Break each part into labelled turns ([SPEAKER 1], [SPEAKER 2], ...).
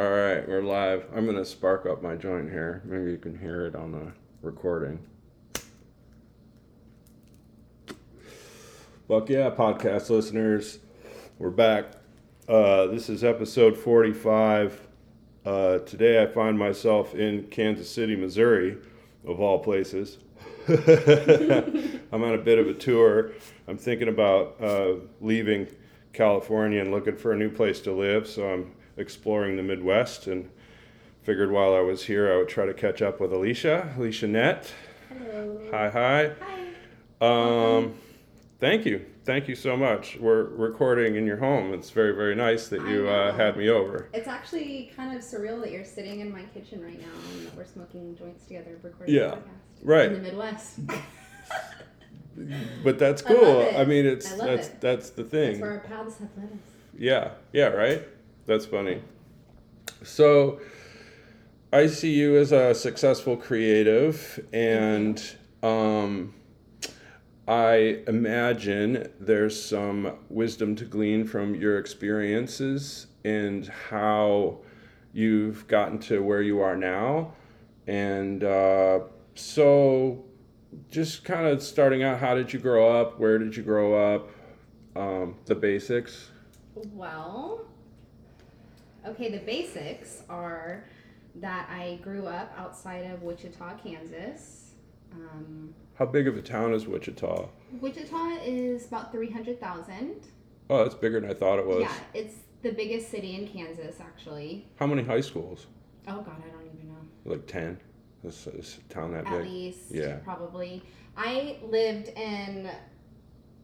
[SPEAKER 1] All right, we're live. I'm gonna spark up my joint here. Maybe you can hear it on the recording. Fuck yeah, podcast listeners. We're back. Uh, this is episode 45. Uh, today I find myself in Kansas City, Missouri, of all places. I'm on a bit of a tour. I'm thinking about uh, leaving California and looking for a new place to live, so I'm exploring the Midwest and figured while I was here I would try to catch up with Alysha, Alysha Nett.
[SPEAKER 2] Hello.
[SPEAKER 1] Hi, hi.
[SPEAKER 2] Hi.
[SPEAKER 1] Um, thank you. Thank you so much. We're recording in your home. It's very, very nice that you uh, had me over.
[SPEAKER 2] It's actually kind of surreal that you're sitting in my kitchen right now and that we're smoking joints together recording
[SPEAKER 1] Yeah.
[SPEAKER 2] a podcast.
[SPEAKER 1] Right.
[SPEAKER 2] In the Midwest.
[SPEAKER 1] But that's
[SPEAKER 2] I
[SPEAKER 1] cool.
[SPEAKER 2] it.
[SPEAKER 1] I mean, it's
[SPEAKER 2] I
[SPEAKER 1] that's
[SPEAKER 2] it.
[SPEAKER 1] that's the
[SPEAKER 2] That's
[SPEAKER 1] thing.
[SPEAKER 2] where our paths have led us.
[SPEAKER 1] Yeah, yeah, right? That's funny. So I see you as a successful creative and um I imagine there's some wisdom to glean from your experiences and how you've gotten to where you are now. And uh, so, just kind of starting out, how did you grow up? Where did you grow up? Um, the basics.
[SPEAKER 2] Well, okay, the basics are that I grew up outside of Wichita, Kansas. Um,
[SPEAKER 1] How big of a town is Wichita?
[SPEAKER 2] Wichita is about 300,000.
[SPEAKER 1] Oh, that's bigger than I thought it was.
[SPEAKER 2] Yeah, it's the biggest city in Kansas, actually.
[SPEAKER 1] How many high schools?
[SPEAKER 2] Oh, God, I don't even know.
[SPEAKER 1] Like 10? Is, is a town that
[SPEAKER 2] At
[SPEAKER 1] big?
[SPEAKER 2] least,
[SPEAKER 1] Yeah.
[SPEAKER 2] probably. I lived in,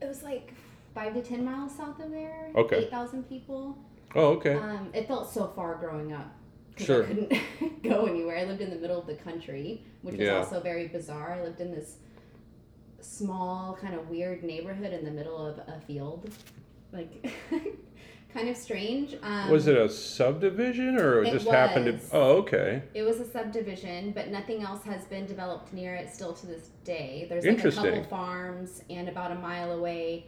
[SPEAKER 2] it was like five to 10 miles south of there.
[SPEAKER 1] Okay.
[SPEAKER 2] 8,000 people.
[SPEAKER 1] Oh, okay.
[SPEAKER 2] Um, it felt so far growing up.
[SPEAKER 1] Sure.
[SPEAKER 2] I couldn't go anywhere. I lived in the middle of the country, which was
[SPEAKER 1] Yeah.
[SPEAKER 2] also very bizarre. I lived in this small, kind of weird neighborhood in the middle of a field. Like, kind of strange. Um,
[SPEAKER 1] was it a subdivision or it
[SPEAKER 2] it
[SPEAKER 1] just happened to?
[SPEAKER 2] was.
[SPEAKER 1] Oh, okay.
[SPEAKER 2] It was a subdivision, but nothing else has been developed near it still to this day. There's like a couple farms, and about a mile away,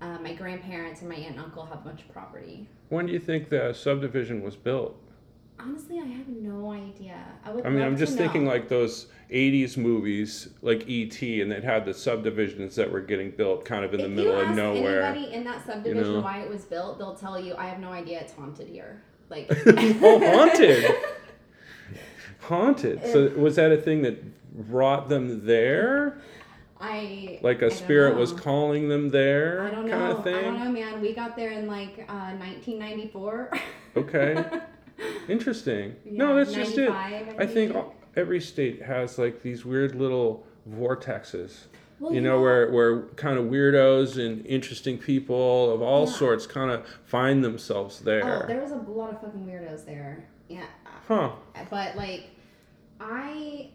[SPEAKER 2] uh, my grandparents and my aunt and uncle have a bunch of property.
[SPEAKER 1] When do you think the subdivision was built?
[SPEAKER 2] Honestly, I have no idea. I would.
[SPEAKER 1] I mean, I'm just thinking like those 80s movies, like E.T., and they'd had the subdivisions that were getting built kind of in the middle
[SPEAKER 2] you
[SPEAKER 1] of nowhere.
[SPEAKER 2] anybody in that subdivision
[SPEAKER 1] know?
[SPEAKER 2] why it was built, they'll tell you, "I have no idea. It's haunted here." Like,
[SPEAKER 1] oh, haunted! haunted. So was that a thing that brought them there?
[SPEAKER 2] I
[SPEAKER 1] Like
[SPEAKER 2] I
[SPEAKER 1] a
[SPEAKER 2] don't
[SPEAKER 1] spirit was calling them there,
[SPEAKER 2] I don't
[SPEAKER 1] kind
[SPEAKER 2] know.
[SPEAKER 1] of thing.
[SPEAKER 2] I don't know, man. We got there in like uh, 1994.
[SPEAKER 1] Okay. Interesting. no, that's just it.
[SPEAKER 2] 95,
[SPEAKER 1] I think all- every state has like these weird little vortexes.
[SPEAKER 2] Well,
[SPEAKER 1] you know, where where kind of weirdos and interesting people of all
[SPEAKER 2] Yeah.
[SPEAKER 1] sorts kind of find themselves there.
[SPEAKER 2] Oh,
[SPEAKER 1] there.
[SPEAKER 2] there was a lot of fucking weirdos there. Yeah.
[SPEAKER 1] huh.
[SPEAKER 2] But like, I,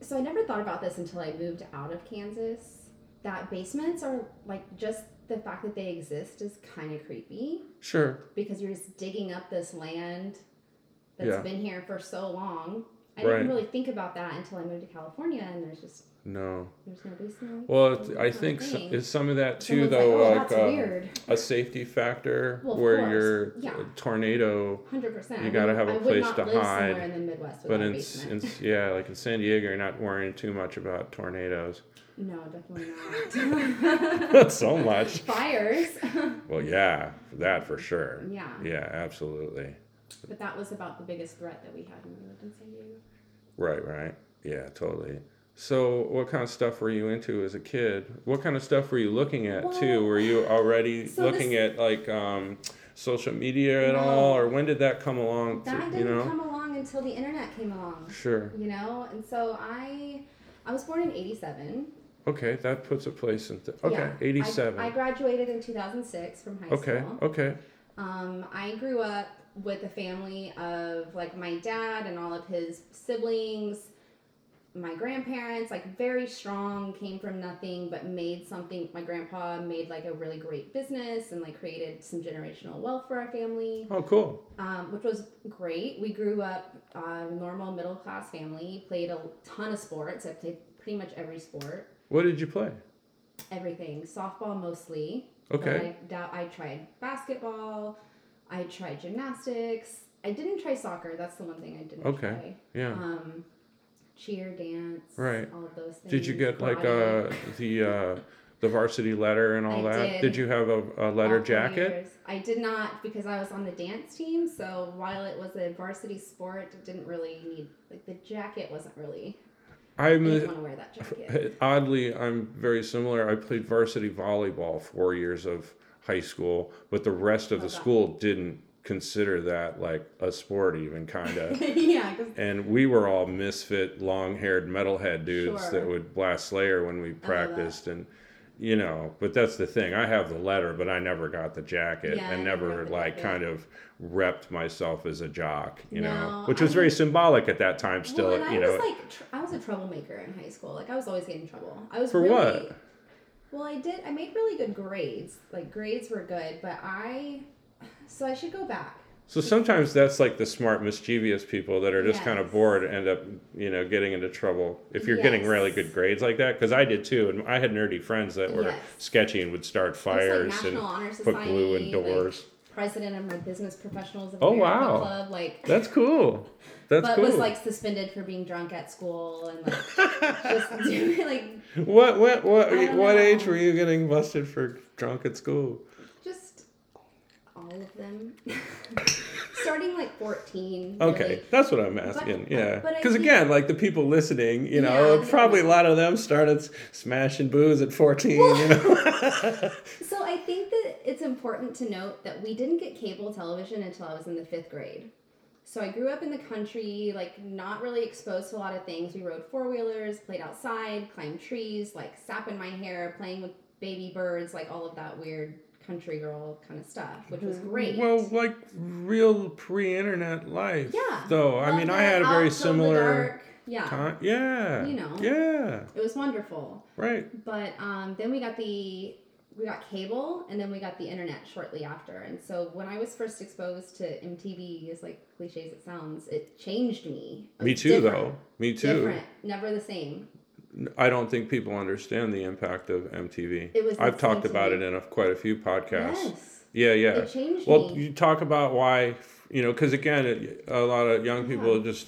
[SPEAKER 2] so I never thought about this until I moved out of Kansas. That basements are like just the fact that they exist is kind of creepy
[SPEAKER 1] Sure.
[SPEAKER 2] because you're just digging up this land that's
[SPEAKER 1] Yeah.
[SPEAKER 2] been here for so long. I
[SPEAKER 1] Right.
[SPEAKER 2] didn't really think about that until I moved to California, and there's just
[SPEAKER 1] No.
[SPEAKER 2] there's no basement.
[SPEAKER 1] Well, I think so, is some of that too,
[SPEAKER 2] Someone's
[SPEAKER 1] though,
[SPEAKER 2] like, oh,
[SPEAKER 1] like um, a safety factor
[SPEAKER 2] Well,
[SPEAKER 1] where you're
[SPEAKER 2] Yeah.
[SPEAKER 1] tornado.
[SPEAKER 2] Hundred percent.
[SPEAKER 1] you gotta have a
[SPEAKER 2] I
[SPEAKER 1] place to hide,
[SPEAKER 2] in the Midwest
[SPEAKER 1] But in, in yeah, like in San Diego, you're not worrying too much about tornadoes.
[SPEAKER 2] No, definitely not.
[SPEAKER 1] Not so much.
[SPEAKER 2] Fires.
[SPEAKER 1] Well, yeah, that for sure.
[SPEAKER 2] yeah.
[SPEAKER 1] Yeah, absolutely.
[SPEAKER 2] But that was about the biggest threat that we had when we lived in San Diego.
[SPEAKER 1] Right, right. Yeah, totally. So, what kind of stuff were you into as a kid? What kind of stuff were you looking at too? Were you already
[SPEAKER 2] so
[SPEAKER 1] looking
[SPEAKER 2] this-
[SPEAKER 1] at like um, social media at
[SPEAKER 2] No.
[SPEAKER 1] all, or when did that come along? to-
[SPEAKER 2] That
[SPEAKER 1] you
[SPEAKER 2] didn't
[SPEAKER 1] know,
[SPEAKER 2] come along until the internet came along.
[SPEAKER 1] sure.
[SPEAKER 2] You know, and so I, I was born in '87.
[SPEAKER 1] Okay, that puts a place in. Th- okay,
[SPEAKER 2] Yeah.
[SPEAKER 1] eighty-seven.
[SPEAKER 2] I, I graduated in 2006 from high
[SPEAKER 1] okay,
[SPEAKER 2] school.
[SPEAKER 1] Okay. Okay.
[SPEAKER 2] Um, I grew up with a family of like my dad and all of his siblings, my grandparents, like very strong, came from nothing, but made something. My grandpa made like a really great business and like created some generational wealth for our family,
[SPEAKER 1] Oh, cool.
[SPEAKER 2] um, which was great. We grew up uh, normal middle class family, played a ton of sports. I played pretty much every sport,
[SPEAKER 1] What did you play?
[SPEAKER 2] everything. Softball mostly.
[SPEAKER 1] Okay.
[SPEAKER 2] I, I tried basketball. I tried gymnastics. I didn't try soccer. That's the one thing I didn't
[SPEAKER 1] Okay.
[SPEAKER 2] try.
[SPEAKER 1] Yeah.
[SPEAKER 2] Um, cheer, dance,
[SPEAKER 1] Right.
[SPEAKER 2] all of those things.
[SPEAKER 1] Did you get like uh the uh the varsity letter and all
[SPEAKER 2] I
[SPEAKER 1] that?
[SPEAKER 2] did.
[SPEAKER 1] you have a, a letter
[SPEAKER 2] All
[SPEAKER 1] jacket?
[SPEAKER 2] years. I did not because I was on the dance team. So while it was a varsity sport, it didn't really need like the jacket wasn't really. I
[SPEAKER 1] I'm
[SPEAKER 2] didn't want to wear that jacket.
[SPEAKER 1] oddly I'm very similar. I played varsity volleyball four years of high school, but the rest of the
[SPEAKER 2] Okay.
[SPEAKER 1] school didn't consider that like a sport even kind of.
[SPEAKER 2] yeah,
[SPEAKER 1] and we were all misfit, long-haired metalhead dudes
[SPEAKER 2] Sure.
[SPEAKER 1] that would blast Slayer when we practiced, and you know. But that's the thing. I have the letter, but I never got the jacket,
[SPEAKER 2] Yeah,
[SPEAKER 1] and
[SPEAKER 2] never
[SPEAKER 1] never
[SPEAKER 2] got the
[SPEAKER 1] like
[SPEAKER 2] jacket.
[SPEAKER 1] kind of repped myself as a jock, you know,
[SPEAKER 2] No,
[SPEAKER 1] which
[SPEAKER 2] I
[SPEAKER 1] was very
[SPEAKER 2] was-
[SPEAKER 1] symbolic at that time. Still,
[SPEAKER 2] well,
[SPEAKER 1] you
[SPEAKER 2] I
[SPEAKER 1] know,
[SPEAKER 2] was like, tr- I was a troublemaker in high school. Like I was always getting in trouble. I was
[SPEAKER 1] For
[SPEAKER 2] really,
[SPEAKER 1] what?
[SPEAKER 2] Well, I did. I made really good grades. Like grades were good, but I. So I should go back.
[SPEAKER 1] so sometimes that's like the smart, mischievous people that are just kind of bored end up, you know, getting into trouble if you're getting really good grades like that. Because I did too, and I had nerdy friends that were
[SPEAKER 2] Yes.
[SPEAKER 1] sketchy and would start
[SPEAKER 2] It's like
[SPEAKER 1] fires and
[SPEAKER 2] Honor
[SPEAKER 1] put glue in
[SPEAKER 2] like,
[SPEAKER 1] doors.
[SPEAKER 2] president of my business professionals of
[SPEAKER 1] Oh,
[SPEAKER 2] America
[SPEAKER 1] wow.
[SPEAKER 2] club. Like.
[SPEAKER 1] That's cool. That's
[SPEAKER 2] but
[SPEAKER 1] cool.
[SPEAKER 2] was like suspended for being drunk at school and like just doing like
[SPEAKER 1] what what what what
[SPEAKER 2] know.
[SPEAKER 1] age were you getting busted for drunk at school?
[SPEAKER 2] just all of them. Starting like fourteen.
[SPEAKER 1] Okay,
[SPEAKER 2] really.
[SPEAKER 1] that's what I'm asking.
[SPEAKER 2] But-
[SPEAKER 1] yeah, because again, like the people listening, you know,
[SPEAKER 2] Yeah,
[SPEAKER 1] probably a lot of them started smashing booze at 14. You know.
[SPEAKER 2] So I think that it's important to note that we didn't get cable television until I was in the fifth grade. So I grew up in the country, like not really exposed to a lot of things. We rode four wheelers, played outside, climbed trees, like sap in my hair, playing with baby birds, like all of that weird country girl kind of stuff, which was great.
[SPEAKER 1] well, like real pre-internet life.
[SPEAKER 2] yeah.
[SPEAKER 1] Though I mean, I had a very similar.
[SPEAKER 2] Yeah.
[SPEAKER 1] time. Yeah.
[SPEAKER 2] You know.
[SPEAKER 1] Yeah.
[SPEAKER 2] It was wonderful.
[SPEAKER 1] Right.
[SPEAKER 2] But um, then we got the we got cable and then we got the internet shortly after. And so when I was first exposed to MTV, as like cliche as it sounds, it changed me.
[SPEAKER 1] Me too,
[SPEAKER 2] different.
[SPEAKER 1] though. Me too.
[SPEAKER 2] Different, never the same.
[SPEAKER 1] I don't think people understand the impact of MTV.
[SPEAKER 2] It was
[SPEAKER 1] I've talked
[SPEAKER 2] to
[SPEAKER 1] about it in a, quite a few podcasts.
[SPEAKER 2] Yes,
[SPEAKER 1] Yeah, yeah.
[SPEAKER 2] it changed
[SPEAKER 1] Well,
[SPEAKER 2] me.
[SPEAKER 1] you talk about why, you know, because again, it, a lot of young people just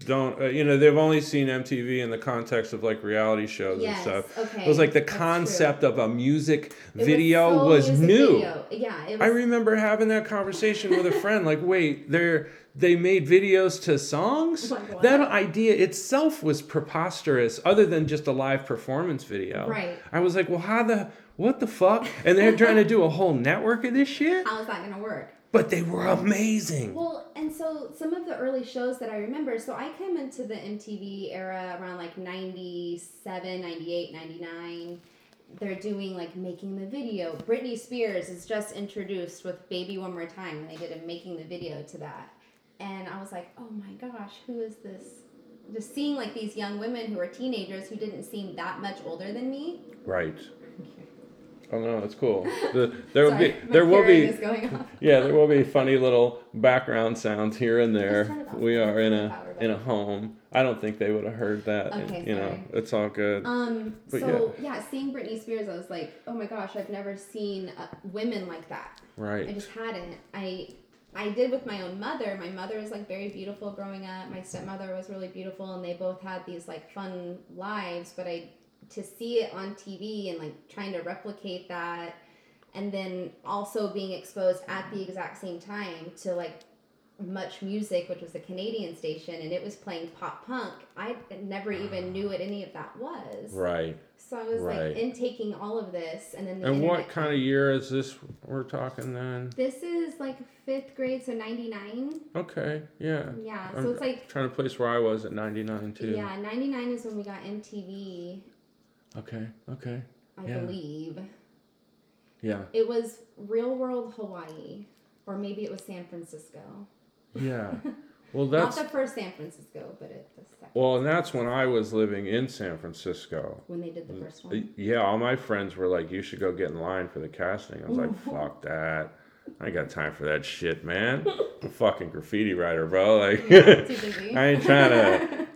[SPEAKER 1] don't, uh, you know, they've only seen MTV in the context of like reality shows
[SPEAKER 2] yes,
[SPEAKER 1] and stuff.
[SPEAKER 2] okay.
[SPEAKER 1] It was like the
[SPEAKER 2] that's true.
[SPEAKER 1] concept of a music
[SPEAKER 2] It was
[SPEAKER 1] video
[SPEAKER 2] so
[SPEAKER 1] was,
[SPEAKER 2] music
[SPEAKER 1] new.
[SPEAKER 2] video. Yeah, it was.
[SPEAKER 1] I remember having that conversation with a friend. Like, wait, they're they made videos to songs.
[SPEAKER 2] Like
[SPEAKER 1] that idea itself was preposterous. Other than just a live performance video.
[SPEAKER 2] Right.
[SPEAKER 1] I was like, well, how the what the fuck? And they're trying to do a whole network of this shit.
[SPEAKER 2] How is that gonna work?
[SPEAKER 1] But they were amazing.
[SPEAKER 2] Well, and so some of the early shows that I remember, so I came into the MTV era around like 97, 98, 99. They're doing like making the video. Britney Spears is just introduced with Baby One More Time, and they did a making the video to that. And I was like, oh my gosh, who is this? Just seeing like these young women who are teenagers who didn't seem that much older than me.
[SPEAKER 1] Right. Oh no, it's cool. The, there will be there will be
[SPEAKER 2] is going off.
[SPEAKER 1] yeah there will be funny little background sounds here and there.
[SPEAKER 2] turn it off.
[SPEAKER 1] We are in a
[SPEAKER 2] Power
[SPEAKER 1] in a home. I don't think they would have heard that. and,
[SPEAKER 2] Okay,
[SPEAKER 1] you know,
[SPEAKER 2] sorry.
[SPEAKER 1] it's all good.
[SPEAKER 2] Um.
[SPEAKER 1] But
[SPEAKER 2] so yeah. seeing Britney Spears, I was like, oh my gosh, I've never seen uh, women like that.
[SPEAKER 1] Right.
[SPEAKER 2] I just hadn't. I I did with my own mother. My mother was like very beautiful growing up. My stepmother was really beautiful, and they both had these like fun lives. But I to see it on TV and like trying to replicate that, and then also being exposed at the exact same time to like MuchMusic which was a canadian station and it was playing pop punk i never even ah. knew what any of that was
[SPEAKER 1] Right.
[SPEAKER 2] so i was
[SPEAKER 1] Right.
[SPEAKER 2] like intaking all of this and then the
[SPEAKER 1] And what kind of year is this we're talking then?
[SPEAKER 2] this is like fifth grade, so 99.
[SPEAKER 1] Okay, yeah.
[SPEAKER 2] Yeah,
[SPEAKER 1] I'm
[SPEAKER 2] so it's like,
[SPEAKER 1] trying to place where I was at 99 too.
[SPEAKER 2] yeah, 99 is when we got MTV,
[SPEAKER 1] Okay, okay.
[SPEAKER 2] I
[SPEAKER 1] Yeah.
[SPEAKER 2] believe.
[SPEAKER 1] Yeah.
[SPEAKER 2] It was Real World Hawaii, or maybe it was San Francisco.
[SPEAKER 1] Yeah. Well, that's
[SPEAKER 2] Not the first San Francisco, but it, the second.
[SPEAKER 1] well, and that's when I was living in San Francisco.
[SPEAKER 2] when they did the first
[SPEAKER 1] Uh,
[SPEAKER 2] one.
[SPEAKER 1] Yeah, all my friends were like, "You should go get in line for the casting." I was like, "Fuck that! I ain't got time for that shit, man. I'm a fucking graffiti writer, bro. Like,
[SPEAKER 2] busy.
[SPEAKER 1] I ain't trying to.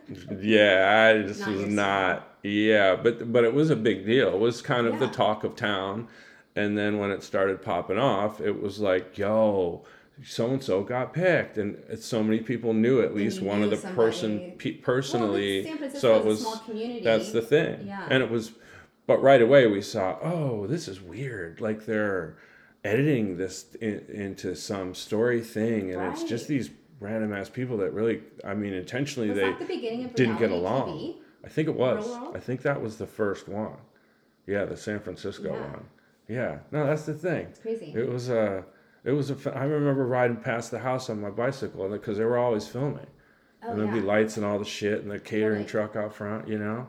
[SPEAKER 1] Yeah, I just
[SPEAKER 2] Not
[SPEAKER 1] was not. Yeah, but but it was a big deal. It was kind of the talk of town, and then when it started popping off, it was like, "Yo, so and so got picked, and so many people knew at least one of the person pe- personally.
[SPEAKER 2] Francisco
[SPEAKER 1] so it was
[SPEAKER 2] a small community.
[SPEAKER 1] that's the thing,
[SPEAKER 2] Yeah.
[SPEAKER 1] and it was, but right away we saw, oh, this is weird. Like they're editing this in, into some story thing, and it's just these random ass people that really, I mean, intentionally
[SPEAKER 2] Was
[SPEAKER 1] they
[SPEAKER 2] the
[SPEAKER 1] didn't get along.
[SPEAKER 2] TV?
[SPEAKER 1] I think it was. I think that was the first one. Yeah, the San Francisco
[SPEAKER 2] Yeah.
[SPEAKER 1] one. Yeah. No, that's the thing.
[SPEAKER 2] It's crazy.
[SPEAKER 1] It was a. It was a. I remember riding past the house on my bicycle because they were always filming,
[SPEAKER 2] oh,
[SPEAKER 1] and there'd
[SPEAKER 2] yeah.
[SPEAKER 1] be lights and all the shit, and the catering truck out front. You know.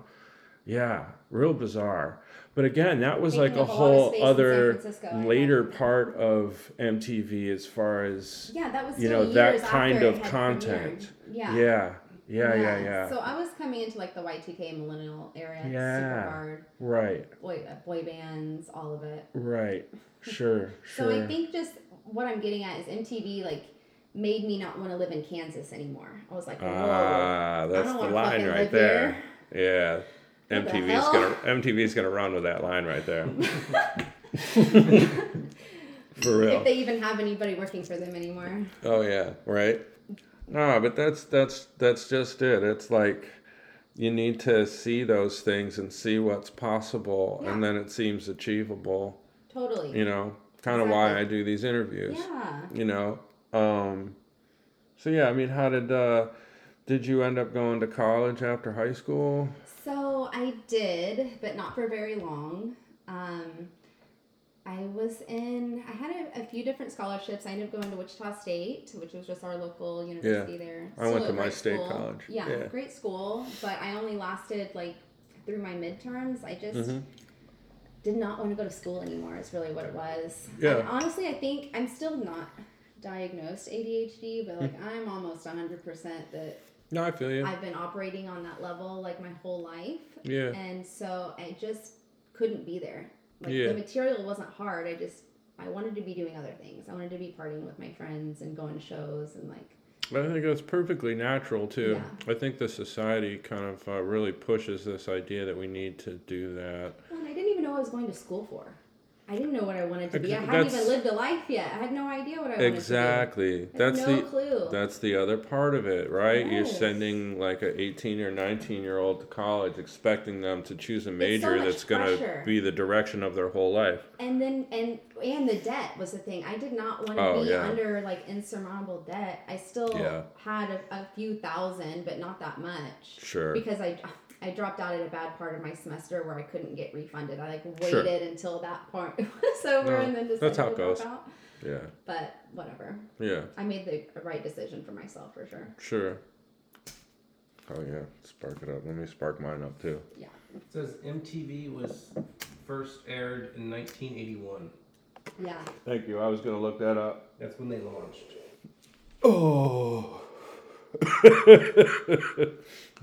[SPEAKER 1] Yeah, real bizarre. But again, that was like a whole
[SPEAKER 2] space in San
[SPEAKER 1] other later part of MTV as far as
[SPEAKER 2] Yeah, that was
[SPEAKER 1] you know that kind of content.
[SPEAKER 2] Yeah.
[SPEAKER 1] Yeah. Yeah. Yeah. Yeah.
[SPEAKER 2] So I was coming into like the Y2K millennial era. Super
[SPEAKER 1] Yeah.
[SPEAKER 2] hard.
[SPEAKER 1] right.
[SPEAKER 2] Boy, uh, boy bands, all of it.
[SPEAKER 1] Right. Sure.
[SPEAKER 2] So
[SPEAKER 1] Sure.
[SPEAKER 2] I think just what I'm getting at is MTV like made me not want to live in Kansas anymore. I was like.
[SPEAKER 1] Ah, that's the line right
[SPEAKER 2] live
[SPEAKER 1] there. Yeah. MTV's gonna MTV's gonna run with that line right there. For real.
[SPEAKER 2] if they even have anybody working for them anymore.
[SPEAKER 1] Oh yeah, right. No, but that's that's that's just it. It's like you need to see those things and see what's possible, and then it seems achievable.
[SPEAKER 2] Totally.
[SPEAKER 1] You know, kind of why I do these interviews.
[SPEAKER 2] Yeah.
[SPEAKER 1] You know. Um, so yeah, I mean, how did uh, did you end up going to college after high school?
[SPEAKER 2] I did, but not for very long. Um, I was in, I had a, a few different scholarships. I ended up going to Wichita State, which was just our local university there.
[SPEAKER 1] I went to my state
[SPEAKER 2] school.
[SPEAKER 1] college.
[SPEAKER 2] Yeah,
[SPEAKER 1] Yeah.
[SPEAKER 2] great school, but I only lasted like through my midterms. I just
[SPEAKER 1] Mhm.
[SPEAKER 2] did not want to go to school anymore, is really what it was.
[SPEAKER 1] Yeah.
[SPEAKER 2] And honestly, I think I'm still not diagnosed ADHD, but like I'm almost 100% that
[SPEAKER 1] No, I feel you.
[SPEAKER 2] I've been operating on that level like my whole life.
[SPEAKER 1] yeah.
[SPEAKER 2] And so I just couldn't be there. Like
[SPEAKER 1] Yeah.
[SPEAKER 2] the material wasn't hard. I just I wanted to be doing other things. I wanted to be partying with my friends and going to shows and like
[SPEAKER 1] I think that's perfectly natural too.
[SPEAKER 2] Yeah.
[SPEAKER 1] I think the society kind of uh, really pushes this idea that we need to do that.
[SPEAKER 2] well, and I didn't even know I was going to school for. I didn't know what I wanted to be. I hadn't
[SPEAKER 1] that's-
[SPEAKER 2] even lived a life yet. I had no idea what I wanted
[SPEAKER 1] Exactly.
[SPEAKER 2] to do. Exactly.
[SPEAKER 1] That's
[SPEAKER 2] no
[SPEAKER 1] the
[SPEAKER 2] clue.
[SPEAKER 1] that's the other part of it, right? You're sending like a 18 or 19 year old to college expecting them to choose a major
[SPEAKER 2] much
[SPEAKER 1] that's going to be the direction of their whole life.
[SPEAKER 2] and then and and the debt was the thing. I did not want to
[SPEAKER 1] Oh,
[SPEAKER 2] be
[SPEAKER 1] yeah.
[SPEAKER 2] under like insurmountable debt. I still
[SPEAKER 1] Yeah.
[SPEAKER 2] had a, a few thousand, but not that much.
[SPEAKER 1] Sure.
[SPEAKER 2] because I I dropped out at a bad part of my semester where I couldn't get refunded. I like
[SPEAKER 1] Sure.
[SPEAKER 2] waited until that part was over
[SPEAKER 1] No,
[SPEAKER 2] and then decided
[SPEAKER 1] that's how it
[SPEAKER 2] to drop
[SPEAKER 1] goes.
[SPEAKER 2] out.
[SPEAKER 1] Yeah.
[SPEAKER 2] But whatever,
[SPEAKER 1] Yeah.
[SPEAKER 2] I made the right decision for myself for sure.
[SPEAKER 1] Sure. Oh yeah, spark it up. Let me spark mine up too.
[SPEAKER 2] Yeah.
[SPEAKER 3] It says MTV was first aired in 1981.
[SPEAKER 2] Yeah.
[SPEAKER 1] Thank you. I was going to look that up.
[SPEAKER 3] That's when they launched.
[SPEAKER 1] Oh.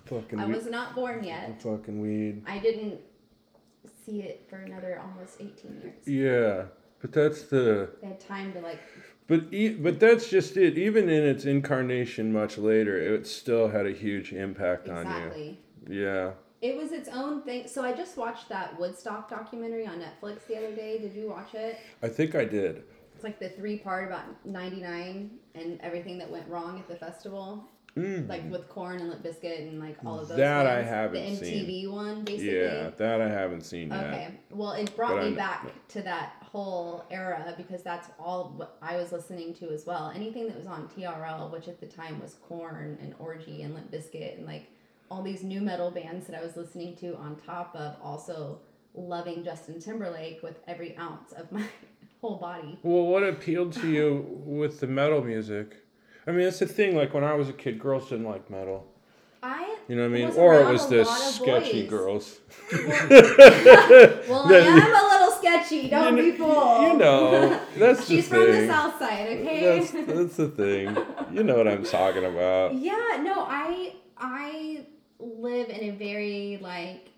[SPEAKER 1] fucking
[SPEAKER 2] I
[SPEAKER 1] weed.
[SPEAKER 2] was not born yet.
[SPEAKER 1] Fucking weed.
[SPEAKER 2] I didn't see it for another almost 18 years.
[SPEAKER 1] Yeah, but that's the.
[SPEAKER 2] They had time to like.
[SPEAKER 1] But e- but that's just it. Even in its incarnation much later, it still had a huge impact on
[SPEAKER 2] Exactly.
[SPEAKER 1] you. Yeah.
[SPEAKER 2] It was its own thing. So I just watched that Woodstock documentary on Netflix the other day. Did you watch it?
[SPEAKER 1] I think I did.
[SPEAKER 2] It's like the three part about 99 and everything that went wrong at the festival.
[SPEAKER 1] Mm.
[SPEAKER 2] Like with Korn and Limp Bizkit and like all of those.
[SPEAKER 1] That I haven't seen
[SPEAKER 2] The
[SPEAKER 1] seen.
[SPEAKER 2] MTV one, basically.
[SPEAKER 1] Yeah, that I haven't seen yet.
[SPEAKER 2] Okay. Well, it brought
[SPEAKER 1] But
[SPEAKER 2] me
[SPEAKER 1] I'm-
[SPEAKER 2] back to that whole era because that's all what I was listening to as well. Anything that was on TRL, which at the time was Korn and Orgy and Limp Bizkit and like all these nu metal bands that I was listening to on top of also loving Justin Timberlake with every ounce of my whole body.
[SPEAKER 1] Well, what appealed to you with the metal music? I mean, that's the thing. Like when I was a kid, girls didn't like metal.
[SPEAKER 2] I
[SPEAKER 1] You know what I mean? Or it was the sketchy
[SPEAKER 2] boys.
[SPEAKER 1] girls.
[SPEAKER 2] well, I am a little sketchy. Don't
[SPEAKER 1] you,
[SPEAKER 2] be fooled.
[SPEAKER 1] You know, that's
[SPEAKER 2] She's
[SPEAKER 1] the
[SPEAKER 2] from the south side, okay?
[SPEAKER 1] That's that's the thing. You know what I'm talking about.
[SPEAKER 2] Yeah, no, I I live in a very like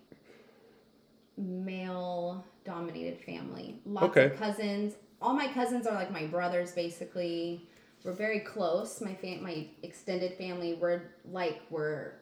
[SPEAKER 2] male dominated family. Lots
[SPEAKER 1] Okay.
[SPEAKER 2] of cousins. All my cousins are like my brothers basically. We're very close. My fam- my extended family we're like we're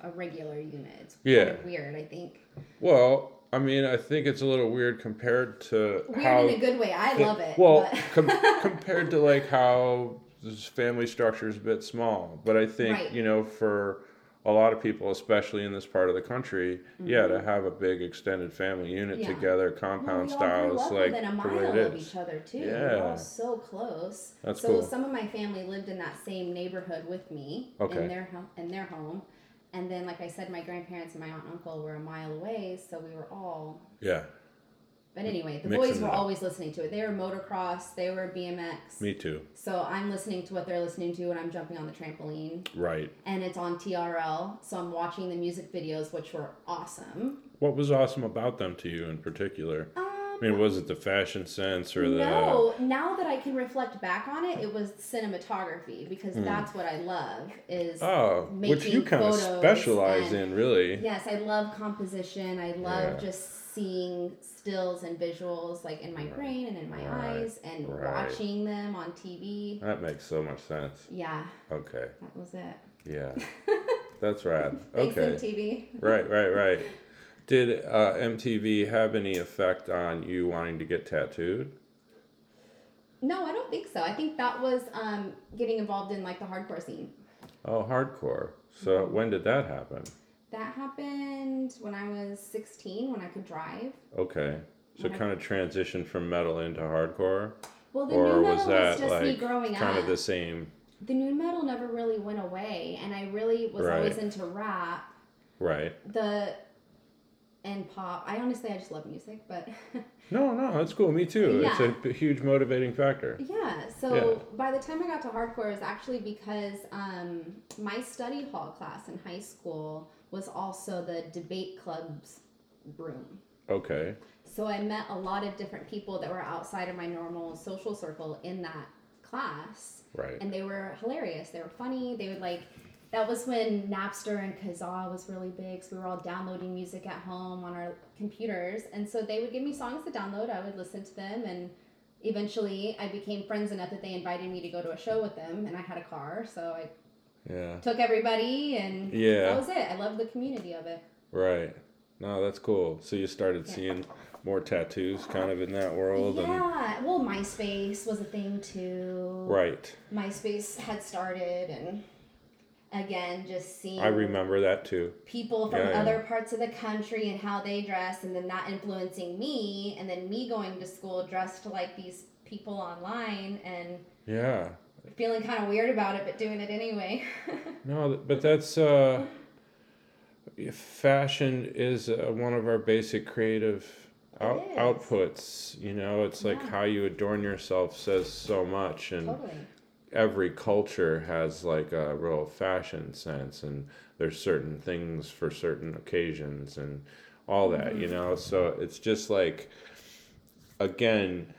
[SPEAKER 2] a regular unit. It's
[SPEAKER 1] Yeah.
[SPEAKER 2] kind of weird, I think.
[SPEAKER 1] Well, I mean, I think it's a little weird compared to
[SPEAKER 2] Weird
[SPEAKER 1] how.
[SPEAKER 2] in a good way. I love it.
[SPEAKER 1] Well,
[SPEAKER 2] but-
[SPEAKER 1] com- compared to like how this family structure is a bit small, but I think
[SPEAKER 2] Right.
[SPEAKER 1] you know for a lot of people, especially in this part of the country, yeah, to have a big extended family unit
[SPEAKER 2] Mm-hmm. Yeah.
[SPEAKER 1] together,
[SPEAKER 2] Well,
[SPEAKER 1] compound
[SPEAKER 2] we all
[SPEAKER 1] style,
[SPEAKER 2] up
[SPEAKER 1] like
[SPEAKER 2] within a
[SPEAKER 1] the
[SPEAKER 2] mile
[SPEAKER 1] way it
[SPEAKER 2] of
[SPEAKER 1] is.
[SPEAKER 2] each other too. We're all so close.
[SPEAKER 1] That's
[SPEAKER 2] so
[SPEAKER 1] cool.
[SPEAKER 2] some of my family lived in that same neighborhood with me
[SPEAKER 1] Okay.
[SPEAKER 2] in their home in their home. And then like I said, my grandparents and my aunt and uncle were a mile away, so we were all
[SPEAKER 1] Yeah,
[SPEAKER 2] but anyway, the
[SPEAKER 1] Mixing
[SPEAKER 2] boys were
[SPEAKER 1] it up.
[SPEAKER 2] always listening to it. They were motocross, they were BMX.
[SPEAKER 1] me too.
[SPEAKER 2] So I'm listening to what they're listening to and I'm jumping on the trampoline.
[SPEAKER 1] Right.
[SPEAKER 2] And it's on TRL, so I'm watching the music videos, which were awesome.
[SPEAKER 1] What was awesome about them to you in particular?
[SPEAKER 2] Um,
[SPEAKER 1] I mean, was it the fashion sense or the?
[SPEAKER 2] No, now that I can reflect back on it, it was cinematography because
[SPEAKER 1] Hmm.
[SPEAKER 2] that's what I love is
[SPEAKER 1] Oh, which you kind of specialize
[SPEAKER 2] and-
[SPEAKER 1] in, really.
[SPEAKER 2] Yes, I love composition. I love
[SPEAKER 1] Yeah.
[SPEAKER 2] just seeing stills and visuals like in my
[SPEAKER 1] Right.
[SPEAKER 2] brain and in my
[SPEAKER 1] Right.
[SPEAKER 2] eyes and
[SPEAKER 1] Right.
[SPEAKER 2] watching them on TV.
[SPEAKER 1] That makes so much sense.
[SPEAKER 2] Yeah,
[SPEAKER 1] Okay.
[SPEAKER 2] that was it.
[SPEAKER 1] Yeah. That's.
[SPEAKER 2] Thanks
[SPEAKER 1] Okay.
[SPEAKER 2] MTV.
[SPEAKER 1] Right, right, right. Did uh, MTV have any effect on you wanting to get tattooed?
[SPEAKER 2] No, I don't think so. I think that was um, getting involved in like the hardcore scene.
[SPEAKER 1] Oh, hardcore.
[SPEAKER 2] Mm-hmm.
[SPEAKER 1] So when did that happen?
[SPEAKER 2] That happened when I was 16 when I could drive.
[SPEAKER 1] Okay. So
[SPEAKER 2] When I-
[SPEAKER 1] kind of transition from metal into hardcore,
[SPEAKER 2] Well, the
[SPEAKER 1] or
[SPEAKER 2] nu metal
[SPEAKER 1] was that
[SPEAKER 2] just me
[SPEAKER 1] like
[SPEAKER 2] growing
[SPEAKER 1] kind
[SPEAKER 2] up.
[SPEAKER 1] of the same?
[SPEAKER 2] the nu metal never really went away, and I really was
[SPEAKER 1] Right.
[SPEAKER 2] always into rap.
[SPEAKER 1] Right.
[SPEAKER 2] The and pop. I honestly, I just love music, but
[SPEAKER 1] No, no, that's cool. Me too.
[SPEAKER 2] Yeah.
[SPEAKER 1] It's a huge motivating factor.
[SPEAKER 2] yeah. So
[SPEAKER 1] Yeah.
[SPEAKER 2] by the time I got to hardcore, it was actually because um, my study hall class in high school was also the debate club's room.
[SPEAKER 1] Okay.
[SPEAKER 2] So I met a lot of different people that were outside of my normal social circle in that class.
[SPEAKER 1] Right.
[SPEAKER 2] and they were hilarious. They were funny. They would like. That was when Napster and Kazaa was really big, so we were all downloading music at home on our computers, and so they would give me songs to download. I would listen to them, and eventually I became friends enough that they invited me to go to a show with them, and I had a car, so I
[SPEAKER 1] Yeah.
[SPEAKER 2] took everybody, and
[SPEAKER 1] Yeah.
[SPEAKER 2] that was it. I loved the community of it.
[SPEAKER 1] Right. No, that's cool. So you started
[SPEAKER 2] Yeah.
[SPEAKER 1] seeing more tattoos kind of in that world and
[SPEAKER 2] Yeah, well, MySpace was a thing too.
[SPEAKER 1] right.
[SPEAKER 2] MySpace had started, and again, just seeing
[SPEAKER 1] I remember that too.
[SPEAKER 2] people from
[SPEAKER 1] Yeah, yeah.
[SPEAKER 2] other parts of the country and how they dress and then that influencing me and then me going to school dressed like these people online and
[SPEAKER 1] Yeah.
[SPEAKER 2] feeling kind of weird about it but doing it anyway
[SPEAKER 1] No, but that's uh fashion is uh, one of our basic creative out- outputs, you know, it's like
[SPEAKER 2] Yeah.
[SPEAKER 1] how you adorn yourself says so much and
[SPEAKER 2] totally
[SPEAKER 1] every culture has like a real fashion sense and there's certain things for certain occasions and all that you
[SPEAKER 2] Mm-hmm.
[SPEAKER 1] know so it's just like again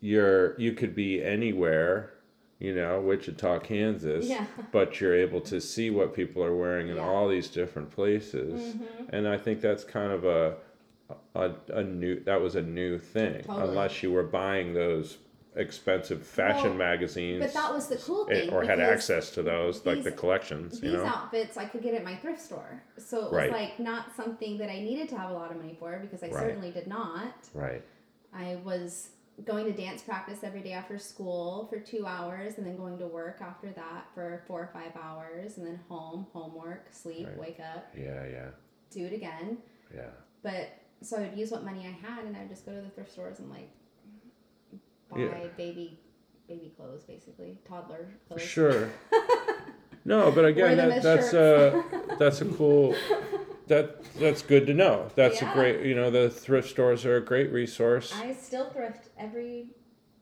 [SPEAKER 1] you're you could be anywhere you know wichita kansas
[SPEAKER 2] Yeah.
[SPEAKER 1] but you're able to see what people are wearing in
[SPEAKER 2] Yeah.
[SPEAKER 1] all these different places
[SPEAKER 2] Mhm.
[SPEAKER 1] and i think that's kind of a a, a new that was a new thing
[SPEAKER 2] Totally.
[SPEAKER 1] unless you were buying those expensive fashion
[SPEAKER 2] Well,
[SPEAKER 1] magazines
[SPEAKER 2] but that was the cool thing
[SPEAKER 1] or had access to those like the
[SPEAKER 2] these-
[SPEAKER 1] collections you
[SPEAKER 2] these
[SPEAKER 1] know
[SPEAKER 2] outfits I could get at my thrift store so it was
[SPEAKER 1] Right.
[SPEAKER 2] like not something that I needed to have a lot of money for because I
[SPEAKER 1] Right.
[SPEAKER 2] certainly did not
[SPEAKER 1] right
[SPEAKER 2] I was going to dance practice every day after school for two hours and then going to work after that for four or five hours and then home, homework, sleep,
[SPEAKER 1] Right.
[SPEAKER 2] wake up,
[SPEAKER 1] yeah yeah
[SPEAKER 2] do it again.
[SPEAKER 1] yeah
[SPEAKER 2] But so I would use what money I had and I would just go to the thrift stores and like buy
[SPEAKER 1] Yeah.
[SPEAKER 2] baby baby clothes basically, toddler clothes.
[SPEAKER 1] sure no but again that, that's
[SPEAKER 2] a
[SPEAKER 1] uh that's a cool that that's good to know that's
[SPEAKER 2] Yeah.
[SPEAKER 1] a great you know the thrift stores are a great resource
[SPEAKER 2] I still thrift every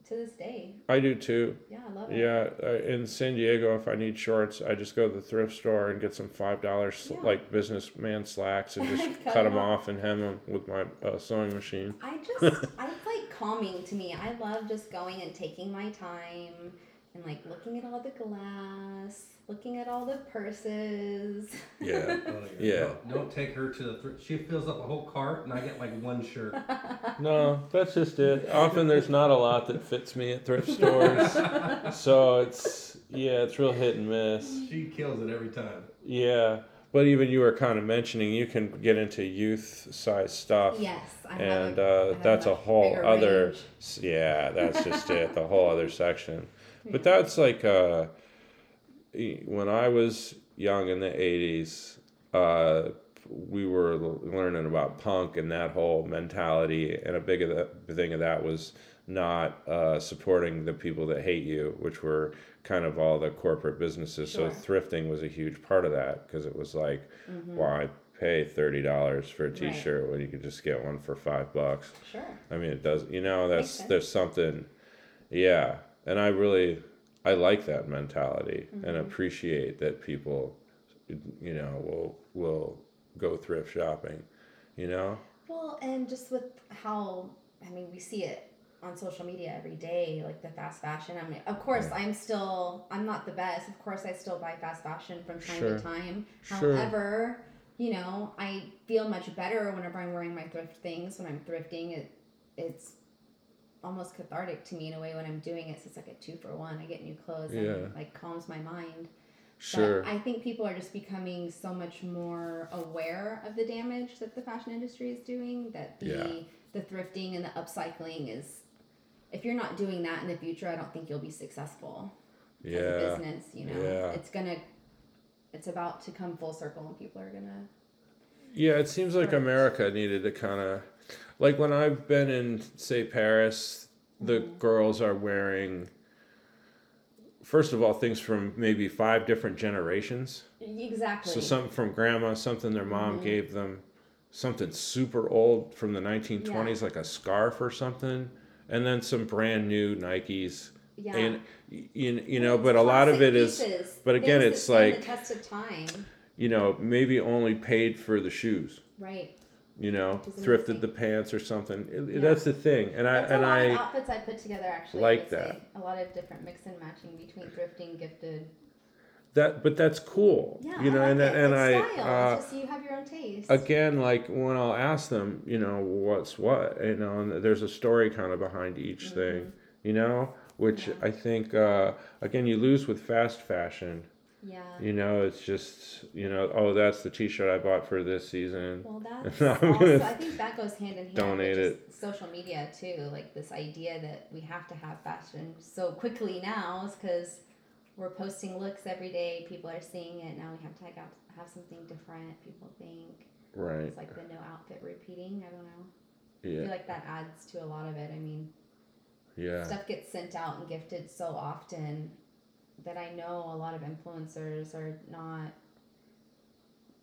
[SPEAKER 2] to this day.
[SPEAKER 1] i do too
[SPEAKER 2] Yeah, I love it.
[SPEAKER 1] Yeah, uh, in San Diego, if I need shorts, I just go to the thrift store and get some five dollars
[SPEAKER 2] Yeah.
[SPEAKER 1] like businessman slacks and just
[SPEAKER 2] Cut
[SPEAKER 1] cut
[SPEAKER 2] 'em
[SPEAKER 1] them off and hem them with my uh, sewing machine.
[SPEAKER 2] I just, I it's like calming to me. I love just going and taking my time and like looking at all the glass, looking at all the purses.
[SPEAKER 1] Yeah,
[SPEAKER 3] Oh,
[SPEAKER 1] Yeah.
[SPEAKER 3] Don't, don't take her to the thrift. She fills up a whole cart, and I get like one shirt.
[SPEAKER 1] no, that's just it. Often there's not a lot that fits me at thrift stores, so it's yeah, it's real hit and miss.
[SPEAKER 3] She kills it every time.
[SPEAKER 1] Yeah, but even you were kind of mentioning you can get into youth size stuff.
[SPEAKER 2] Yes, I have
[SPEAKER 1] and
[SPEAKER 2] a,
[SPEAKER 1] uh,
[SPEAKER 2] I have
[SPEAKER 1] that's a
[SPEAKER 2] much
[SPEAKER 1] whole other
[SPEAKER 2] range.
[SPEAKER 1] yeah that's just it the whole other section but that's like uh when i was young in the 80s uh we were learning about punk and that whole mentality and a big of the thing of that was not uh, supporting the people that hate you which were kind of all the corporate businesses
[SPEAKER 2] Sure.
[SPEAKER 1] so thrifting was a huge part of that because it was like
[SPEAKER 2] Mhm.
[SPEAKER 1] why pay $30 for a
[SPEAKER 2] Right.
[SPEAKER 1] t-shirt when you could just get one for five bucks
[SPEAKER 2] Sure.
[SPEAKER 1] I mean, it does. You know, that's there's something. Yeah, and I really I like that mentality and
[SPEAKER 2] Mhm.
[SPEAKER 1] appreciate that people, you know, will will go thrift shopping. You know.
[SPEAKER 2] Well, and just with how I mean, we see it on social media every day, like the fast fashion. I mean, of course,
[SPEAKER 1] Yeah.
[SPEAKER 2] I'm still I'm not the best. Of course, I still buy fast fashion from time
[SPEAKER 1] Sure.
[SPEAKER 2] to time.
[SPEAKER 1] Sure.
[SPEAKER 2] However, you know, I feel much better whenever I'm wearing my thrift things. When I'm thrifting, it it's almost cathartic to me in a way when I'm doing it. So it's like a two for one. I get new clothes and
[SPEAKER 1] Yeah.
[SPEAKER 2] it, like calms my mind.
[SPEAKER 1] Sure.
[SPEAKER 2] But I think people are just becoming so much more aware of the damage that the fashion industry is doing. That the
[SPEAKER 1] Yeah.
[SPEAKER 2] the thrifting and the upcycling is, if you're not doing that in the future, I don't think you'll be successful as a
[SPEAKER 1] yeah.
[SPEAKER 2] business. You know,
[SPEAKER 1] Yeah.
[SPEAKER 2] it's gonna, it's about to come full circle, and people are gonna.
[SPEAKER 1] Yeah, it seems like America needed to kind of, like when I've been in, say, Paris, the
[SPEAKER 2] Mhm.
[SPEAKER 1] girls are wearing. First of all, things from maybe five different generations.
[SPEAKER 2] Exactly.
[SPEAKER 1] So something from grandma, something their mom
[SPEAKER 2] Mhm.
[SPEAKER 1] gave them, something super old from the 1920s, like a scarf or something, and then some brand new Nikes.
[SPEAKER 2] yeah.
[SPEAKER 1] And you, you know, but a lot of it is,
[SPEAKER 2] pieces,
[SPEAKER 1] but again, it's like-
[SPEAKER 2] the test of time,
[SPEAKER 1] you know, maybe only paid for the shoes.
[SPEAKER 2] right?
[SPEAKER 1] You know, thrifted
[SPEAKER 2] amazing.
[SPEAKER 1] the pants or something. It-
[SPEAKER 2] Yeah.
[SPEAKER 1] That's the thing, and I
[SPEAKER 2] That's
[SPEAKER 1] and
[SPEAKER 2] a lot
[SPEAKER 1] I
[SPEAKER 2] of outfits I put together actually. I
[SPEAKER 1] like
[SPEAKER 2] would say.
[SPEAKER 1] that.
[SPEAKER 2] A lot of different mix and matching between thrifting, gifted.
[SPEAKER 1] that, but that's cool.
[SPEAKER 2] Yeah,
[SPEAKER 1] you know,
[SPEAKER 2] I like
[SPEAKER 1] and
[SPEAKER 2] it.
[SPEAKER 1] and
[SPEAKER 2] it's
[SPEAKER 1] I.
[SPEAKER 2] style.
[SPEAKER 1] Uh,
[SPEAKER 2] it's just you have your own taste.
[SPEAKER 1] again like when i'll ask them you know what's what you know and there's a story kind of behind each thing you know which
[SPEAKER 2] Mm-hmm.
[SPEAKER 1] I think uh, again you lose with fast fashion
[SPEAKER 2] Yeah.
[SPEAKER 1] you know it's just you know oh that's the t-shirt i bought for this season
[SPEAKER 2] Well, that's also, I think that goes hand in hand
[SPEAKER 1] donate
[SPEAKER 2] with just social media too. Like this idea that we have to have fashion so quickly now is because we're posting looks every day. People are seeing it now. We have to like, have, something different. People think
[SPEAKER 1] right
[SPEAKER 2] it's like the no outfit repeating. I don't know. I
[SPEAKER 1] yeah
[SPEAKER 2] feel like that adds to a lot of it. I mean,
[SPEAKER 1] yeah
[SPEAKER 2] stuff gets sent out and gifted so often that I know a lot of influencers are not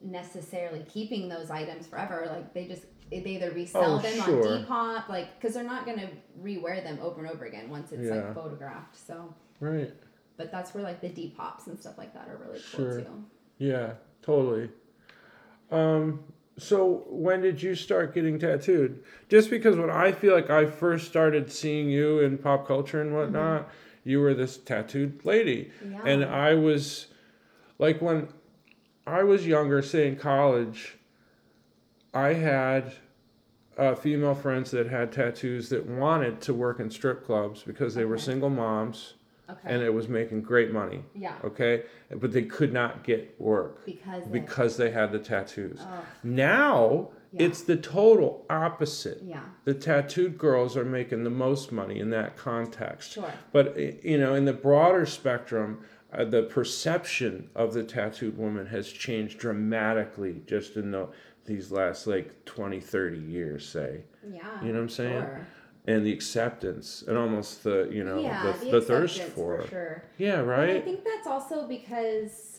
[SPEAKER 2] necessarily keeping those items forever. Like they just they either resell
[SPEAKER 1] Oh,
[SPEAKER 2] them
[SPEAKER 1] sure.
[SPEAKER 2] on Depop, like because they're not gonna rewear them over and over again once it's
[SPEAKER 1] Yeah.
[SPEAKER 2] like photographed. So,
[SPEAKER 1] right
[SPEAKER 2] but that's where like the Depops and stuff like that are really
[SPEAKER 1] Sure.
[SPEAKER 2] cool too.
[SPEAKER 1] yeah totally um so when did you start getting tattooed just because when i feel like i first started seeing you in pop culture and whatnot you were this tattooed lady
[SPEAKER 2] Yeah.
[SPEAKER 1] and I was like when I was younger, say in college, I had uh, female friends that had tattoos that wanted to work in strip clubs because they were single moms
[SPEAKER 2] okay.
[SPEAKER 1] and it was making great money.
[SPEAKER 2] yeah.
[SPEAKER 1] Okay, but they could not get work
[SPEAKER 2] Because they-
[SPEAKER 1] because they had the tattoos.
[SPEAKER 2] oh,
[SPEAKER 1] Now
[SPEAKER 2] Yeah.
[SPEAKER 1] it's the total opposite.
[SPEAKER 2] yeah.
[SPEAKER 1] The tattooed girls are making the most money in that context.
[SPEAKER 2] Sure.
[SPEAKER 1] But eh, you know, in the broader spectrum, uh, the perception of the tattooed woman has changed dramatically just in the, these last like 20, 30 years, say.
[SPEAKER 2] Yeah.
[SPEAKER 1] You know what I'm saying?
[SPEAKER 2] Sure.
[SPEAKER 1] And the acceptance and almost the, you know,
[SPEAKER 2] yeah,
[SPEAKER 1] the,
[SPEAKER 2] the,
[SPEAKER 1] the thirst for
[SPEAKER 2] for sure.
[SPEAKER 1] Yeah,
[SPEAKER 2] And I think that's also because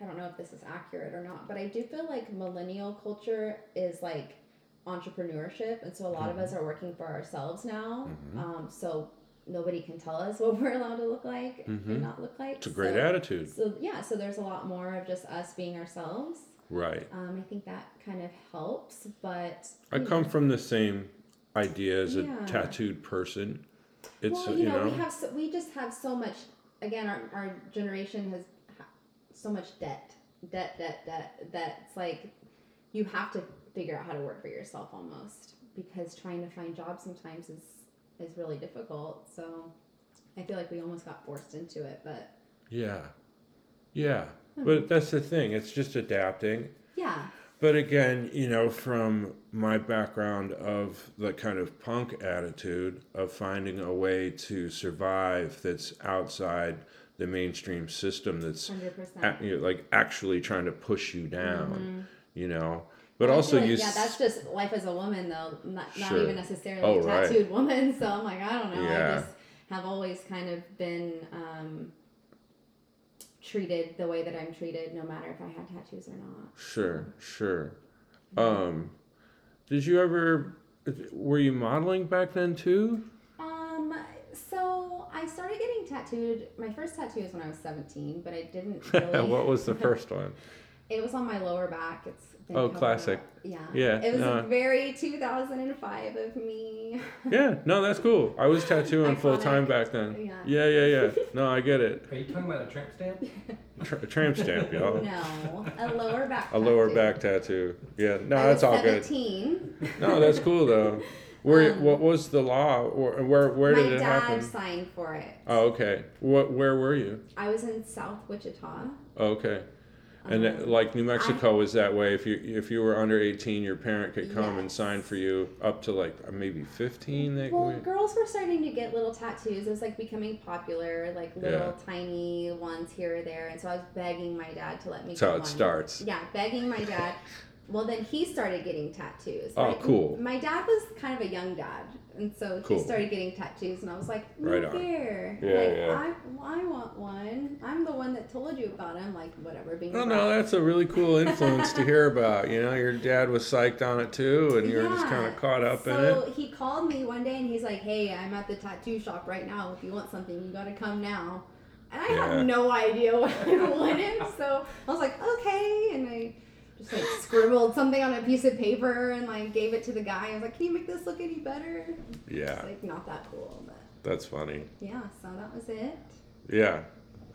[SPEAKER 2] I don't know if this is accurate or not, but I do feel like millennial culture is like entrepreneurship, and so a lot of
[SPEAKER 1] Mm-hmm.
[SPEAKER 2] us are working for ourselves now.
[SPEAKER 1] Mhm.
[SPEAKER 2] Um, so nobody can tell us what we're allowed to look like
[SPEAKER 1] Mhm.
[SPEAKER 2] and not look like.
[SPEAKER 1] It's a great
[SPEAKER 2] so,
[SPEAKER 1] attitude.
[SPEAKER 2] So yeah, so there's a lot more of just us being ourselves.
[SPEAKER 1] Right.
[SPEAKER 2] Um, I think that kind of helps, but
[SPEAKER 1] I come
[SPEAKER 2] know.
[SPEAKER 1] from the same idea as a tattooed person. It's,
[SPEAKER 2] well,
[SPEAKER 1] uh,
[SPEAKER 2] you know, we have so, we just have so much. Again, our, our generation has ha- so much debt, debt, debt, debt. That it's like you have to figure out how to work for yourself almost because trying to find jobs sometimes is is really difficult. So I feel like we almost got forced into it, but
[SPEAKER 1] yeah. Yeah. Hmm. But that's the thing, it's just adapting.
[SPEAKER 2] Yeah.
[SPEAKER 1] But again, you know, from my background of the kind of punk attitude of finding a way to survive that's outside the mainstream system that's a- you know, like actually trying to push you down, you know. But
[SPEAKER 2] I
[SPEAKER 1] also
[SPEAKER 2] like,
[SPEAKER 1] you
[SPEAKER 2] yeah, that's just life as a woman, though. Not, not
[SPEAKER 1] Sure.
[SPEAKER 2] even necessarily
[SPEAKER 1] Oh,
[SPEAKER 2] a
[SPEAKER 1] right.
[SPEAKER 2] tattooed woman. So I'm like, I don't know.
[SPEAKER 1] Yeah.
[SPEAKER 2] I just have always kind of been um, treated the way that I'm treated, no matter if I had tattoos or not.
[SPEAKER 1] Sure, sure. Um, did you ever? Were you modeling back then too?
[SPEAKER 2] Um, so I started getting tattooed. My first tattoo was when I was 17, but I didn't
[SPEAKER 1] what was the first one?
[SPEAKER 2] it was on my lower back. It's been
[SPEAKER 1] Oh, classic.
[SPEAKER 2] up. Yeah.
[SPEAKER 1] Yeah,
[SPEAKER 2] It was
[SPEAKER 1] no.
[SPEAKER 2] very 2005 of me.
[SPEAKER 1] Yeah, no, that's cool. I was tattooing full time back then.
[SPEAKER 2] Yeah.
[SPEAKER 1] Yeah, yeah, yeah. No, I get it.
[SPEAKER 3] Are you talking about a tramp stamp?
[SPEAKER 1] Tra- tramp stamp, y'all.
[SPEAKER 2] No, a lower back.
[SPEAKER 1] A lower back tattoo. Yeah, no,
[SPEAKER 2] I
[SPEAKER 1] that's
[SPEAKER 2] was
[SPEAKER 1] all good.
[SPEAKER 2] 17.
[SPEAKER 1] No, that's cool though. Where?
[SPEAKER 2] Um,
[SPEAKER 1] what was the law? Or where? Where did it happen?
[SPEAKER 2] My dad signed for it.
[SPEAKER 1] Oh, okay. What? Where were you?
[SPEAKER 2] I was in South Wichita.
[SPEAKER 1] Oh, okay. And
[SPEAKER 2] Um,
[SPEAKER 1] like New Mexico was that way. If you if you were under eighteen, your parent could come and sign for you up to like maybe fifteen. They,
[SPEAKER 2] Well, girls were starting to get little tattoos. It was like becoming popular, like little
[SPEAKER 1] Yeah.
[SPEAKER 2] tiny ones here or there. And so I was begging my dad to let me
[SPEAKER 1] That's how it
[SPEAKER 2] one.
[SPEAKER 1] starts.
[SPEAKER 2] Yeah, begging my dad. Well, then he started getting tattoos.
[SPEAKER 1] Oh,
[SPEAKER 2] My-
[SPEAKER 1] cool.
[SPEAKER 2] My dad was kind of a young dad, and so
[SPEAKER 1] Cool.
[SPEAKER 2] he started getting tattoos, and I was like, "No
[SPEAKER 1] Right
[SPEAKER 2] fair.
[SPEAKER 1] Yeah,
[SPEAKER 2] like,
[SPEAKER 1] yeah.
[SPEAKER 2] I, I want one. I'm the one that told you about him. Like, whatever. Being
[SPEAKER 1] Oh no, that's a really cool influence to hear about. You know, your dad was psyched on it too, and you were just kind of caught up in it.
[SPEAKER 2] so he called me one day and he's like, "Hey, I'm at the tattoo shop right now. If you want something, you gotta come now." And I
[SPEAKER 1] Yeah.
[SPEAKER 2] had no idea what I wanted, so I was like, "Okay," and I just like scribbled something on a piece of paper and like gave it to the guy. I was like, "Can you make this look any better?"
[SPEAKER 1] Yeah,
[SPEAKER 2] It's like not that cool, but
[SPEAKER 1] that's funny.
[SPEAKER 2] yeah. So that was it.
[SPEAKER 1] Yeah.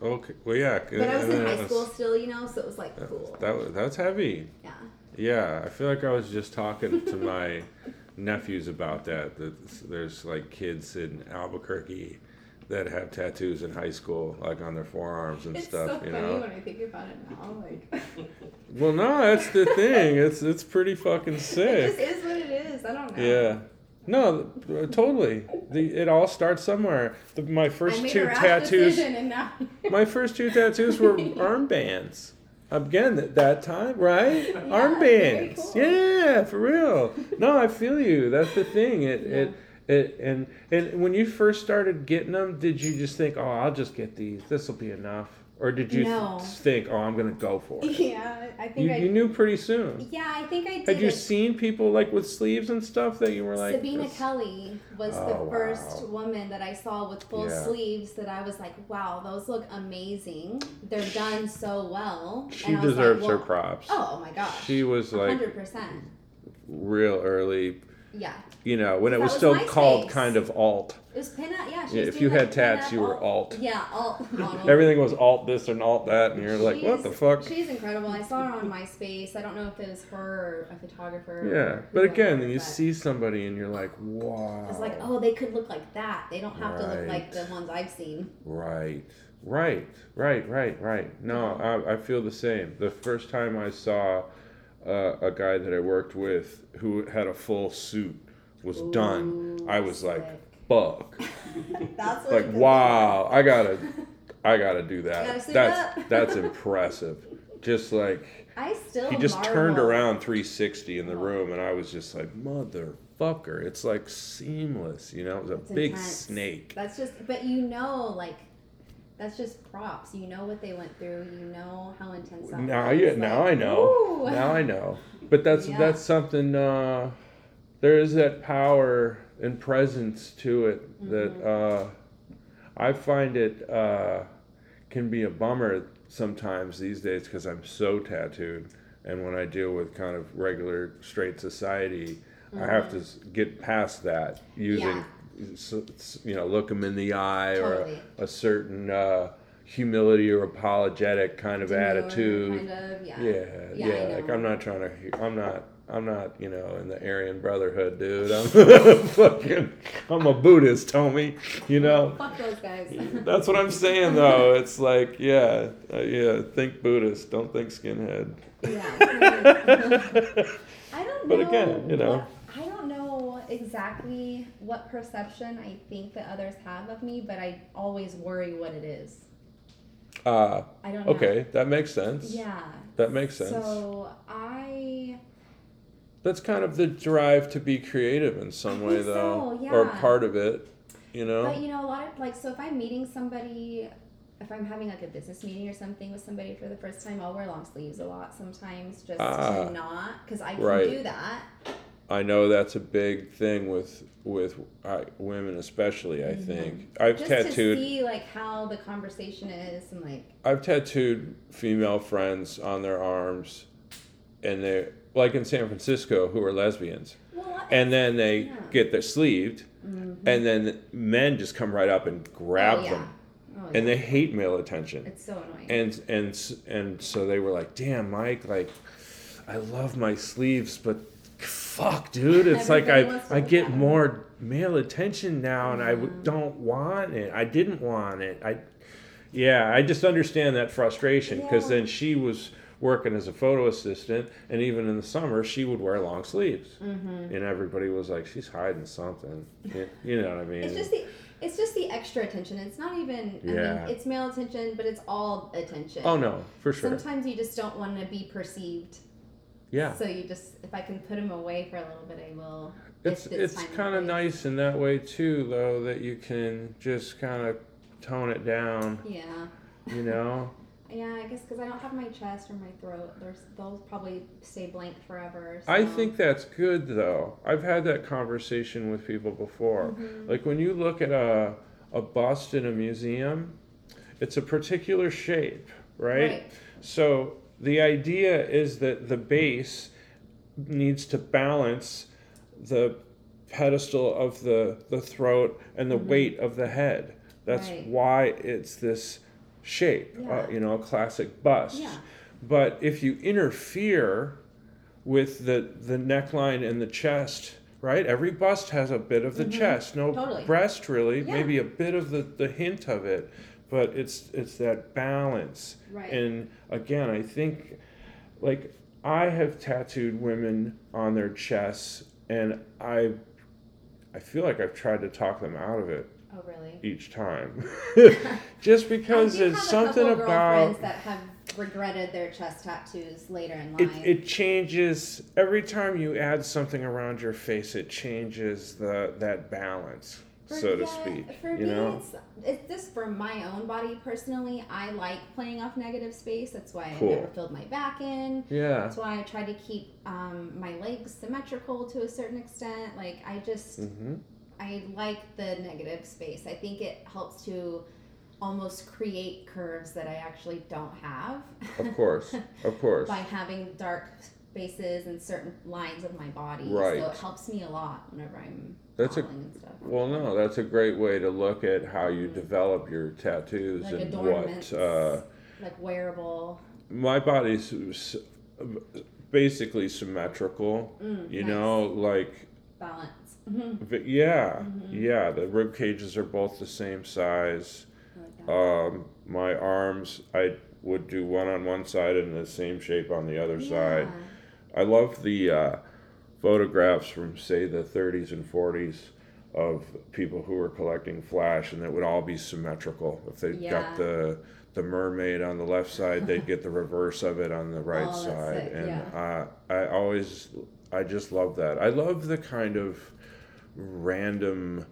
[SPEAKER 1] Okay. Well, yeah.
[SPEAKER 2] But I was
[SPEAKER 1] and
[SPEAKER 2] in high
[SPEAKER 1] was-
[SPEAKER 2] school still, you know, so it was like cool.
[SPEAKER 1] That was that's heavy.
[SPEAKER 2] Yeah.
[SPEAKER 1] Yeah, I feel like I was just talking to my nephews about that. That there's like kids in Albuquerque that have tattoos in high school, like on their forearms and
[SPEAKER 2] It's
[SPEAKER 1] stuff.
[SPEAKER 2] so
[SPEAKER 1] you know.
[SPEAKER 2] when I think about it now. Like,
[SPEAKER 1] Well, no, that's the thing. It's it's pretty fucking
[SPEAKER 2] it just
[SPEAKER 1] sick.
[SPEAKER 2] is what it is. I don't know.
[SPEAKER 1] Yeah. No, uh, totally. The, it all starts somewhere. The, my first two tattoos.
[SPEAKER 2] and now
[SPEAKER 1] My first two tattoos were armbands. Again, at that time, right?
[SPEAKER 2] very
[SPEAKER 1] armbands.
[SPEAKER 2] cool.
[SPEAKER 1] Yeah, for real. No, I feel you. That's the thing. It,
[SPEAKER 2] Yeah.
[SPEAKER 1] it, it, and and when you first started getting them, did you just think, oh, I'll just get these. This will be enough, or did you
[SPEAKER 2] No.
[SPEAKER 1] think, oh, I'm gonna go for it?
[SPEAKER 2] Yeah, I think
[SPEAKER 1] You,
[SPEAKER 2] I.
[SPEAKER 1] you knew pretty soon.
[SPEAKER 2] yeah, I think I did.
[SPEAKER 1] Had you
[SPEAKER 2] it.
[SPEAKER 1] seen people like with sleeves and stuff that you were like?
[SPEAKER 2] Sabina
[SPEAKER 1] this-
[SPEAKER 2] Kelley was
[SPEAKER 1] Oh,
[SPEAKER 2] the first
[SPEAKER 1] wow.
[SPEAKER 2] woman that I saw with full
[SPEAKER 1] Yeah.
[SPEAKER 2] sleeves that I was like, wow, those look amazing. They're done so well.
[SPEAKER 1] She
[SPEAKER 2] And was like,
[SPEAKER 1] deserves her
[SPEAKER 2] well-
[SPEAKER 1] props.
[SPEAKER 2] Oh my gosh.
[SPEAKER 1] She was like
[SPEAKER 2] hundred percent.
[SPEAKER 1] real early.
[SPEAKER 2] Yeah,
[SPEAKER 1] You know, when it was
[SPEAKER 2] was
[SPEAKER 1] still
[SPEAKER 2] MySpace.
[SPEAKER 1] called kind of alt.
[SPEAKER 2] it was pin up. Yeah, she
[SPEAKER 1] Yeah, if you had tats, you were alt.
[SPEAKER 2] Yeah, alt model.
[SPEAKER 1] Everything was alt this and alt that, and you're like, what the fuck?
[SPEAKER 2] She's incredible. I saw her on MySpace. I don't know if it was her or a photographer.
[SPEAKER 1] Yeah, but again, you see somebody and you're like, wow.
[SPEAKER 2] It's like, oh, they could look like that. They don't have to look like the ones I've seen.
[SPEAKER 1] Right, right, right, right, right. No, I, I feel the same. The first time I saw uh, a guy that I worked with who had a full suit was done, I was like,
[SPEAKER 2] sick.
[SPEAKER 1] fuck.
[SPEAKER 2] That's
[SPEAKER 1] like wow i gotta i gotta do
[SPEAKER 2] gotta
[SPEAKER 1] that that's
[SPEAKER 2] up.
[SPEAKER 1] that's impressive just like.
[SPEAKER 2] I still.
[SPEAKER 1] he just turned around 360 in the room and i was just like motherfucker it's like seamless you know it was a
[SPEAKER 2] It's
[SPEAKER 1] big
[SPEAKER 2] intense.
[SPEAKER 1] snake
[SPEAKER 2] That's just, but you know, like, that's just props. You know what they went through. You know how intense that
[SPEAKER 1] now
[SPEAKER 2] was.
[SPEAKER 1] yeah
[SPEAKER 2] like,
[SPEAKER 1] now i know
[SPEAKER 2] ooh.
[SPEAKER 1] now i know but that's
[SPEAKER 2] Yeah.
[SPEAKER 1] that's something uh there is that power and presence to it that
[SPEAKER 2] Mm-hmm.
[SPEAKER 1] uh i find it uh can be a bummer sometimes these days because i'm so tattooed and when i deal with kind of regular straight society i have to get past that using s- you know look them in the eye
[SPEAKER 2] Totally.
[SPEAKER 1] or a certain uh humility or apologetic kind of
[SPEAKER 2] Demure,
[SPEAKER 1] attitude
[SPEAKER 2] Kind of, yeah.
[SPEAKER 1] yeah,
[SPEAKER 2] Yeah,
[SPEAKER 1] yeah. Like. I'm not trying to. I'm not. I'm not, you know, in the Aryan Brotherhood, dude. I'm fucking, I'm a Buddhist, homie. You know.
[SPEAKER 2] Fuck those guys.
[SPEAKER 1] That's what I'm saying, though. It's like, yeah, uh, yeah. Think Buddhist, don't think skinhead.
[SPEAKER 2] yeah. I don't know.
[SPEAKER 1] But again, you know.
[SPEAKER 2] what- I don't know exactly what perception I think that others have of me, but I always worry what it is.
[SPEAKER 1] Uh,
[SPEAKER 2] I don't know.
[SPEAKER 1] okay, that makes sense.
[SPEAKER 2] Yeah.
[SPEAKER 1] That makes sense.
[SPEAKER 2] So I
[SPEAKER 1] That's kind of the drive to be creative in some way, though,
[SPEAKER 2] so,
[SPEAKER 1] or part of it. You know.
[SPEAKER 2] But you know, a lot of like, so if I'm meeting somebody, if I'm having like a business meeting or something with somebody for the first time, I'll wear long sleeves a lot sometimes just
[SPEAKER 1] Ah,
[SPEAKER 2] to not, because I can
[SPEAKER 1] right.
[SPEAKER 2] do that.
[SPEAKER 1] I know that's a big thing with with uh, women, especially. I think I've
[SPEAKER 2] Mm-hmm. Just
[SPEAKER 1] tattooed.
[SPEAKER 2] to see like how the conversation is and like,
[SPEAKER 1] I've tattooed female friends on their arms, and they like in San Francisco who are lesbians,
[SPEAKER 2] well,
[SPEAKER 1] and then they
[SPEAKER 2] Yeah.
[SPEAKER 1] get their sleeved,
[SPEAKER 2] Mhm.
[SPEAKER 1] and then men just come right up and grab
[SPEAKER 2] oh, yeah.
[SPEAKER 1] them,
[SPEAKER 2] Oh,
[SPEAKER 1] and they hate male attention.
[SPEAKER 2] it's so annoying.
[SPEAKER 1] and and and so they were like, "Damn, Mike, like, I love my sleeves, but fuck, dude, it's like I I get
[SPEAKER 2] at 'em."
[SPEAKER 1] more male attention now, and I w-
[SPEAKER 2] Yeah.
[SPEAKER 1] don't want it. I didn't want it. I, yeah, I just understand that frustration because
[SPEAKER 2] Yeah.
[SPEAKER 1] then she was working as a photo assistant, and even in the summer, she would wear long sleeves,
[SPEAKER 2] mm-hmm.
[SPEAKER 1] and everybody was like, "She's hiding something." You, know what I mean?
[SPEAKER 2] It's just the it's just the extra attention. It's not even. I
[SPEAKER 1] Yeah.
[SPEAKER 2] mean, it's male attention, but it's all attention.
[SPEAKER 1] oh no, for sure.
[SPEAKER 2] Sometimes you just don't want to be perceived.
[SPEAKER 1] Yeah.
[SPEAKER 2] So you just, if I can put them away for a little bit, I will.
[SPEAKER 1] It's
[SPEAKER 2] if
[SPEAKER 1] it's kind of nice in that way too, though, that you can just kind of tone it down,
[SPEAKER 2] Yeah.
[SPEAKER 1] you know.
[SPEAKER 2] Yeah, I guess because I don't have my chest or my throat. There's, they'll probably stay blank forever.
[SPEAKER 1] I think that's good though. I've had that conversation with people before.
[SPEAKER 2] Mhm.
[SPEAKER 1] Like when you look at a a bust in a museum, it's a particular shape, right? So the idea is that the base needs to balance the pedestal of the, the throat and the
[SPEAKER 2] Mhm.
[SPEAKER 1] weight of the head. That's
[SPEAKER 2] Right.
[SPEAKER 1] why it's this shape, uh, you know, a classic bust.
[SPEAKER 2] Yeah.
[SPEAKER 1] But if you interfere with the, the neckline and the chest, right? Every bust has a bit of the
[SPEAKER 2] Mhm.
[SPEAKER 1] chest, no
[SPEAKER 2] Totally.
[SPEAKER 1] breast really,
[SPEAKER 2] Yeah.
[SPEAKER 1] maybe a bit of the, the hint of it, but it's it's that balance.
[SPEAKER 2] Right.
[SPEAKER 1] And again, I think like I have tattooed women on their chests and I I feel like I've tried to talk them out of it
[SPEAKER 2] oh, really?
[SPEAKER 1] each time. Just because
[SPEAKER 2] I do
[SPEAKER 1] there's something about
[SPEAKER 2] that have regretted their chest tattoos later in
[SPEAKER 1] it,
[SPEAKER 2] life.
[SPEAKER 1] it changes every time you add something around your face it changes the that balance
[SPEAKER 2] For-
[SPEAKER 1] so to speak
[SPEAKER 2] For
[SPEAKER 1] you
[SPEAKER 2] me,
[SPEAKER 1] know
[SPEAKER 2] it's, it's just for my own body personally. I like playing off negative space. That's why
[SPEAKER 1] Cool.
[SPEAKER 2] I never filled my back in.
[SPEAKER 1] yeah
[SPEAKER 2] That's why I try to keep um, my legs symmetrical to a certain extent. Like I just,
[SPEAKER 1] hmm
[SPEAKER 2] I like the negative space. I think it helps to almost create curves that I actually don't have.
[SPEAKER 1] of course of course
[SPEAKER 2] by having dark spaces and certain lines of my body.
[SPEAKER 1] Right.
[SPEAKER 2] So it helps me a lot whenever I'm
[SPEAKER 1] That's a-
[SPEAKER 2] and stuff.
[SPEAKER 1] well no that's a great way to look at how you
[SPEAKER 2] Mhm.
[SPEAKER 1] develop your tattoos
[SPEAKER 2] Like
[SPEAKER 1] and what uh,
[SPEAKER 2] like wearable.
[SPEAKER 1] my body's basically symmetrical
[SPEAKER 2] Mm,
[SPEAKER 1] you
[SPEAKER 2] nice.
[SPEAKER 1] know like
[SPEAKER 2] balance. Mhm.
[SPEAKER 1] v- yeah
[SPEAKER 2] Mhm.
[SPEAKER 1] yeah the rib cages are both the same size
[SPEAKER 2] like.
[SPEAKER 1] Um, my arms, I would do one on one side and the same shape on the other side. I love the uh, photographs from, say, the 30s and 40s of people who were collecting flash, and it would all be symmetrical. If they
[SPEAKER 2] Yeah.
[SPEAKER 1] got the the mermaid on the left side, they'd get the reverse of it on the right
[SPEAKER 2] Oh,
[SPEAKER 1] side, and
[SPEAKER 2] yeah.
[SPEAKER 1] uh, I always, I just love that. I love the kind of random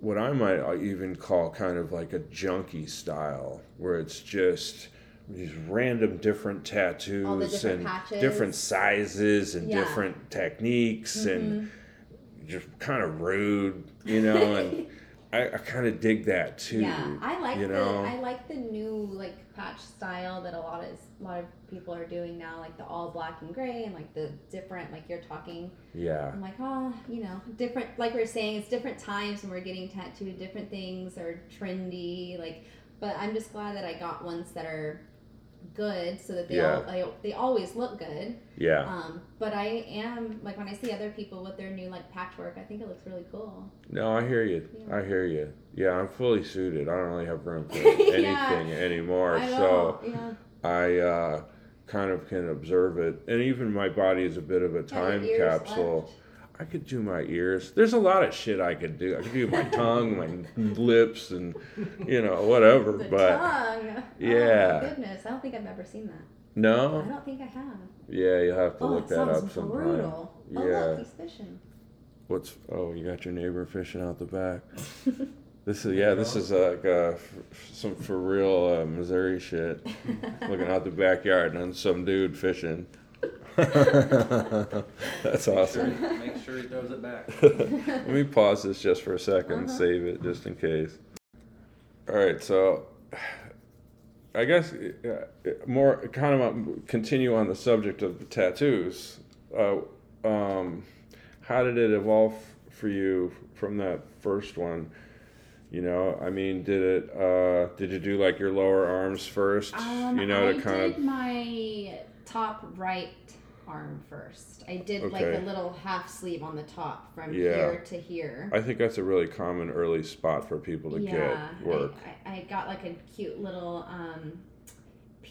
[SPEAKER 1] what I might even call kind of like a junky style, where it's just these random different tattoos
[SPEAKER 2] different
[SPEAKER 1] and
[SPEAKER 2] patches.
[SPEAKER 1] different sizes and
[SPEAKER 2] Yeah.
[SPEAKER 1] different techniques and
[SPEAKER 2] Mhm.
[SPEAKER 1] just kind of rude, you know. and I, I kind of dig that too.
[SPEAKER 2] yeah, I like
[SPEAKER 1] you
[SPEAKER 2] the? I like the new like patch style that a lot of a lot of people are doing now, like the all black and gray and like the different like you're talking.
[SPEAKER 1] Yeah,
[SPEAKER 2] I'm like, oh, you know, different. Like we are saying, it's different times when we're getting tattooed. Different things are trendy. Like, but I'm just glad that I got ones that are good so that they
[SPEAKER 1] Yeah.
[SPEAKER 2] all they, they always look good.
[SPEAKER 1] Yeah.
[SPEAKER 2] Um, but I am like when I see other people with their new like patchwork, I think it looks really cool.
[SPEAKER 1] No, I hear you.
[SPEAKER 2] Yeah.
[SPEAKER 1] I hear you. Yeah, I'm fully suited. I don't really have room for anything
[SPEAKER 2] Yeah.
[SPEAKER 1] anymore.
[SPEAKER 2] I
[SPEAKER 1] So. I uh, kind of can observe it. And even my body is a bit of a time capsule.
[SPEAKER 2] left.
[SPEAKER 1] I could do my ears. There's a lot of shit I could do. I could do my tongue, my lips, and you know whatever.
[SPEAKER 2] The
[SPEAKER 1] but
[SPEAKER 2] tongue.
[SPEAKER 1] Yeah.
[SPEAKER 2] Oh my goodness, I don't think I've ever seen that.
[SPEAKER 1] No, I
[SPEAKER 2] don't think I have.
[SPEAKER 1] yeah, you'll have to
[SPEAKER 2] oh,
[SPEAKER 1] look
[SPEAKER 2] it
[SPEAKER 1] that up sometime.
[SPEAKER 2] brutal. Oh
[SPEAKER 1] Yeah.
[SPEAKER 2] look, he's fishing.
[SPEAKER 1] What's oh, you got your neighbor fishing out the back. This is yeah, this is like uh, some for real uh, Missouri shit. Looking out the backyard and then some dude fishing. That's awesome.
[SPEAKER 3] Make sure he throws it back.
[SPEAKER 1] Let me pause this just for a 2nd
[SPEAKER 2] Uh-huh.
[SPEAKER 1] save it just in case. All right, so I guess uh, more kind of uh, continue on the subject of tattoos. Uh, um, how did it evolve for you from that first one? You know, I mean, did it? Uh, did you do like your lower arms first?
[SPEAKER 2] Um,
[SPEAKER 1] you know,
[SPEAKER 2] I
[SPEAKER 1] to kind
[SPEAKER 2] did
[SPEAKER 1] of
[SPEAKER 2] my top right arm first. I did like a little half sleeve on the top from
[SPEAKER 1] Yeah.
[SPEAKER 2] here to here.
[SPEAKER 1] I think that's a really common early spot for people to
[SPEAKER 2] yeah,
[SPEAKER 1] get work.
[SPEAKER 2] I, I, I got like a cute little um,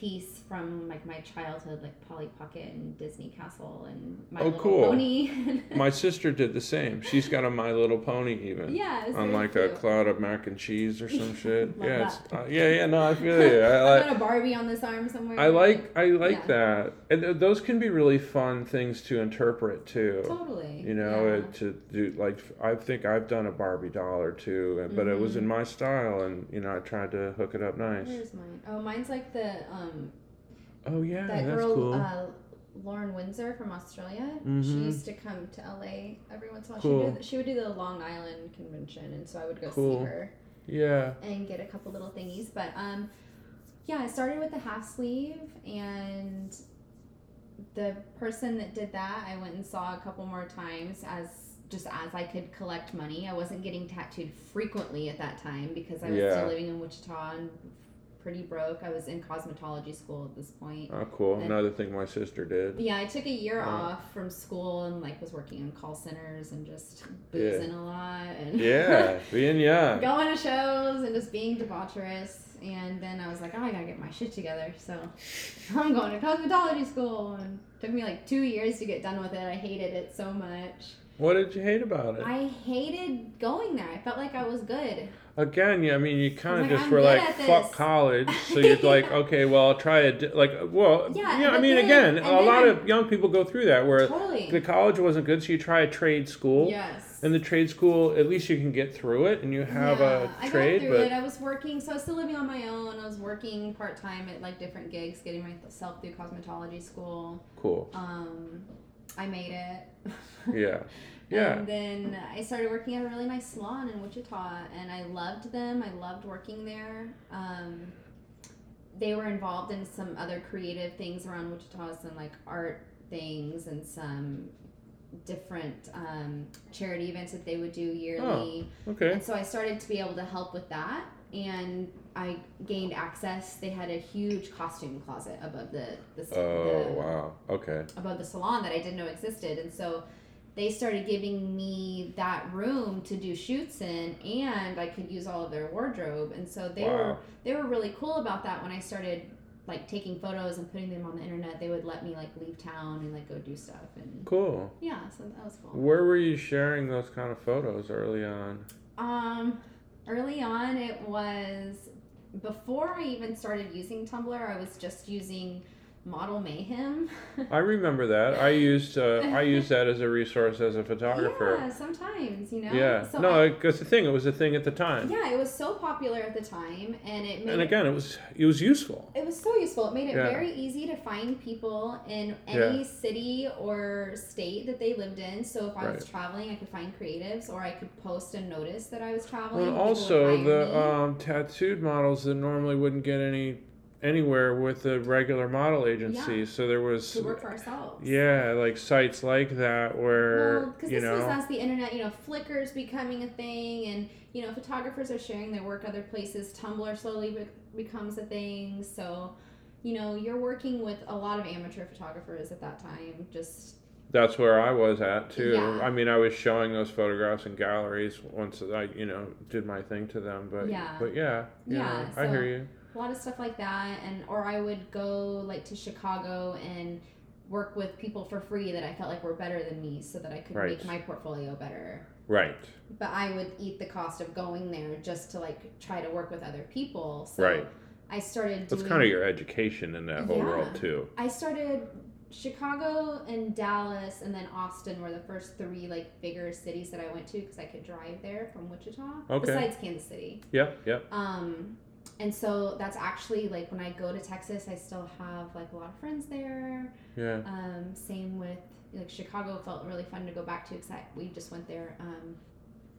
[SPEAKER 2] piece from like my childhood, like Polly Pocket and Disney Castle and My
[SPEAKER 1] Oh,
[SPEAKER 2] Little
[SPEAKER 1] cool.
[SPEAKER 2] Pony.
[SPEAKER 1] My sister did the same. She's got a My Little Pony even.
[SPEAKER 2] yeah,
[SPEAKER 1] on like a cloud of mac and cheese or some shit. Yeah, it's, uh, yeah, yeah. No, I feel you. I
[SPEAKER 2] got a Barbie on this arm somewhere.
[SPEAKER 1] I like. I like
[SPEAKER 2] Yeah.
[SPEAKER 1] that, and th- those can be really fun things to interpret too.
[SPEAKER 2] totally.
[SPEAKER 1] You know,
[SPEAKER 2] yeah.
[SPEAKER 1] it, to do like I think I've done a Barbie doll or two, but it was in my style, and you know I tried to hook it up nice.
[SPEAKER 2] Where's mine? Oh, mine's like the um
[SPEAKER 1] Oh yeah,
[SPEAKER 2] that
[SPEAKER 1] that's
[SPEAKER 2] girl
[SPEAKER 1] cool.
[SPEAKER 2] uh, Lauren Windsor from Australia. She
[SPEAKER 1] Mhm.
[SPEAKER 2] used to come to LA every once in a while.
[SPEAKER 1] Cool.
[SPEAKER 2] She, would, she would do the Long Island convention, and so I would go
[SPEAKER 1] Cool.
[SPEAKER 2] see her
[SPEAKER 1] yeah.
[SPEAKER 2] and get a couple little thingies. But um, yeah, I started with the half sleeve, and the person that did that, I went and saw a couple more times as just as I could collect money. I wasn't getting tattooed frequently at that time because I was
[SPEAKER 1] Yeah.
[SPEAKER 2] still living in Wichita and pretty broke. I was in cosmetology school at this point.
[SPEAKER 1] Oh, cool.
[SPEAKER 2] And-
[SPEAKER 1] Another thing my sister did.
[SPEAKER 2] Yeah, I took a year
[SPEAKER 1] Right.
[SPEAKER 2] off from school and like was working in call centers and just boozing a lot and
[SPEAKER 1] Yeah, being young.
[SPEAKER 2] going to shows and just being debaucherous. And then I was like, oh, I gotta get my shit together. So I'm going to cosmetology school and took me like two years to get done with it. I hated it so much.
[SPEAKER 1] What did you hate about it?
[SPEAKER 2] I hated going there. I felt like I was good.
[SPEAKER 1] Again, yeah, I mean, you kind of
[SPEAKER 2] like,
[SPEAKER 1] just
[SPEAKER 2] I'm
[SPEAKER 1] were like, fuck college. So you're like, okay, well, I'll try it. Like, well,
[SPEAKER 2] Yeah,
[SPEAKER 1] yeah, I mean, again, a lot
[SPEAKER 2] I'm-
[SPEAKER 1] of young people go through that where
[SPEAKER 2] Totally.
[SPEAKER 1] the college wasn't good, so you try a trade school.
[SPEAKER 2] Yes.
[SPEAKER 1] And the trade school, at least you can get through it and you have
[SPEAKER 2] yeah,
[SPEAKER 1] a
[SPEAKER 2] I
[SPEAKER 1] trade,
[SPEAKER 2] got through
[SPEAKER 1] but
[SPEAKER 2] it. I was working, so I was still living on my own. I was working part time at like different gigs, getting myself through cosmetology school.
[SPEAKER 1] cool.
[SPEAKER 2] Um, I made it.
[SPEAKER 1] Yeah. Yeah.
[SPEAKER 2] And then I started working at a really nice salon in Wichita, and I loved them. I loved working there. Um, they were involved in some other creative things around Wichita, some like art things and some different um, charity events that they would do yearly.
[SPEAKER 1] Okay.
[SPEAKER 2] And so I started to be able to help with that, and I gained access. They had a huge costume closet above the the,
[SPEAKER 1] Oh,
[SPEAKER 2] the
[SPEAKER 1] wow. Okay.
[SPEAKER 2] above the salon that I didn't know existed, and so they started giving me that room to do shoots in, and I could use all of their wardrobe, and so they were they were really cool about that when I started like taking photos and putting them on the internet. They would let me like leave town and like go do stuff, and
[SPEAKER 1] Cool.
[SPEAKER 2] yeah, so that was cool.
[SPEAKER 1] Where were you sharing those kind of photos early on?
[SPEAKER 2] Um, early on, it was before I even started using Tumblr. I was just using Model Mayhem.
[SPEAKER 1] I remember that. I used uh, I used that as a resource as a photographer.
[SPEAKER 2] Yeah, sometimes you know.
[SPEAKER 1] Yeah.
[SPEAKER 2] So
[SPEAKER 1] no,
[SPEAKER 2] I-
[SPEAKER 1] because the thing, it was a thing at the time.
[SPEAKER 2] yeah, it was so popular at the time, and it made
[SPEAKER 1] And again, it was it was useful.
[SPEAKER 2] it was so useful. It made it
[SPEAKER 1] Yeah.
[SPEAKER 2] very easy to find people in any city or state that they lived in. So if I was traveling, I could find creatives, or I could post a notice that I was traveling.
[SPEAKER 1] Well, and
[SPEAKER 2] and people
[SPEAKER 1] also the um, tattooed models that normally wouldn't get any anywhere with the regular model agency.
[SPEAKER 2] Yeah.
[SPEAKER 1] So there was
[SPEAKER 2] to work for ourselves.
[SPEAKER 1] yeah, like sites like that where
[SPEAKER 2] Well,
[SPEAKER 1] you
[SPEAKER 2] this was
[SPEAKER 1] know
[SPEAKER 2] as the internet, you know, Flickr's becoming a thing, and you know, photographers are sharing their work other places. Tumblr slowly be- becomes a thing. So, you know, you're working with a lot of amateur photographers at that time. Just
[SPEAKER 1] That's where I was at too.
[SPEAKER 2] Yeah.
[SPEAKER 1] I mean, I was showing those photographs in galleries once I, you know, did my thing to them. But
[SPEAKER 2] Yeah.
[SPEAKER 1] but yeah,
[SPEAKER 2] Yeah,
[SPEAKER 1] know, I hear you.
[SPEAKER 2] A lot of stuff like that and or I would go like to Chicago and work with people for free that I felt like were better than me so that I could
[SPEAKER 1] Right.
[SPEAKER 2] make my portfolio better.
[SPEAKER 1] Right,
[SPEAKER 2] But I would eat the cost of going there just to like try to work with other people. So
[SPEAKER 1] Right.
[SPEAKER 2] I started
[SPEAKER 1] that's
[SPEAKER 2] doing
[SPEAKER 1] kind of your education in that whole
[SPEAKER 2] Yeah.
[SPEAKER 1] world too.
[SPEAKER 2] I started Chicago and Dallas and then Austin were the first three like bigger cities that I went to because I could drive there from Wichita.
[SPEAKER 1] Okay.
[SPEAKER 2] Besides Kansas City.
[SPEAKER 1] Yep, yep.
[SPEAKER 2] Um, and so that's actually like when I go to Texas, I still have like a lot of friends there.
[SPEAKER 1] Yeah.
[SPEAKER 2] Um, same with like Chicago felt really fun to go back to because we just went there um,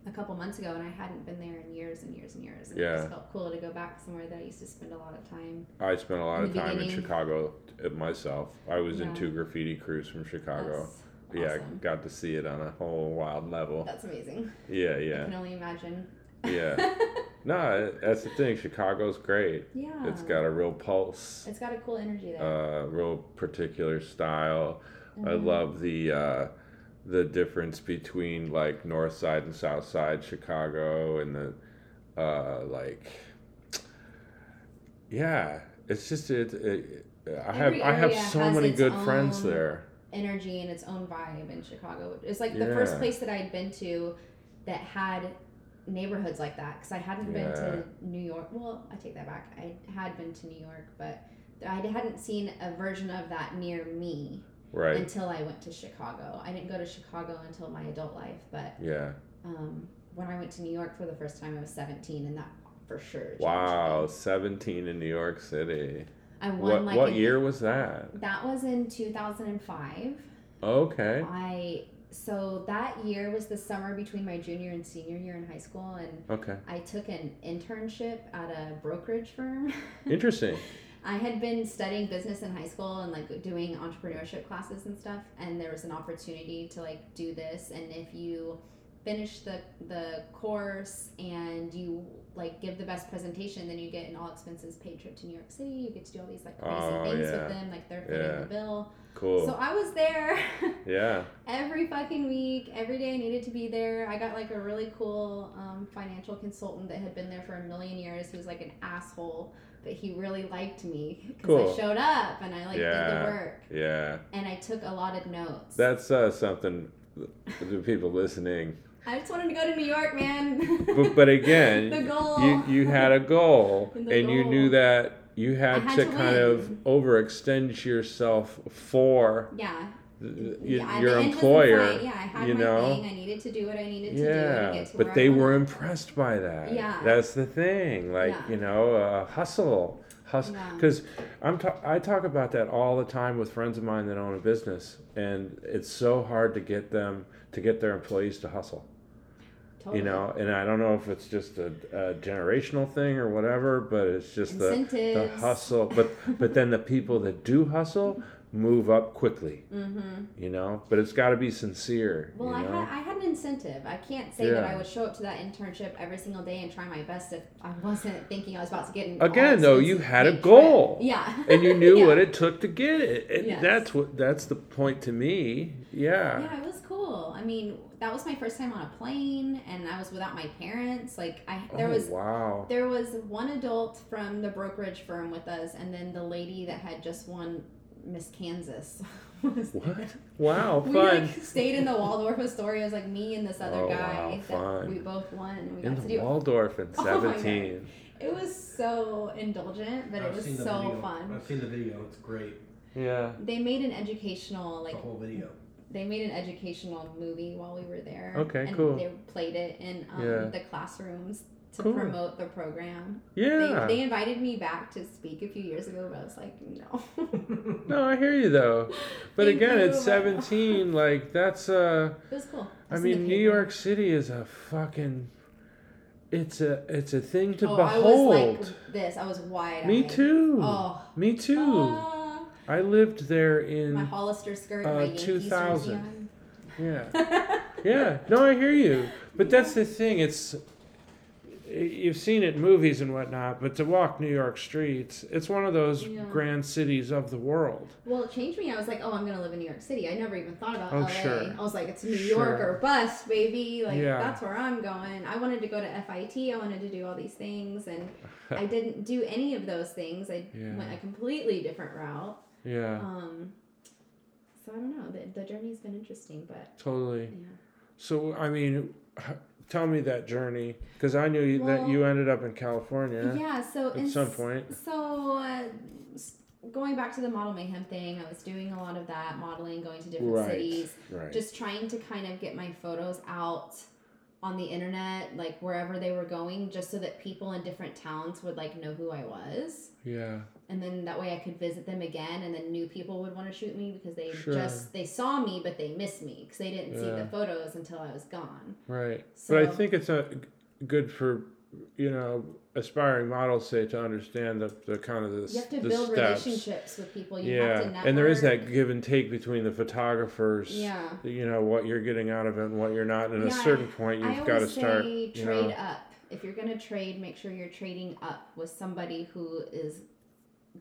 [SPEAKER 2] a couple months ago and I hadn't been there in years and years and years. And it
[SPEAKER 1] Yeah.
[SPEAKER 2] just felt cool to go back somewhere that I used to spend a lot of time.
[SPEAKER 1] I spent a lot of time in. Chicago t- myself. I was in two graffiti crews from Chicago.
[SPEAKER 2] That's
[SPEAKER 1] Yeah,
[SPEAKER 2] awesome.
[SPEAKER 1] got to see it on a whole wild level.
[SPEAKER 2] That's amazing.
[SPEAKER 1] Yeah, yeah.
[SPEAKER 2] I can only imagine.
[SPEAKER 1] Yeah. No, that's the thing. Chicago's great.
[SPEAKER 2] yeah.
[SPEAKER 1] It's got a real pulse,
[SPEAKER 2] It's got a cool energy there.
[SPEAKER 1] uh, real particular style. I
[SPEAKER 2] Mhm.
[SPEAKER 1] love the uh, the difference between like North Side and South Side Chicago, and the uh, like. Yeah, it's just it. it I have I have so many good friends there.
[SPEAKER 2] energy and its own vibe in Chicago. It's like the first place that I had been to that had neighborhoods like that because I hadn't been to New York. Well, I take that back. I had been to New York, but I hadn't seen a version of that near me
[SPEAKER 1] Right.
[SPEAKER 2] until I went to Chicago. I didn't go to Chicago until my adult life, but
[SPEAKER 1] Yeah.
[SPEAKER 2] um, when I went to New York for the first time, I was 17, and that for sure.
[SPEAKER 1] Wow,
[SPEAKER 2] me.
[SPEAKER 1] 17 in New York City.
[SPEAKER 2] I won
[SPEAKER 1] What
[SPEAKER 2] like
[SPEAKER 1] what year was that?
[SPEAKER 2] That was in 2005.
[SPEAKER 1] Okay.
[SPEAKER 2] I so that year was the summer between my junior and senior year in high school, and
[SPEAKER 1] Okay.
[SPEAKER 2] I took an internship at a brokerage firm.
[SPEAKER 1] Interesting.
[SPEAKER 2] I had been studying business in high school and like doing entrepreneurship classes and stuff, and there was an opportunity to like do this. And if you finish the the course and you like give the best presentation, then you get an all expenses paid trip to New York City. You get to do all these like crazy
[SPEAKER 1] Oh,
[SPEAKER 2] things
[SPEAKER 1] yeah.
[SPEAKER 2] with them, like they're footing
[SPEAKER 1] Yeah.
[SPEAKER 2] the bill.
[SPEAKER 1] Cool.
[SPEAKER 2] So I was there.
[SPEAKER 1] yeah.
[SPEAKER 2] every fucking week, every day I needed to be there. I got like a really cool um, financial consultant that had been there for a million years. He was like an asshole, but he really liked me because
[SPEAKER 1] Cool.
[SPEAKER 2] I showed up and I like did the work
[SPEAKER 1] Yeah.
[SPEAKER 2] and I took a lot of notes.
[SPEAKER 1] That's uh, something the people listening.
[SPEAKER 2] I just wanted to go to New York, man.
[SPEAKER 1] But but again,
[SPEAKER 2] the goal.
[SPEAKER 1] you you had a goal and you knew that you had,
[SPEAKER 2] had
[SPEAKER 1] to,
[SPEAKER 2] to
[SPEAKER 1] kind of overextend yourself for
[SPEAKER 2] yeah.
[SPEAKER 1] y-
[SPEAKER 2] yeah,
[SPEAKER 1] your
[SPEAKER 2] the end was in
[SPEAKER 1] employer.
[SPEAKER 2] Yeah, I had
[SPEAKER 1] you
[SPEAKER 2] my
[SPEAKER 1] know?
[SPEAKER 2] thing. I needed to do what I needed to do
[SPEAKER 1] Yeah, but they were impressed by that.
[SPEAKER 2] Yeah.
[SPEAKER 1] that's the thing. Like
[SPEAKER 2] Yeah.
[SPEAKER 1] you know, uh, hustle, hustle. Because I'm ta- I talk about that all the time with friends of mine that own a business, and it's so hard to get them to get their employees to hustle.
[SPEAKER 2] Totally.
[SPEAKER 1] You know, and I don't know if it's just a, a generational thing or whatever, but it's just the the hustle. But but then the people that do hustle move up quickly.
[SPEAKER 2] Mm-hmm.
[SPEAKER 1] You know, but it's got to be sincere.
[SPEAKER 2] Well,
[SPEAKER 1] you
[SPEAKER 2] I
[SPEAKER 1] know?
[SPEAKER 2] had I had an incentive. I can't say that I would show up to that internship every single day and try my best if I wasn't thinking I was about to get an
[SPEAKER 1] Again, though, you had a goal.
[SPEAKER 2] trip. Yeah.
[SPEAKER 1] and you knew
[SPEAKER 2] Yeah.
[SPEAKER 1] what it took to get it. And
[SPEAKER 2] Yes.
[SPEAKER 1] That's what that's the point to me. Yeah.
[SPEAKER 2] Yeah, it was cool. I mean, that was my first time on a plane, and I was without my parents. Like, I there
[SPEAKER 1] oh,
[SPEAKER 2] was
[SPEAKER 1] wow.
[SPEAKER 2] there was one adult from the brokerage firm with us, and then the lady that had just won Miss Kansas. was
[SPEAKER 1] What?
[SPEAKER 2] there.
[SPEAKER 1] Wow,
[SPEAKER 2] We
[SPEAKER 1] fun.
[SPEAKER 2] like stayed in the Waldorf Astoria. It was like me and this other
[SPEAKER 1] Oh,
[SPEAKER 2] guy
[SPEAKER 1] wow,
[SPEAKER 2] that
[SPEAKER 1] fun.
[SPEAKER 2] we both won. And we
[SPEAKER 1] In
[SPEAKER 2] got to
[SPEAKER 1] the
[SPEAKER 2] do
[SPEAKER 1] Waldorf in
[SPEAKER 2] Oh
[SPEAKER 1] 17.
[SPEAKER 2] It was so indulgent, but it
[SPEAKER 3] I've
[SPEAKER 2] was so
[SPEAKER 3] video.
[SPEAKER 2] fun.
[SPEAKER 3] I've seen the video. It's great.
[SPEAKER 1] Yeah.
[SPEAKER 2] They made an educational like
[SPEAKER 3] the whole video.
[SPEAKER 2] They made an educational movie while we were there.
[SPEAKER 1] Okay,
[SPEAKER 2] and
[SPEAKER 1] cool.
[SPEAKER 2] They played it in um,
[SPEAKER 1] Yeah.
[SPEAKER 2] the classrooms to
[SPEAKER 1] Cool.
[SPEAKER 2] promote the program.
[SPEAKER 1] Yeah.
[SPEAKER 2] They, they invited me back to speak a few years ago, but I was like, no.
[SPEAKER 1] no, I hear you though. But
[SPEAKER 2] Thank
[SPEAKER 1] again, it's 17. Like that's uh
[SPEAKER 2] it was cool.
[SPEAKER 1] I
[SPEAKER 2] was
[SPEAKER 1] mean, New. York City is a fucking it's a it's a thing to
[SPEAKER 2] oh,
[SPEAKER 1] behold.
[SPEAKER 2] I was like this. I was wide.
[SPEAKER 1] Me too.
[SPEAKER 2] Oh.
[SPEAKER 1] Me too.
[SPEAKER 2] Ah.
[SPEAKER 1] I lived there in my
[SPEAKER 2] Hollister skirt,
[SPEAKER 1] uh,
[SPEAKER 2] my Yankees
[SPEAKER 1] 2000. yeah. Yeah. No, I hear you. But that's the thing. It's you've seen it in movies and whatnot, but to walk New York streets, it's one of those
[SPEAKER 2] Yeah.
[SPEAKER 1] grand cities of the world.
[SPEAKER 2] Well, it changed me. I was like, oh, I'm gonna live in New York City. I never even thought about
[SPEAKER 1] Oh,
[SPEAKER 2] LA.
[SPEAKER 1] sure.
[SPEAKER 2] I was like, it's New
[SPEAKER 1] Sure.
[SPEAKER 2] York or bust, baby. Like
[SPEAKER 1] Yeah.
[SPEAKER 2] that's where I'm going. I wanted to go to FIT. I wanted to do all these things, and I didn't do any of those things. I
[SPEAKER 1] Yeah.
[SPEAKER 2] went a completely different route.
[SPEAKER 1] Yeah,
[SPEAKER 2] Um, so I don't know. The, the journey's been interesting, but
[SPEAKER 1] totally.
[SPEAKER 2] yeah.
[SPEAKER 1] So, I mean, tell me that journey, because I knew you that you ended up in California
[SPEAKER 2] Yeah. So
[SPEAKER 1] at some point.
[SPEAKER 2] So uh, going back to the model mayhem thing, I was doing a lot of that modeling, going to different
[SPEAKER 1] Right.
[SPEAKER 2] cities.
[SPEAKER 1] Right.
[SPEAKER 2] just trying to kind of get my photos out on the internet like wherever they were going just so that people in different towns would like know who i was
[SPEAKER 1] yeah.
[SPEAKER 2] and then that way i could visit them again and then new people would want to shoot me because they
[SPEAKER 1] Sure.
[SPEAKER 2] just they saw me but they missed me because they didn't see the photos until i was gone
[SPEAKER 1] Right.
[SPEAKER 2] so
[SPEAKER 1] but I think it's a good for you know aspiring models say to understand the, the kind of the,
[SPEAKER 2] you have to
[SPEAKER 1] the
[SPEAKER 2] build
[SPEAKER 1] steps.
[SPEAKER 2] relationships with people you
[SPEAKER 1] yeah, and there is that give and take between the photographers.
[SPEAKER 2] yeah
[SPEAKER 1] You know what you're getting out of it and what you're not. And at a certain point, you've got to start.
[SPEAKER 2] say
[SPEAKER 1] You
[SPEAKER 2] trade
[SPEAKER 1] know,
[SPEAKER 2] up. If you're gonna trade, make sure you're trading up with somebody who is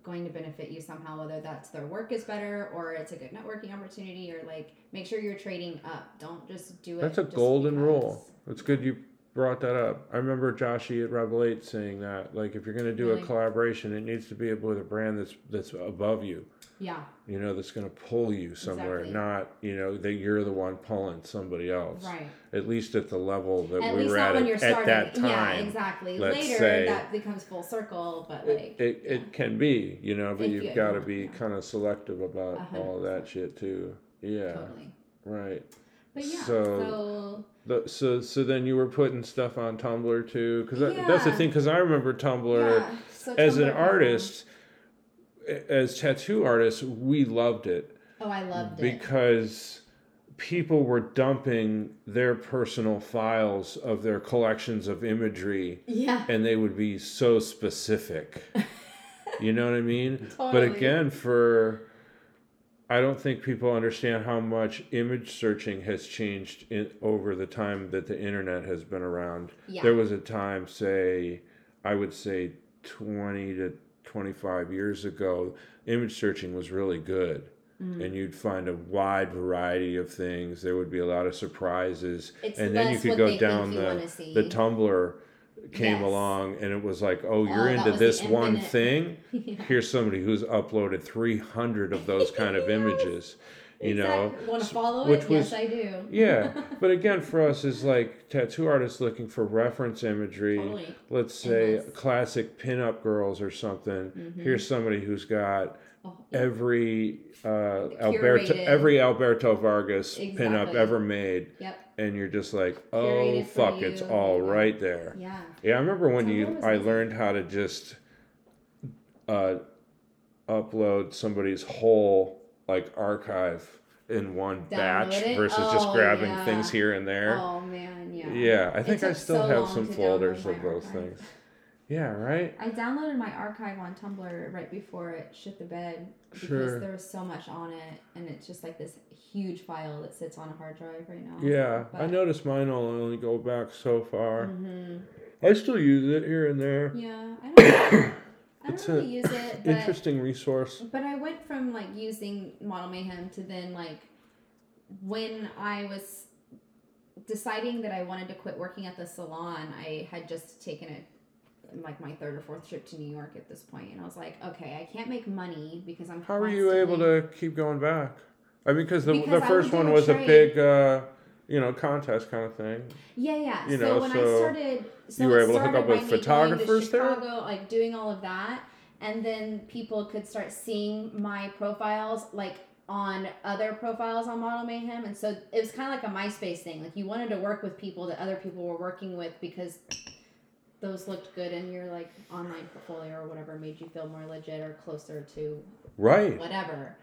[SPEAKER 2] going to benefit you somehow, whether that's their work is better or it's a good networking opportunity or like make sure you're trading up. Don't just do it.
[SPEAKER 1] that's a golden
[SPEAKER 2] because.
[SPEAKER 1] rule. It's good you brought that up. I remember Joshi at Rebel8 saying that. Like, if you're going to do
[SPEAKER 2] Really?
[SPEAKER 1] a collaboration, it needs to be with a brand that's that's above you.
[SPEAKER 2] Yeah,
[SPEAKER 1] You know, that's going to pull you somewhere,
[SPEAKER 2] Exactly.
[SPEAKER 1] not you know that you're the one pulling somebody else.
[SPEAKER 2] right.
[SPEAKER 1] At least at the level that
[SPEAKER 2] At
[SPEAKER 1] we were at at,
[SPEAKER 2] starting.
[SPEAKER 1] that time.
[SPEAKER 2] Yeah, exactly.
[SPEAKER 1] let's
[SPEAKER 2] Later
[SPEAKER 1] say-
[SPEAKER 2] that becomes full circle, but like
[SPEAKER 1] it, it can be, you know, but
[SPEAKER 2] If
[SPEAKER 1] you've
[SPEAKER 2] you-
[SPEAKER 1] got to be
[SPEAKER 2] yeah.
[SPEAKER 1] kind of selective about
[SPEAKER 2] A hundred
[SPEAKER 1] all that shit too. Yeah,
[SPEAKER 2] totally.
[SPEAKER 1] right.
[SPEAKER 2] But yeah,
[SPEAKER 1] So-
[SPEAKER 2] so,
[SPEAKER 1] The, so so then you were putting stuff on Tumblr too, because that, that's the thing. Because I remember Tumblr
[SPEAKER 2] yeah. So
[SPEAKER 1] as an artist, as tattoo artists, we loved it
[SPEAKER 2] Oh, I loved it.
[SPEAKER 1] because people were dumping their personal files of their collections of imagery
[SPEAKER 2] yeah.
[SPEAKER 1] and they would be so specific. you know what I mean? But again, for I don't think people understand how much image searching has changed in over the time that the internet has been around.
[SPEAKER 2] Yeah.
[SPEAKER 1] There was a time, say, I would say twenty to twenty five years ago, image searching was really good.
[SPEAKER 2] Mm.
[SPEAKER 1] And you'd find a wide variety of things. There would be a lot of surprises,
[SPEAKER 2] It's
[SPEAKER 1] and then you could go down the the Tumblr came
[SPEAKER 2] Yes.
[SPEAKER 1] along, and it was like, oh, you're
[SPEAKER 2] that
[SPEAKER 1] into this one thing.
[SPEAKER 2] Yeah.
[SPEAKER 1] Here's somebody who's uploaded 300 of those kind of images. You know.
[SPEAKER 2] Want to follow
[SPEAKER 1] which
[SPEAKER 2] it?
[SPEAKER 1] was-
[SPEAKER 2] yes, I do.
[SPEAKER 1] yeah. But again, for us, is like tattoo artists looking for reference imagery.
[SPEAKER 2] Totally.
[SPEAKER 1] Let's say
[SPEAKER 2] Endless.
[SPEAKER 1] classic pinup girls or something.
[SPEAKER 2] Mhm.
[SPEAKER 1] Here's somebody who's got
[SPEAKER 2] Oh,
[SPEAKER 1] every uh, Alberto every Alberto Vargas pinup
[SPEAKER 2] Exactly.
[SPEAKER 1] ever made,
[SPEAKER 2] Yep.
[SPEAKER 1] and you're just like, oh fuck, it's all right there.
[SPEAKER 2] Yeah.
[SPEAKER 1] Yeah, I remember when
[SPEAKER 2] Tumblr
[SPEAKER 1] you I learned how to just uh, upload somebody's whole like archive in one batch
[SPEAKER 2] it?
[SPEAKER 1] versus just
[SPEAKER 2] Oh,
[SPEAKER 1] grabbing
[SPEAKER 2] yeah.
[SPEAKER 1] things here and there.
[SPEAKER 2] Oh man, yeah.
[SPEAKER 1] yeah, I think I still
[SPEAKER 2] so
[SPEAKER 1] have some folders of those
[SPEAKER 2] archive.
[SPEAKER 1] things. Yeah, right.
[SPEAKER 2] I downloaded my archive on Tumblr right before it shit the bed because
[SPEAKER 1] Sure.
[SPEAKER 2] there was so much on it, and it's just like this huge file that sits on a hard drive right now.
[SPEAKER 1] Yeah, I noticed mine will only go back so far.
[SPEAKER 2] Mhm.
[SPEAKER 1] I still use it here and there.
[SPEAKER 2] Yeah, I don't. I
[SPEAKER 1] It's
[SPEAKER 2] don't really use it, but
[SPEAKER 1] Interesting resource.
[SPEAKER 2] But I went from like using Model Mayhem to then like when I was deciding that I wanted to quit working at the salon, I had just taken it like my third or fourth trip to New York at this point, and I was like, okay, I can't make money because I'm.
[SPEAKER 1] How were you able to keep going back? I mean, because the
[SPEAKER 2] Because
[SPEAKER 1] the first one was a big, uh, you know, contest kind of thing.
[SPEAKER 2] Yeah, yeah.
[SPEAKER 1] you
[SPEAKER 2] so
[SPEAKER 1] know,
[SPEAKER 2] when
[SPEAKER 1] so
[SPEAKER 2] I started, so
[SPEAKER 1] you were able to hook up with
[SPEAKER 2] by me going
[SPEAKER 1] photographers there?
[SPEAKER 2] Chicago, like doing all of that, and then people could start seeing my profiles, like on other profiles on Model Mayhem, and so it was kind of like a MySpace thing. Like you wanted to work with people that other people were working with because those looked good in your like online portfolio or whatever made you feel more legit or closer to
[SPEAKER 1] Right.
[SPEAKER 2] whatever.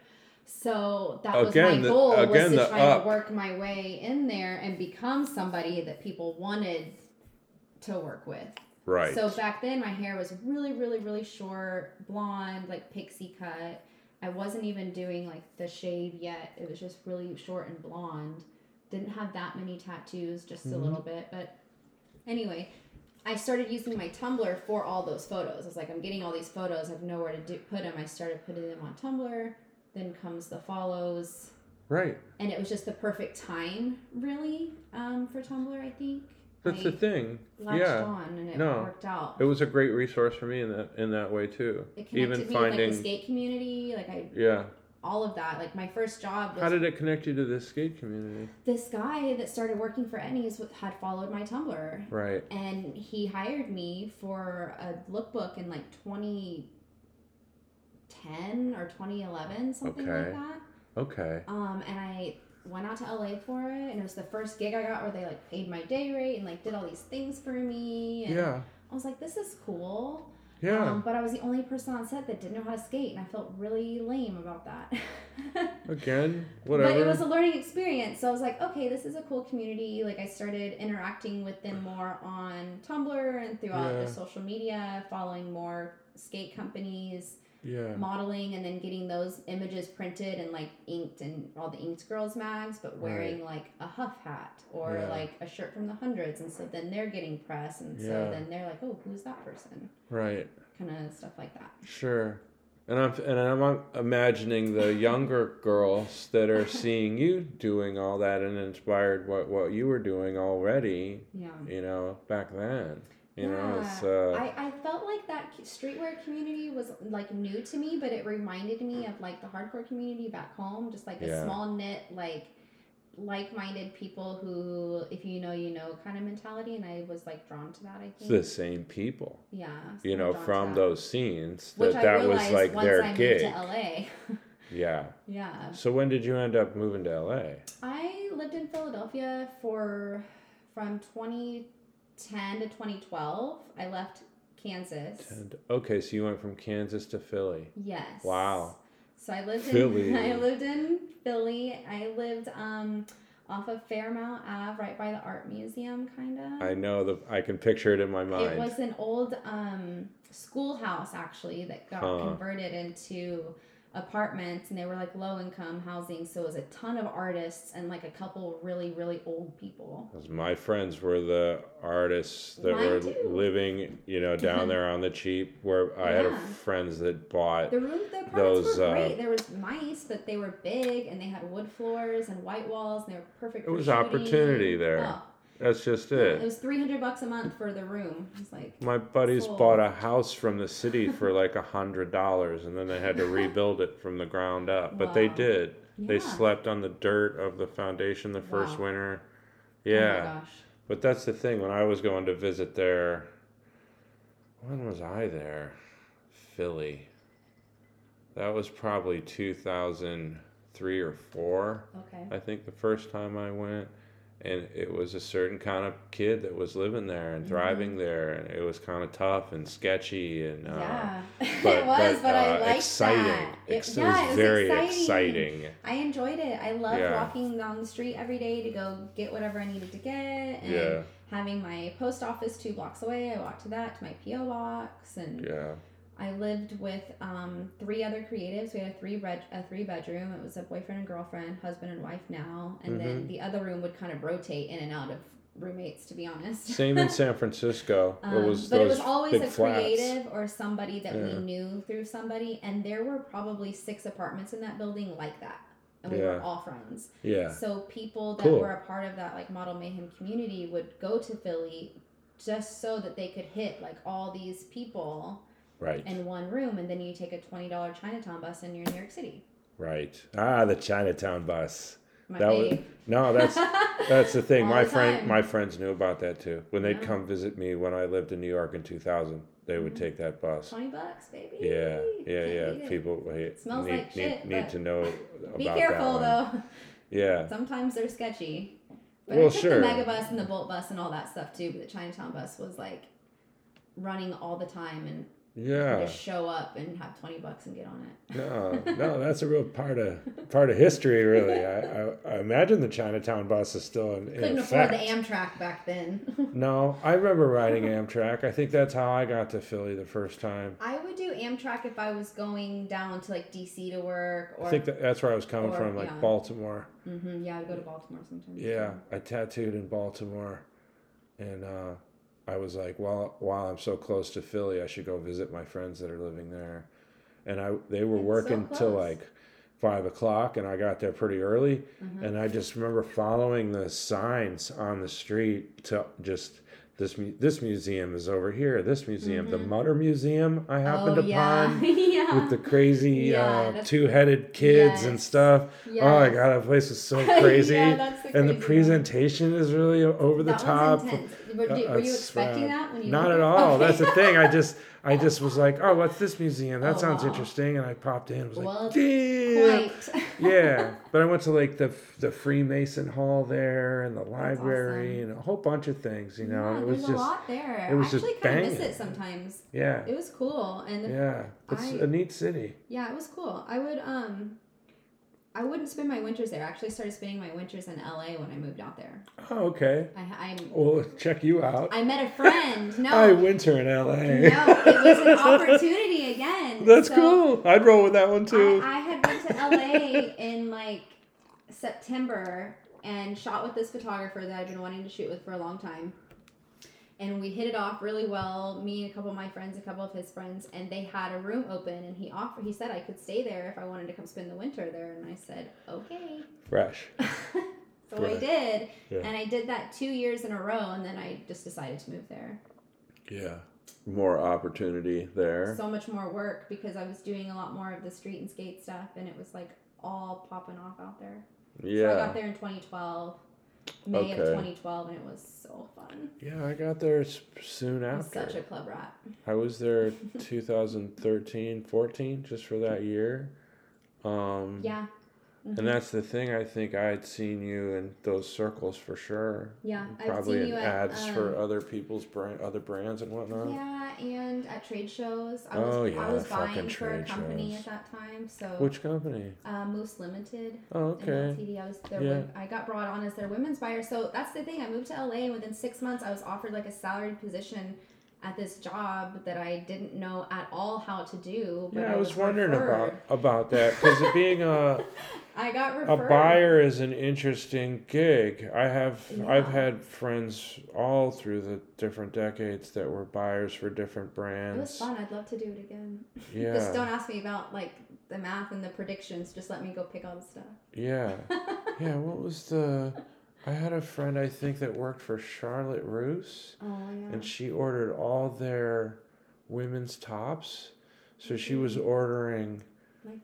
[SPEAKER 2] So that was
[SPEAKER 1] Again,
[SPEAKER 2] my
[SPEAKER 1] the-
[SPEAKER 2] goal
[SPEAKER 1] again,
[SPEAKER 2] was to try
[SPEAKER 1] up.
[SPEAKER 2] to work my way in there and become somebody that people wanted to work with.
[SPEAKER 1] Right.
[SPEAKER 2] So back then my hair was really, really, really short, blonde, like pixie cut. I wasn't even doing like the shade yet. It was just really short and blonde. Didn't have that many tattoos, just
[SPEAKER 1] Mhm.
[SPEAKER 2] a little bit. But anyway, I started using my Tumblr for all those photos. I was like, I'm getting all these photos. I have nowhere to do, put them. I started putting them on Tumblr. Then comes the follows,
[SPEAKER 1] Right.
[SPEAKER 2] and it was just the perfect time, really, um, for Tumblr. I think.
[SPEAKER 1] That's
[SPEAKER 2] I
[SPEAKER 1] the thing.
[SPEAKER 2] latched
[SPEAKER 1] Yeah.
[SPEAKER 2] on, and it
[SPEAKER 1] No.
[SPEAKER 2] worked out.
[SPEAKER 1] It was a great resource for me in that in that way too.
[SPEAKER 2] It connected
[SPEAKER 1] Even
[SPEAKER 2] me with like the skate community, like I
[SPEAKER 1] yeah.
[SPEAKER 2] all of that. Like my first job was
[SPEAKER 1] How did it connect you to the skate community?
[SPEAKER 2] this guy that started working for Ennies had followed my Tumblr,
[SPEAKER 1] Right.
[SPEAKER 2] and he hired me for a lookbook in like 2010 or 2011, something like
[SPEAKER 1] Okay.
[SPEAKER 2] that.
[SPEAKER 1] Okay.
[SPEAKER 2] Um, and I went out to LA for it, and it was the first gig I got where they like paid my day rate and like did all these things for me. And
[SPEAKER 1] Yeah.
[SPEAKER 2] I was like, this is cool.
[SPEAKER 1] Yeah.
[SPEAKER 2] Um, but I was the only person on set that didn't know how to skate, and I felt really lame about that.
[SPEAKER 1] Again, whatever.
[SPEAKER 2] But it was a learning experience. So I was like, okay, this is a cool community. Like I started interacting with them more on Tumblr and throughout
[SPEAKER 1] Yeah.
[SPEAKER 2] the social media, following more skate companies,
[SPEAKER 1] yeah.
[SPEAKER 2] modeling, and then getting those images printed and like inked in all the Inked Girls mags, but wearing like a HUF hat or
[SPEAKER 1] Yeah.
[SPEAKER 2] like a shirt from the hundreds. And so then they're getting press, and so
[SPEAKER 1] Yeah.
[SPEAKER 2] then they're like, oh, who's that person?
[SPEAKER 1] Right.
[SPEAKER 2] Kind of stuff like that.
[SPEAKER 1] Sure. And I'm and I'm imagining the younger girls that are seeing you doing all that and inspired what what you were doing already.
[SPEAKER 2] Yeah.
[SPEAKER 1] You know, back then. You know,
[SPEAKER 2] Yeah.
[SPEAKER 1] uh,
[SPEAKER 2] I, I felt like that streetwear community was like new to me, but it reminded me of like the hardcore community back home, just like a
[SPEAKER 1] Yeah.
[SPEAKER 2] small knit, like like-minded people who, if you know, you know, kind of mentality. And I was like drawn to that. I
[SPEAKER 1] it's the same people.
[SPEAKER 2] yeah. so
[SPEAKER 1] You know, from those scenes that
[SPEAKER 2] Which
[SPEAKER 1] that was like their
[SPEAKER 2] I moved
[SPEAKER 1] gig.
[SPEAKER 2] to LA.
[SPEAKER 1] Yeah.
[SPEAKER 2] yeah.
[SPEAKER 1] So when did you end up moving to LA?
[SPEAKER 2] I lived in Philadelphia for from 2010 to 2012. I left Kansas.
[SPEAKER 1] And okay, so you went from Kansas to Philly.
[SPEAKER 2] Yes.
[SPEAKER 1] Wow.
[SPEAKER 2] So I lived in
[SPEAKER 1] Philly.
[SPEAKER 2] in I lived in Philly. I lived um off of Fairmount Ave, right by the art museum, kind of.
[SPEAKER 1] I know the I can picture it in my mind.
[SPEAKER 2] It was an old um schoolhouse actually that got
[SPEAKER 1] Huh.
[SPEAKER 2] converted into apartments, and they were like low income housing. So it was a ton of artists and like a couple really really old people.
[SPEAKER 1] 'Cause my friends were the artists that
[SPEAKER 2] Mine
[SPEAKER 1] were
[SPEAKER 2] too.
[SPEAKER 1] living, you know, down there on the cheap. Where I had a friends that bought.
[SPEAKER 2] The room, the apartments
[SPEAKER 1] Those,
[SPEAKER 2] were
[SPEAKER 1] uh,
[SPEAKER 2] great. There was mice but they were big, and they had wood floors and white walls, and they were perfect.
[SPEAKER 1] It was
[SPEAKER 2] shooting.
[SPEAKER 1] opportunity there.
[SPEAKER 2] Oh,
[SPEAKER 1] That's just
[SPEAKER 2] It
[SPEAKER 1] it.
[SPEAKER 2] was three hundred bucks a month for the room. It's like
[SPEAKER 1] My buddies
[SPEAKER 2] Full.
[SPEAKER 1] bought a house from the city for like a hundred dollars, and then they had to rebuild it from the ground up. But they
[SPEAKER 2] Wow.
[SPEAKER 1] did. They slept on the dirt of the foundation the first
[SPEAKER 2] Wow.
[SPEAKER 1] winter.
[SPEAKER 2] oh
[SPEAKER 1] Yeah.
[SPEAKER 2] my gosh.
[SPEAKER 1] But that's the thing. When I was going to visit there, when was I there? Philly. That was probably 2003 or 4,
[SPEAKER 2] Okay.
[SPEAKER 1] I think, the first time I went. And it was a certain kind of kid that was living there and thriving there. And it was kind of tough and sketchy. And, uh,
[SPEAKER 2] yeah,
[SPEAKER 1] but,
[SPEAKER 2] it was, but, I
[SPEAKER 1] uh,
[SPEAKER 2] liked
[SPEAKER 1] exciting.
[SPEAKER 2] that. It,
[SPEAKER 1] Ex-
[SPEAKER 2] yeah,
[SPEAKER 1] it was very
[SPEAKER 2] exciting.
[SPEAKER 1] exciting.
[SPEAKER 2] I enjoyed it. I loved
[SPEAKER 1] Yeah.
[SPEAKER 2] walking down the street every day to go get whatever I needed to get, and
[SPEAKER 1] Yeah.
[SPEAKER 2] having my post office two blocks away. I walked to that to my PO box, and
[SPEAKER 1] Yeah.
[SPEAKER 2] I lived with um, three other creatives. We had a three bed a three bedroom. It was a boyfriend and girlfriend, husband and wife now, and then
[SPEAKER 1] Mm-hmm.
[SPEAKER 2] the other room would kind of rotate in and out of roommates. To be honest,
[SPEAKER 1] Same in San Francisco.
[SPEAKER 2] Um,
[SPEAKER 1] it was
[SPEAKER 2] but it was always a
[SPEAKER 1] flats.
[SPEAKER 2] creative or somebody that we knew through somebody, and there were probably six apartments in that building like that, and we were all friends.
[SPEAKER 1] Yeah.
[SPEAKER 2] So people that
[SPEAKER 1] Cool.
[SPEAKER 2] were a part of that like model mayhem community would go to Philly just so that they could hit like all these people
[SPEAKER 1] Right.
[SPEAKER 2] in one room, and then you take a twenty dollar Chinatown bus and you're in New York City.
[SPEAKER 1] Right. Ah, the Chinatown bus.
[SPEAKER 2] My
[SPEAKER 1] That was no. That's that's the thing.
[SPEAKER 2] All
[SPEAKER 1] my
[SPEAKER 2] the
[SPEAKER 1] friend,
[SPEAKER 2] time.
[SPEAKER 1] my friends knew about that too. When they'd
[SPEAKER 2] Yeah.
[SPEAKER 1] come visit me when I lived in New York in 2000, they would
[SPEAKER 2] Mhm.
[SPEAKER 1] take that bus.
[SPEAKER 2] twenty bucks, baby.
[SPEAKER 1] Yeah, yeah,
[SPEAKER 2] Can't
[SPEAKER 1] yeah. People hey,
[SPEAKER 2] Smells
[SPEAKER 1] need
[SPEAKER 2] like shit,
[SPEAKER 1] need
[SPEAKER 2] but
[SPEAKER 1] to know about
[SPEAKER 2] Be
[SPEAKER 1] that
[SPEAKER 2] careful
[SPEAKER 1] one.
[SPEAKER 2] though.
[SPEAKER 1] Yeah,
[SPEAKER 2] Sometimes they're sketchy. But
[SPEAKER 1] Well,
[SPEAKER 2] I took
[SPEAKER 1] sure.
[SPEAKER 2] the Megabus and the BoltBus and all that stuff too. But the Chinatown bus was like running all the time, and
[SPEAKER 1] yeah.
[SPEAKER 2] just show up and have twenty bucks and get on it.
[SPEAKER 1] No, no, that's a real part of part of history. Really, I, I, I imagine the Chinatown bus is still in, in
[SPEAKER 2] Couldn't afford the Amtrak back then.
[SPEAKER 1] no, I remember riding Amtrak. I think that's how I got to Philly the first time.
[SPEAKER 2] I would do Amtrak if I was going down to like DC to work, or
[SPEAKER 1] I think that, that's where I was coming
[SPEAKER 2] or,
[SPEAKER 1] from, like
[SPEAKER 2] yeah.
[SPEAKER 1] Baltimore.
[SPEAKER 2] hmm yeah, I'd go to Baltimore sometimes.
[SPEAKER 1] Yeah, I tattooed in Baltimore, and uh, I was like, well, while I'm so close to Philly, I should go visit my friends that are living there. And I they were
[SPEAKER 2] It's so
[SPEAKER 1] working till like five o'clock, and I got there pretty early.
[SPEAKER 2] Mm-hmm.
[SPEAKER 1] And I just remember following the signs on the street to just. This, this museum is over here. This museum, the Mutter Museum, I happened
[SPEAKER 2] Mm-hmm. oh
[SPEAKER 1] upon
[SPEAKER 2] yeah.
[SPEAKER 1] with the crazy
[SPEAKER 2] Yeah,
[SPEAKER 1] uh, two-headed kids and
[SPEAKER 2] Yes.
[SPEAKER 1] stuff. Oh my god, that place is so crazy,
[SPEAKER 2] Yeah, the
[SPEAKER 1] and the
[SPEAKER 2] crazy one.
[SPEAKER 1] presentation is really over the
[SPEAKER 2] that
[SPEAKER 1] top.
[SPEAKER 2] Were,
[SPEAKER 1] Uh,
[SPEAKER 2] did- were you expecting that when you
[SPEAKER 1] Not at all.
[SPEAKER 2] Okay.
[SPEAKER 1] That's the thing. I just, I just was like, oh, what's this museum? That
[SPEAKER 2] Oh,
[SPEAKER 1] sounds
[SPEAKER 2] wow.
[SPEAKER 1] interesting, and I popped in. Was
[SPEAKER 2] Well,
[SPEAKER 1] like, damn. Yeah, but I went to like the the Freemason Hall there and the library
[SPEAKER 2] awesome.
[SPEAKER 1] and a whole bunch of things. You know,
[SPEAKER 2] yeah,
[SPEAKER 1] it was just
[SPEAKER 2] a lot there.
[SPEAKER 1] it was
[SPEAKER 2] I
[SPEAKER 1] just
[SPEAKER 2] actually kind of miss it sometimes.
[SPEAKER 1] yeah,
[SPEAKER 2] It was cool, and
[SPEAKER 1] yeah. It's
[SPEAKER 2] I-
[SPEAKER 1] a neat city.
[SPEAKER 2] yeah, it was cool. I would um, I wouldn't spend my winters there. I actually started spending my winters in LA when I moved out there.
[SPEAKER 1] Oh, okay.
[SPEAKER 2] I I,
[SPEAKER 1] Well, check you out.
[SPEAKER 2] I met a friend. No,
[SPEAKER 1] I winter in LA.
[SPEAKER 2] no, it was an opportunity again.
[SPEAKER 4] That's
[SPEAKER 2] So,
[SPEAKER 4] cool. I'd roll with that one too.
[SPEAKER 2] I, I had been to LA in like September and shot with this photographer that I'd been wanting to shoot with for a long time. And we hit it off really well. Me and a couple of my friends, a couple of his friends, and they had a room open. And he offered, he said I could stay there if I wanted to come spend the winter there. And I said, okay.
[SPEAKER 4] Fresh.
[SPEAKER 2] so I did,
[SPEAKER 4] Yeah.
[SPEAKER 2] and I did that two years in a row. And then I just decided to move there.
[SPEAKER 4] Yeah. More opportunity there.
[SPEAKER 2] so much more work because I was doing a lot more of the street and skate stuff, and it was like all popping off out there. So I got there in 2012, May of 2012, and it was so fun.
[SPEAKER 1] Yeah, I got there soon after.
[SPEAKER 2] such a club rat.
[SPEAKER 1] I was there 2013, 14, just for that year. Um,
[SPEAKER 2] Yeah,
[SPEAKER 1] And that's the thing. I think I had seen you in those circles for sure.
[SPEAKER 2] yeah. I've
[SPEAKER 1] Probably
[SPEAKER 2] seen
[SPEAKER 1] in
[SPEAKER 2] you at
[SPEAKER 1] ads
[SPEAKER 2] um,
[SPEAKER 1] for other people's brand, other brands and whatnot.
[SPEAKER 2] Yeah, and at trade shows. I was,
[SPEAKER 1] Oh, yeah,
[SPEAKER 2] I was buying for a company
[SPEAKER 1] shows.
[SPEAKER 2] at that time. So
[SPEAKER 1] Which company?
[SPEAKER 2] uh, Moose Limited.
[SPEAKER 1] Oh, okay.
[SPEAKER 2] LTD. I was their
[SPEAKER 1] Yeah.
[SPEAKER 2] wom- I got brought on as their women's buyer. So that's the thing. I moved to LA and within six months I was offered like a salaried position at this job that I didn't know at all how to do. But
[SPEAKER 1] Yeah, I was wondering
[SPEAKER 2] referred.
[SPEAKER 1] about about that because being a
[SPEAKER 2] I got
[SPEAKER 1] a buyer is an interesting gig. I have I've had friends all through the different decades that were buyers for different brands.
[SPEAKER 2] It was fun. I'd love to do it again.
[SPEAKER 1] Yeah.
[SPEAKER 2] Just don't ask me about like the math and the predictions. Just let me go pick all the stuff.
[SPEAKER 1] Yeah. Yeah, what was the I had a friend I think that worked for Charlotte Russe
[SPEAKER 2] Oh yeah.
[SPEAKER 1] and she ordered all their women's tops. So she was ordering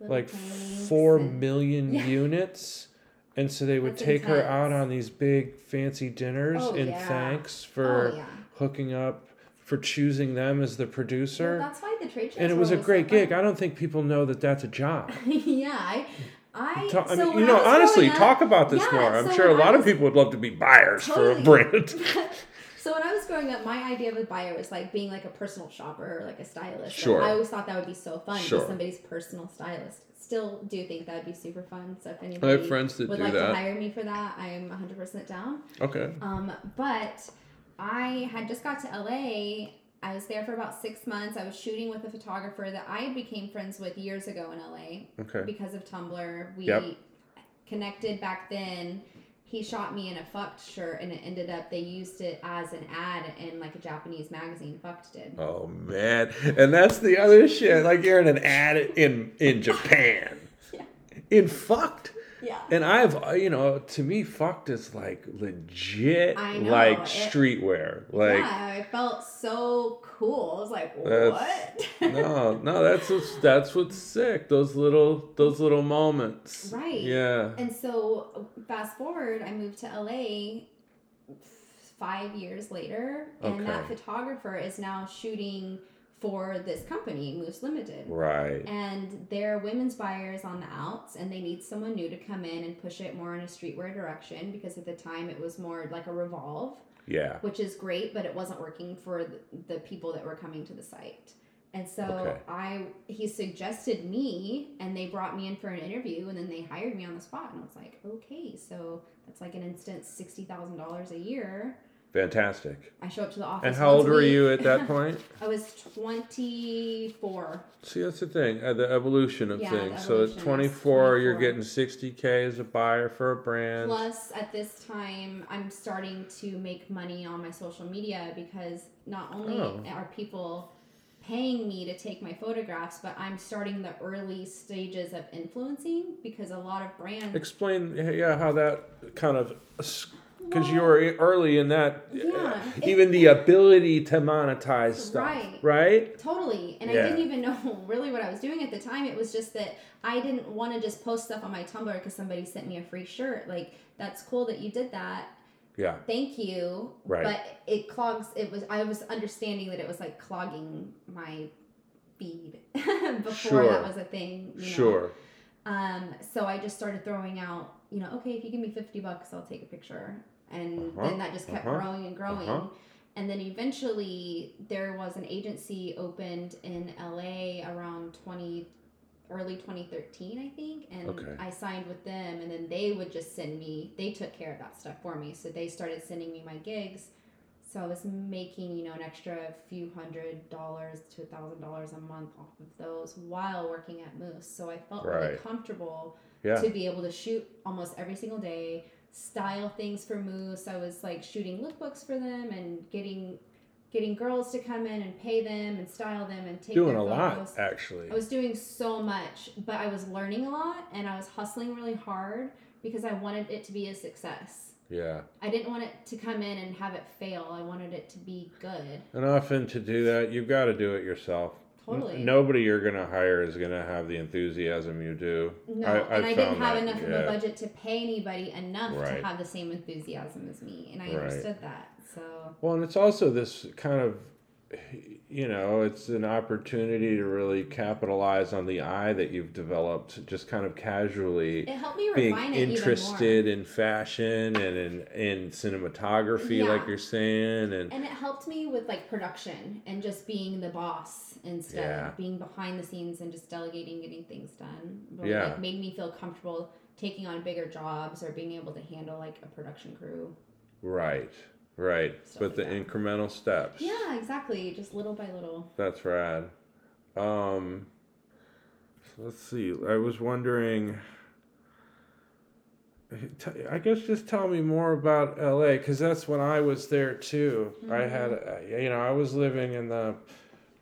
[SPEAKER 2] like
[SPEAKER 1] like four million
[SPEAKER 2] Yeah.
[SPEAKER 1] units. And so they would
[SPEAKER 2] That's
[SPEAKER 1] take her out on these big fancy dinners
[SPEAKER 2] Oh,
[SPEAKER 1] in
[SPEAKER 2] yeah.
[SPEAKER 1] thanks oh, for
[SPEAKER 2] oh
[SPEAKER 1] hooking up for choosing them as the
[SPEAKER 2] Well,
[SPEAKER 1] producer.
[SPEAKER 2] that's why the trade shows.
[SPEAKER 1] and it was a
[SPEAKER 2] always so
[SPEAKER 1] great gig. I don't think people know that that's a job.
[SPEAKER 2] yeah, I, I,
[SPEAKER 1] Ta- I mean, you know,
[SPEAKER 2] I
[SPEAKER 1] honestly,
[SPEAKER 2] growing
[SPEAKER 1] talk about this
[SPEAKER 2] Yeah,
[SPEAKER 1] more. I'm
[SPEAKER 2] so
[SPEAKER 1] sure a
[SPEAKER 2] I
[SPEAKER 1] lot of people would love to be buyers
[SPEAKER 2] Totally.
[SPEAKER 1] for a brand.
[SPEAKER 2] so when I was growing up, my idea of a buyer was like being like a personal shopper or like a stylist.
[SPEAKER 4] Sure.
[SPEAKER 2] I always thought that would be so fun to
[SPEAKER 4] Sure.
[SPEAKER 2] be somebody's personal stylist. Still do think that would be super fun. So if
[SPEAKER 4] I
[SPEAKER 2] anybody
[SPEAKER 4] have friends that
[SPEAKER 2] would like to hire me for that, I'm 100% down.
[SPEAKER 4] Okay.
[SPEAKER 2] Um, but I had just got to LA. I was there for about six months. I was shooting with a photographer that I became friends with years ago in LA
[SPEAKER 1] Okay.
[SPEAKER 2] because of Tumblr. We
[SPEAKER 1] Yep.
[SPEAKER 2] connected back then. He shot me in a FUCT shirt, and it ended up they used it as an ad in like a Japanese magazine. FUCT did.
[SPEAKER 4] Oh man, and that's the other shit. Like you're in an ad in in Japan,
[SPEAKER 2] Yeah.
[SPEAKER 4] in FUCT.
[SPEAKER 2] Yeah.
[SPEAKER 1] And I've, uh, you know, to me, FUCT is like legit, like
[SPEAKER 2] it-
[SPEAKER 1] streetwear. Like,
[SPEAKER 2] yeah, I felt so cool. I was like, what?
[SPEAKER 4] No, no, that's what's that's what's sick. Those little those little moments.
[SPEAKER 2] Right.
[SPEAKER 4] Yeah.
[SPEAKER 2] And so, fast forward, I moved to LA five years later, and that photographer is now shooting for this company, Moose Limited.
[SPEAKER 4] Right.
[SPEAKER 2] And they're women's buyers on the outs, and they need someone new to come in and push it more in a streetwear direction because at the time it was more like a revolve,
[SPEAKER 4] Yeah.
[SPEAKER 2] which is great, but it wasn't working for the, people that were coming to the site. And so
[SPEAKER 4] Okay.
[SPEAKER 2] I he suggested me and they brought me in for an interview and then they hired me on the spot and I was like, okay, so that's like an instant sixty thousand dollars a year.
[SPEAKER 1] Fantastic.
[SPEAKER 2] I show up to the office.
[SPEAKER 1] And how old were
[SPEAKER 2] week.
[SPEAKER 1] you at that point?
[SPEAKER 2] I was 24.
[SPEAKER 1] See, that's the thing, uh, the evolution of
[SPEAKER 2] Yeah,
[SPEAKER 1] things. So at
[SPEAKER 2] is
[SPEAKER 1] 24, you're getting 60K as a buyer for a brand.
[SPEAKER 2] Plus, at this time, I'm starting to make money on my social media because not only
[SPEAKER 1] Oh.
[SPEAKER 2] are people paying me to take my photographs, but I'm starting the early stages of influencing because a lot of brands.
[SPEAKER 1] Explain, yeah, how that kind of, because you were early in that, uh,
[SPEAKER 2] Yeah,
[SPEAKER 1] even the ability to monetize stuff,
[SPEAKER 2] Right.
[SPEAKER 1] right?
[SPEAKER 2] Totally. And
[SPEAKER 1] Yeah.
[SPEAKER 2] I didn't even know really what I was doing at the time. It was just that I didn't want to just post stuff on my Tumblr because somebody sent me a free shirt. Like, that's cool that you did that.
[SPEAKER 1] Yeah,
[SPEAKER 2] Thank you.
[SPEAKER 1] Right.
[SPEAKER 2] But it clogs, it was, I was understanding that it was like clogging my feed before
[SPEAKER 1] Sure.
[SPEAKER 2] that was a thing. You know?
[SPEAKER 1] sure.
[SPEAKER 2] Um, so I just started throwing out, you know, okay, if you give me 50 bucks, I'll take a picture. And
[SPEAKER 1] Uh-huh,
[SPEAKER 2] then that just kept
[SPEAKER 1] uh-huh,
[SPEAKER 2] growing and growing.
[SPEAKER 1] uh-huh.
[SPEAKER 2] And then eventually there was an agency opened in LA around 20, early 2013, I think. And
[SPEAKER 1] Okay.
[SPEAKER 2] I signed with them and then they would just send me, they took care of that stuff for me. So they started sending me my gigs. So I was making, you know, an extra few hundred dollars to a thousand dollars a month off of those while working at Moose. So I felt really comfortable
[SPEAKER 1] Yeah,
[SPEAKER 2] to be able to shoot almost every single day, style things for Moose. I was like shooting lookbooks for them and getting getting girls to come in and pay them and style them and take
[SPEAKER 1] doing a lot,
[SPEAKER 2] photos.
[SPEAKER 1] actually.
[SPEAKER 2] I was doing so much, but I was learning a lot and I was hustling really hard because I wanted it to be a success.
[SPEAKER 1] Yeah.
[SPEAKER 2] I didn't want it to come in and have it fail. I wanted it to be good.
[SPEAKER 1] And often to do that, you've got to do it yourself.
[SPEAKER 2] Totally.
[SPEAKER 1] N- Nobody you're going to hire is going to have the enthusiasm you do.
[SPEAKER 2] No,
[SPEAKER 1] I-
[SPEAKER 2] and
[SPEAKER 1] I've
[SPEAKER 2] I didn't have
[SPEAKER 1] that,
[SPEAKER 2] enough of a budget to pay anybody enough
[SPEAKER 1] Right.
[SPEAKER 2] to have the same enthusiasm as me, and I
[SPEAKER 1] Right.
[SPEAKER 2] understood that. So
[SPEAKER 1] Well, and it's also this kind of, you know, it's an opportunity to really capitalize on the eye that you've developed just kind of casually.
[SPEAKER 2] it helped me
[SPEAKER 1] Being
[SPEAKER 2] refine it
[SPEAKER 1] interested in fashion and in, in cinematography, like you're saying, and.
[SPEAKER 2] And it helped me with like production and just being the boss instead
[SPEAKER 1] Yeah.
[SPEAKER 2] of being behind the scenes and just delegating, getting things done. But
[SPEAKER 1] Yeah.
[SPEAKER 2] like made me feel comfortable taking on bigger jobs or being able to handle like a production crew.
[SPEAKER 1] right, right.
[SPEAKER 2] Stuff
[SPEAKER 1] But
[SPEAKER 2] like
[SPEAKER 1] the
[SPEAKER 2] that.
[SPEAKER 1] incremental steps.
[SPEAKER 2] Yeah, exactly. Just little by little.
[SPEAKER 1] That's rad. Um, let's see. I was wondering. I guess just tell me more about LA because that's when I was there too. I had, uh, you know, I was living in the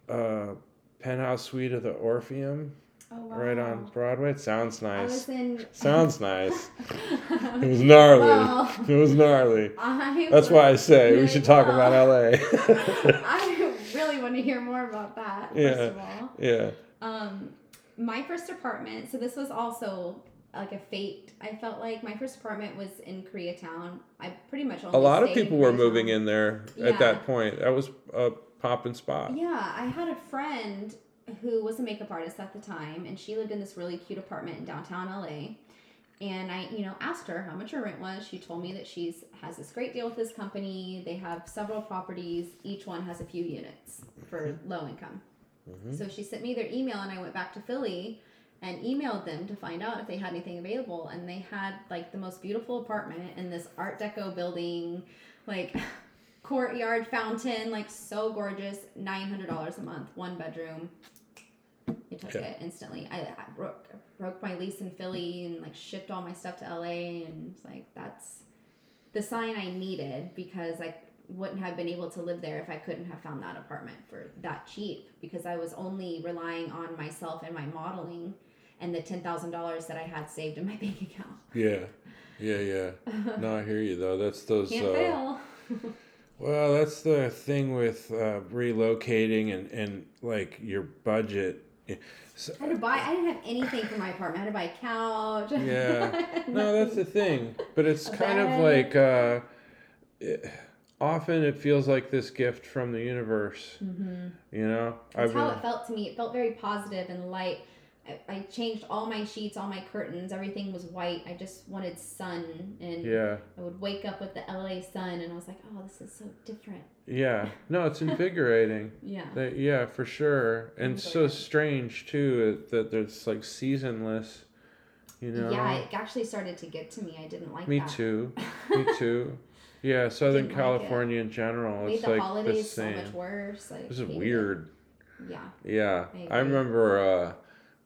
[SPEAKER 1] uh, penthouse suite of the Orpheum
[SPEAKER 2] Oh wow.
[SPEAKER 1] right on Broadway. It sounds
[SPEAKER 2] I
[SPEAKER 1] nice.
[SPEAKER 2] was in.
[SPEAKER 1] Sounds nice. It was gnarly.
[SPEAKER 2] Well,
[SPEAKER 1] It was gnarly.
[SPEAKER 2] I
[SPEAKER 1] That's why I say we should talk
[SPEAKER 2] well.
[SPEAKER 1] about LA.
[SPEAKER 2] I really want to hear more about that.
[SPEAKER 1] Yeah.
[SPEAKER 2] Of all,
[SPEAKER 1] yeah.
[SPEAKER 2] um, my first apartment. So this was also like a fate. I felt like my first apartment was in Koreatown. I pretty much
[SPEAKER 1] a lot of people were moving in there
[SPEAKER 2] Yeah.
[SPEAKER 1] at that point. That was a poppin' spot.
[SPEAKER 2] Yeah, I had a friend who was a makeup artist at the time, and she lived in this really cute apartment in downtown LA. And I, you know, asked her how much her rent was. She told me that she's has this great deal with this company. They have several properties. Each one has a few units for low income.
[SPEAKER 1] Mhm.
[SPEAKER 2] So she sent me their email, and I went back to Philly and emailed them to find out if they had anything available. And they had like the most beautiful apartment in this Art Deco building, like courtyard fountain, like so gorgeous. Nine hundred dollars a month, one bedroom. I took
[SPEAKER 1] Okay.
[SPEAKER 2] it instantly. I, I broke broke my lease in Philly and like shipped all my stuff to LA, and it's like that's the sign I needed because I wouldn't have been able to live there if I couldn't have found that apartment for that cheap because I was only relying on myself and my modeling and the ten thousand dollars that I had saved in my bank account.
[SPEAKER 1] Yeah, yeah, yeah. No, I hear you though. That's those.
[SPEAKER 2] Can't
[SPEAKER 1] uh,
[SPEAKER 2] fail.
[SPEAKER 1] well, that's the thing with uh, relocating and and like your budget. So-
[SPEAKER 2] I had to buy. I didn't have anything for my apartment. I had to buy a couch.
[SPEAKER 1] Yeah. no, that's the thing. But it's kind of like uh, it, often it feels like this gift from the universe.
[SPEAKER 2] hmm
[SPEAKER 1] You know,
[SPEAKER 2] That's how it felt to me. It felt very positive and light. I, I changed all my sheets, all my curtains. Everything was white. I just wanted sun, and
[SPEAKER 1] yeah.
[SPEAKER 2] I would wake up with the LA sun, and I was like, "Oh, this is so different."
[SPEAKER 1] Yeah, no, it's invigorating.
[SPEAKER 2] Yeah.
[SPEAKER 1] That- yeah, for sure, and so strange too that there's like seasonless. You know.
[SPEAKER 2] Yeah, it actually started to get to me. I didn't like
[SPEAKER 1] Me
[SPEAKER 2] that.
[SPEAKER 1] too. Me too. Yeah, Southern
[SPEAKER 2] Didn't like.
[SPEAKER 1] California in general, it's
[SPEAKER 2] the
[SPEAKER 1] like the
[SPEAKER 2] holidays so much worse. Like,
[SPEAKER 1] This is
[SPEAKER 2] hated it.
[SPEAKER 1] weird.
[SPEAKER 2] Yeah.
[SPEAKER 1] Yeah,
[SPEAKER 2] I
[SPEAKER 1] I, remember uh,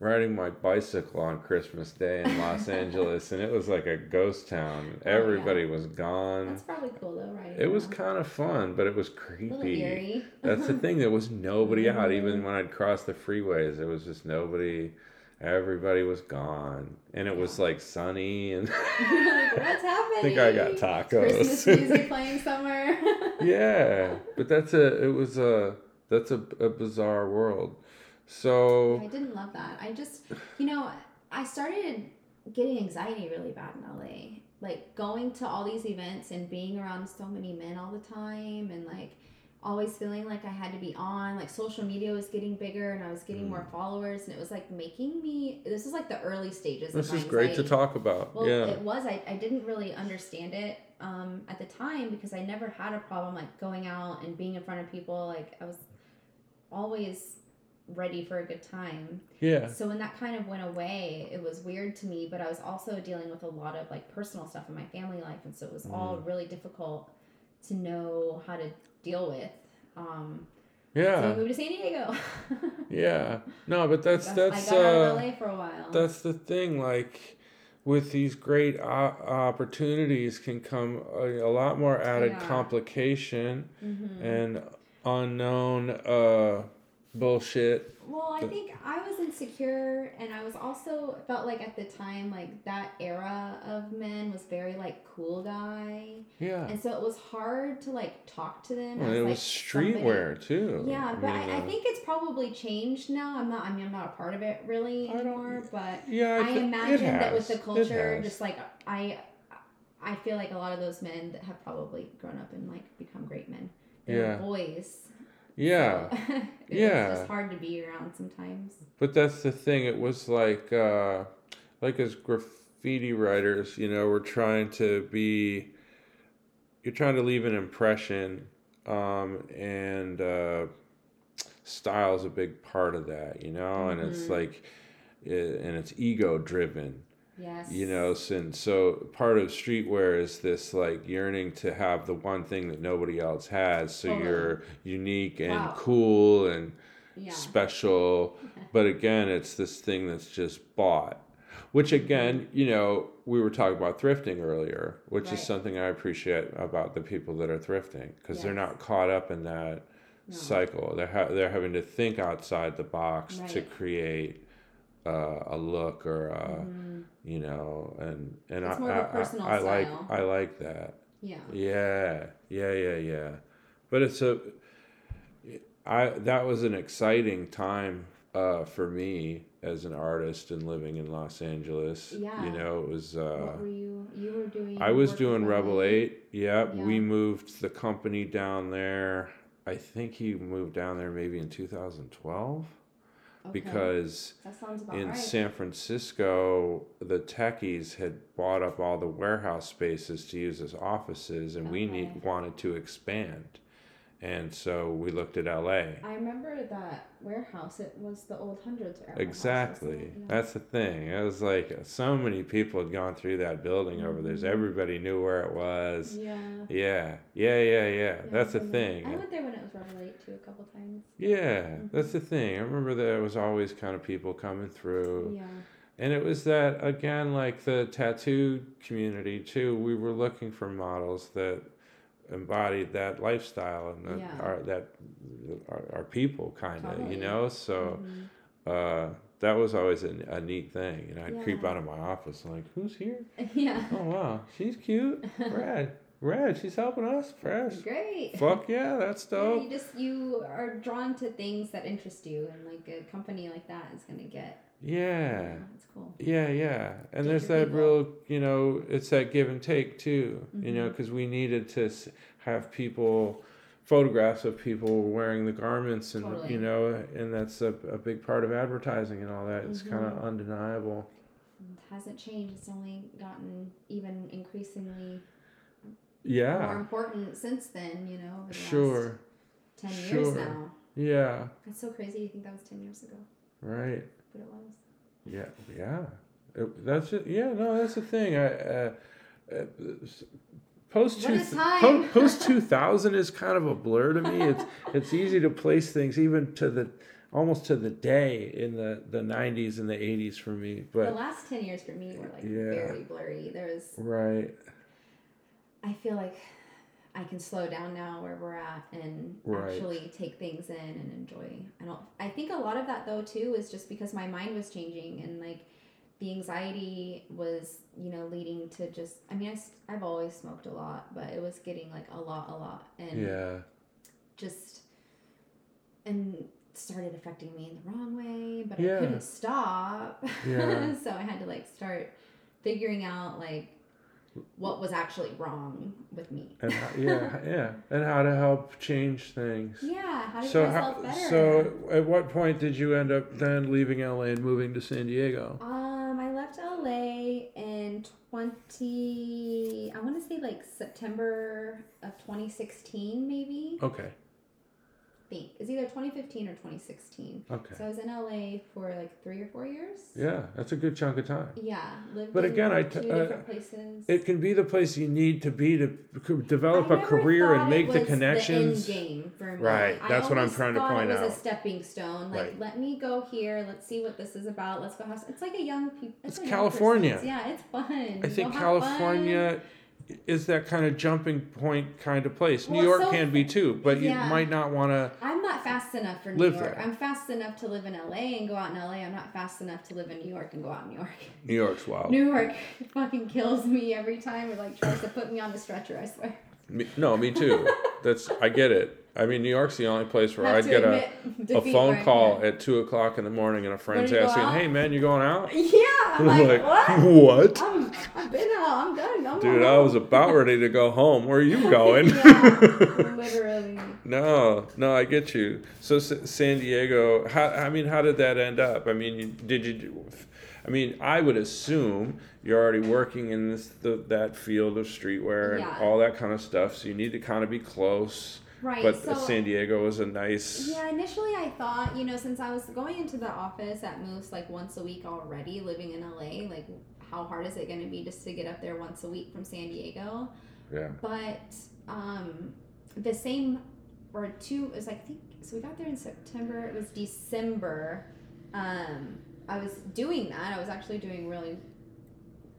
[SPEAKER 1] riding my bicycle on Christmas Day in Los Angeles, and it was like a ghost town.
[SPEAKER 2] Oh, yeah.
[SPEAKER 1] Everybody was gone.
[SPEAKER 2] That's probably cool though, right?
[SPEAKER 1] It was kind of fun, but it was creepy. That's the thing. There was nobody out.
[SPEAKER 2] Mhm.
[SPEAKER 1] Even when I'd cross the freeways, there was just nobody. Everybody was gone, and it was like sunny, and
[SPEAKER 2] like, what's happening?
[SPEAKER 1] I think I got tacos.
[SPEAKER 2] Christmas music playing somewhere.
[SPEAKER 1] yeah, but that's a. It was a. That's a, a bizarre world. So
[SPEAKER 2] I didn't love that. I just, you know, I started getting anxiety really bad in LA. Like going to all these events and being around so many men all the time and like always feeling like I had to be on. Like social media was getting bigger and I was getting
[SPEAKER 1] Mm.
[SPEAKER 2] more followers and it was like making me this is like the early stages
[SPEAKER 1] this is great to talk about.
[SPEAKER 2] Well,
[SPEAKER 1] yeah.
[SPEAKER 2] it was. I, I didn't really understand it um, at the time because I never had a problem like going out and being in front of people. Like I was always ready for a good time.
[SPEAKER 1] yeah.
[SPEAKER 2] So when that kind of went away, it was weird to me. But I was also dealing with a lot of like personal stuff in my family life, and so it was all
[SPEAKER 1] Mm.
[SPEAKER 2] really difficult to know how to deal with. Um,
[SPEAKER 1] yeah.
[SPEAKER 2] So we moved to San Diego.
[SPEAKER 1] Yeah. No, but that's that's
[SPEAKER 2] I got out
[SPEAKER 1] uh
[SPEAKER 2] LA for a while.
[SPEAKER 1] that's the thing like with these great opportunities can come a, a lot more added
[SPEAKER 2] Yeah.
[SPEAKER 1] complication
[SPEAKER 2] Mhm.
[SPEAKER 1] and unknown uh bullshit.
[SPEAKER 2] Well, I think I was insecure, and I was also felt like at the time, like that era of men was very like cool guy,
[SPEAKER 1] Yeah.
[SPEAKER 2] and so it was hard to like talk to them.
[SPEAKER 1] Well, it
[SPEAKER 2] like,
[SPEAKER 1] was
[SPEAKER 2] somebody-
[SPEAKER 1] streetwear too.
[SPEAKER 2] Yeah, but I, I,
[SPEAKER 1] uh,
[SPEAKER 2] think it's probably changed now. I'm not. I mean, I'm not a part of it really
[SPEAKER 1] I
[SPEAKER 2] anymore. But
[SPEAKER 1] yeah,
[SPEAKER 2] I
[SPEAKER 1] it
[SPEAKER 2] imagine that with the culture, just like I, I feel like a lot of those men that have probably grown up and like become great men. They
[SPEAKER 1] Yeah.
[SPEAKER 2] boys.
[SPEAKER 1] Yeah.
[SPEAKER 2] So
[SPEAKER 1] Yeah.
[SPEAKER 2] was just hard to be around sometimes.
[SPEAKER 1] But that's the thing. It was like, uh, like as graffiti writers, you know, we're trying to be, you're trying to leave an impression, um, and uh, style is a big part of that, you know, and it's
[SPEAKER 2] Mhm.
[SPEAKER 1] like, it, and it's ego driven,
[SPEAKER 2] Yes.
[SPEAKER 1] you know. Since so part of streetwear is this like yearning to have the one thing that nobody else has, so
[SPEAKER 2] Totally.
[SPEAKER 1] you're unique and
[SPEAKER 2] Wow.
[SPEAKER 1] cool and
[SPEAKER 2] Yeah.
[SPEAKER 1] special but again it's this thing that's just bought which again mm-hmm. you know we were talking about thrifting earlier which
[SPEAKER 2] Right.
[SPEAKER 1] is something i appreciate about the people that are thrifting because they're not caught up in that
[SPEAKER 2] No.
[SPEAKER 1] cycle they're, ha- they're having to think outside the box to create uh, a look or a,
[SPEAKER 2] Mhm.
[SPEAKER 1] you know and and
[SPEAKER 2] It's
[SPEAKER 1] I,
[SPEAKER 2] more of a
[SPEAKER 1] I-
[SPEAKER 2] personal
[SPEAKER 1] I, I like i like that
[SPEAKER 2] Yeah.
[SPEAKER 1] yeah, yeah, yeah, yeah. But it's a, I that was an exciting time uh, for me as an artist and living in Los Angeles.
[SPEAKER 2] Yeah.
[SPEAKER 1] You know, it was. Uh,
[SPEAKER 2] what were you? You were doing.
[SPEAKER 1] I was doing Rebel8. Yep,
[SPEAKER 2] Yeah.
[SPEAKER 1] we moved the company down there. I think he moved down there maybe in 2012
[SPEAKER 2] Okay.
[SPEAKER 1] because
[SPEAKER 2] that sounds about
[SPEAKER 1] in
[SPEAKER 2] right.
[SPEAKER 1] San Francisco, the techies had bought up all the warehouse spaces to use as offices, and we
[SPEAKER 2] Okay.
[SPEAKER 1] need, wanted to expand. And so we looked at LA.
[SPEAKER 2] I remember that warehouse. It was the old Hundreds warehouse.
[SPEAKER 1] Exactly.
[SPEAKER 2] Yeah.
[SPEAKER 1] That's the thing. It was like so many people had gone through that building over there.
[SPEAKER 2] Mhm.
[SPEAKER 1] Everybody knew where it was.
[SPEAKER 2] Yeah.
[SPEAKER 1] Yeah, yeah, yeah, yeah.
[SPEAKER 2] Yeah,
[SPEAKER 1] That's the
[SPEAKER 2] I've been there.
[SPEAKER 1] thing.
[SPEAKER 2] I went there when it was Rebel8 too a couple times.
[SPEAKER 1] Yeah, that's the thing. I remember there was always kind of people coming through.
[SPEAKER 2] Yeah.
[SPEAKER 1] And it was that again, like the tattoo community too. We were looking for models that embodied that lifestyle and that
[SPEAKER 2] Yeah.
[SPEAKER 1] our that our, our people kind of,
[SPEAKER 2] Totally.
[SPEAKER 1] you know. So
[SPEAKER 2] Mhm.
[SPEAKER 1] uh, that was always a, a neat thing. And I'd creep out of my office like, "Who's here?
[SPEAKER 2] Yeah.
[SPEAKER 1] Oh wow, she's cute. Rad, rad. She's helping us. Fresh.
[SPEAKER 2] Great.
[SPEAKER 1] Fuck yeah, that's
[SPEAKER 2] Yeah,
[SPEAKER 1] dope.
[SPEAKER 2] you just you are drawn to things that interest you, and like a company like that is gonna get.
[SPEAKER 1] Yeah."
[SPEAKER 2] Oh, it's cool.
[SPEAKER 1] Yeah, yeah. And
[SPEAKER 2] Get
[SPEAKER 1] there's that
[SPEAKER 2] people.
[SPEAKER 1] real, you know, it's that give and take too, you know,
[SPEAKER 2] mm-hmm.
[SPEAKER 1] because we needed to have people, photographs of people wearing the garments and,
[SPEAKER 2] Totally.
[SPEAKER 1] you know, and that's a, a big part of advertising and all that. It's mm-hmm. kind of undeniable.
[SPEAKER 2] It hasn't changed. It's only gotten even increasingly
[SPEAKER 1] yeah more
[SPEAKER 2] important since then. You know,
[SPEAKER 1] sure.
[SPEAKER 2] last ten
[SPEAKER 1] Sure.
[SPEAKER 2] years now.
[SPEAKER 1] Yeah,
[SPEAKER 2] That's so crazy. You think that was ten years ago,
[SPEAKER 1] right.
[SPEAKER 2] It was.
[SPEAKER 1] Yeah, yeah. It, that's it. Yeah, no, that's the thing. I, uh, uh, post two,
[SPEAKER 2] po-
[SPEAKER 1] post two thousand is kind of a blur to me. It's it's easy to place things even to the almost to the day in the the nineties and the eighties for me. But the
[SPEAKER 2] last 10 years for me were like
[SPEAKER 1] Yeah.
[SPEAKER 2] very blurry. There was
[SPEAKER 1] right,
[SPEAKER 2] I feel like I can slow down now where we're at and
[SPEAKER 1] Right.
[SPEAKER 2] actually take things in and enjoy. I don't. I think a lot of that though too is just because my mind was changing and like the anxiety was you know leading to just. I mean, I, have always smoked a lot, but it was getting like a lot, a lot, and
[SPEAKER 1] yeah,
[SPEAKER 2] just and started affecting me in the wrong way. But
[SPEAKER 1] Yeah.
[SPEAKER 2] I couldn't stop,
[SPEAKER 1] Yeah.
[SPEAKER 2] so I had to like start figuring out like what was actually wrong with me.
[SPEAKER 1] and how, yeah, yeah, and how to help change things.
[SPEAKER 2] Yeah, how to
[SPEAKER 1] So how,
[SPEAKER 2] myself better.
[SPEAKER 1] so at what point did you end up then leaving LA and moving to San Diego?
[SPEAKER 2] um, I left LA in twenty. I want to say like September of twenty sixteen, maybe.
[SPEAKER 1] Okay,
[SPEAKER 2] think it's either twenty fifteen or twenty sixteen.
[SPEAKER 1] okay,
[SPEAKER 2] So I was in LA for like three or four years.
[SPEAKER 1] yeah, that's a good chunk of time.
[SPEAKER 2] Yeah, lived
[SPEAKER 1] But
[SPEAKER 2] in
[SPEAKER 1] again, I
[SPEAKER 2] two
[SPEAKER 1] t- uh,
[SPEAKER 2] different places.
[SPEAKER 1] It can be the place you need to be to c- develop
[SPEAKER 2] I
[SPEAKER 1] a
[SPEAKER 2] never
[SPEAKER 1] career and make
[SPEAKER 2] it
[SPEAKER 1] the connections.
[SPEAKER 2] The end game for me.
[SPEAKER 1] Right,
[SPEAKER 2] I
[SPEAKER 1] that's what I'm trying to
[SPEAKER 2] thought
[SPEAKER 1] point
[SPEAKER 2] it was
[SPEAKER 1] out.
[SPEAKER 2] a stepping stone. Like,
[SPEAKER 1] Right.
[SPEAKER 2] let me go here. Let's see what this is about. Let's go have. It's like a young people.
[SPEAKER 1] It's California.
[SPEAKER 2] Yeah, it's fun.
[SPEAKER 1] I think
[SPEAKER 2] Go have
[SPEAKER 1] California is that kind of jumping point kind of place. New York
[SPEAKER 2] so-
[SPEAKER 1] can be too, but
[SPEAKER 2] Yeah.
[SPEAKER 1] you might not want to.
[SPEAKER 2] I'm not fast enough for New York.
[SPEAKER 1] there.
[SPEAKER 2] I'm fast enough to live in LA and go out in LA. I'm not fast enough to live in New York and go out in New York.
[SPEAKER 1] New York's wild.
[SPEAKER 2] New York fucking kills me every time. It like tries to put me on the stretcher. I swear.
[SPEAKER 1] Me, no, me too. That's I get it. I mean, New York's the only place where I'd get a, a phone
[SPEAKER 2] I
[SPEAKER 1] call
[SPEAKER 2] can.
[SPEAKER 1] at two o'clock in the morning and a friend's
[SPEAKER 2] Ready to go
[SPEAKER 1] asking, "Hey man, you going out?"
[SPEAKER 2] Yeah, I'm
[SPEAKER 1] I'm
[SPEAKER 2] like, what?
[SPEAKER 1] what?
[SPEAKER 2] I'm, I've been out. I'm done. I'm
[SPEAKER 1] Dude. I was about ready to go home. Where are you going?
[SPEAKER 2] yeah, literally.
[SPEAKER 1] No, no, I get you. So S- San Diego, how I mean, how did that end up? I mean, you, did you? I mean, I would assume you're already working in this the, that field of streetwear and
[SPEAKER 2] Yeah.
[SPEAKER 1] all that kind of stuff. So you need to kind of be close.
[SPEAKER 2] Right.
[SPEAKER 1] But
[SPEAKER 2] so,
[SPEAKER 1] San Diego was a nice.
[SPEAKER 2] yeah, initially I thought, you know, since I was going into the office at Moose like once a week already, living in LA, like how hard is it going to be just to get up there once a week from San Diego?
[SPEAKER 1] Yeah.
[SPEAKER 2] But um, the same or two is I think so. We got there in September. It was December. Um, I was doing that. I was actually doing really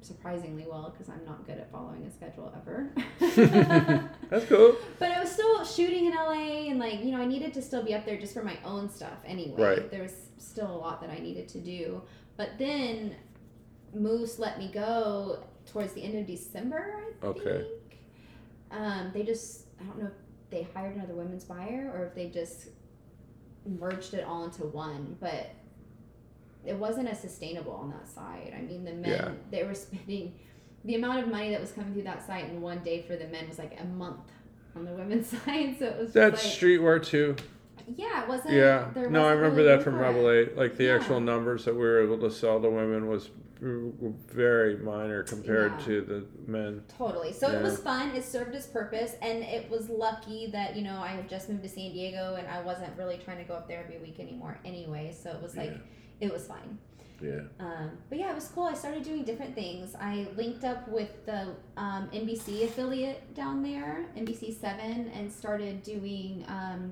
[SPEAKER 2] surprisingly well because I'm not good at following a schedule ever.
[SPEAKER 1] That's cool.
[SPEAKER 2] But I was still shooting in LA and like, you know, I needed to still be up there just for my own stuff anyway.
[SPEAKER 1] Right.
[SPEAKER 2] There was still a lot that I needed to do. But then Moose let me go towards the end of December, I
[SPEAKER 1] Okay.
[SPEAKER 2] think. Um, they just I don't know if they hired another women's buyer or if they just merged it all into one, but it wasn't as sustainable on that side. I mean the men
[SPEAKER 1] Yeah.
[SPEAKER 2] they were spending the amount of money that was coming through that site in one day for the men was like a month on the women's side. So it was
[SPEAKER 1] That's
[SPEAKER 2] like,
[SPEAKER 1] streetwear too.
[SPEAKER 2] yeah, it wasn't.
[SPEAKER 1] Yeah.
[SPEAKER 2] there
[SPEAKER 1] No, I remember
[SPEAKER 2] really
[SPEAKER 1] that from. Rebel Eight. Like the
[SPEAKER 2] Yeah.
[SPEAKER 1] actual numbers that we were able to sell to women was very minor compared
[SPEAKER 2] Yeah.
[SPEAKER 1] to the men.
[SPEAKER 2] Totally. So
[SPEAKER 1] Yeah.
[SPEAKER 2] it was fun. It served its purpose, and it was lucky that you know I had just moved to San Diego, and I wasn't really trying to go up there every week anymore anyway. So it was like it was fine.
[SPEAKER 1] Yeah.
[SPEAKER 2] Um, but yeah, it was cool. I started doing different things. I linked up with the um, NBC affiliate down there, NBC Seven, and started doing um,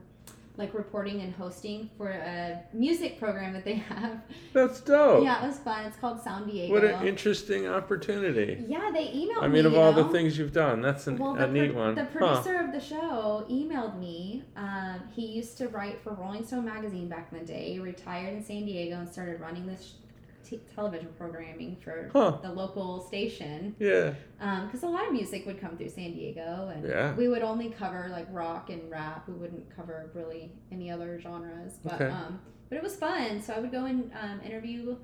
[SPEAKER 2] like reporting and hosting for a music program that they have.
[SPEAKER 1] That's dope.
[SPEAKER 2] Yeah, it was fun. It's called
[SPEAKER 1] SoundDiego. What an interesting opportunity.
[SPEAKER 2] yeah, they emailed me.
[SPEAKER 1] I
[SPEAKER 2] me.
[SPEAKER 1] mean, of
[SPEAKER 2] you
[SPEAKER 1] all the things you've done, that's an,
[SPEAKER 2] Well,
[SPEAKER 1] a neat
[SPEAKER 2] pro-
[SPEAKER 1] one.
[SPEAKER 2] the
[SPEAKER 1] Huh.
[SPEAKER 2] producer of the show emailed me. Um, he used to write for Rolling Stone magazine back in the day. He retired in San Diego and started running this t- television programming for
[SPEAKER 1] Huh.
[SPEAKER 2] the local station.
[SPEAKER 1] Yeah.
[SPEAKER 2] Because a lot of music would come through San Diego, and
[SPEAKER 1] Yeah.
[SPEAKER 2] we would only cover like rock and rap. We wouldn't cover really any other genres. But
[SPEAKER 1] Okay.
[SPEAKER 2] um, but it was fun. So I would go and um, interview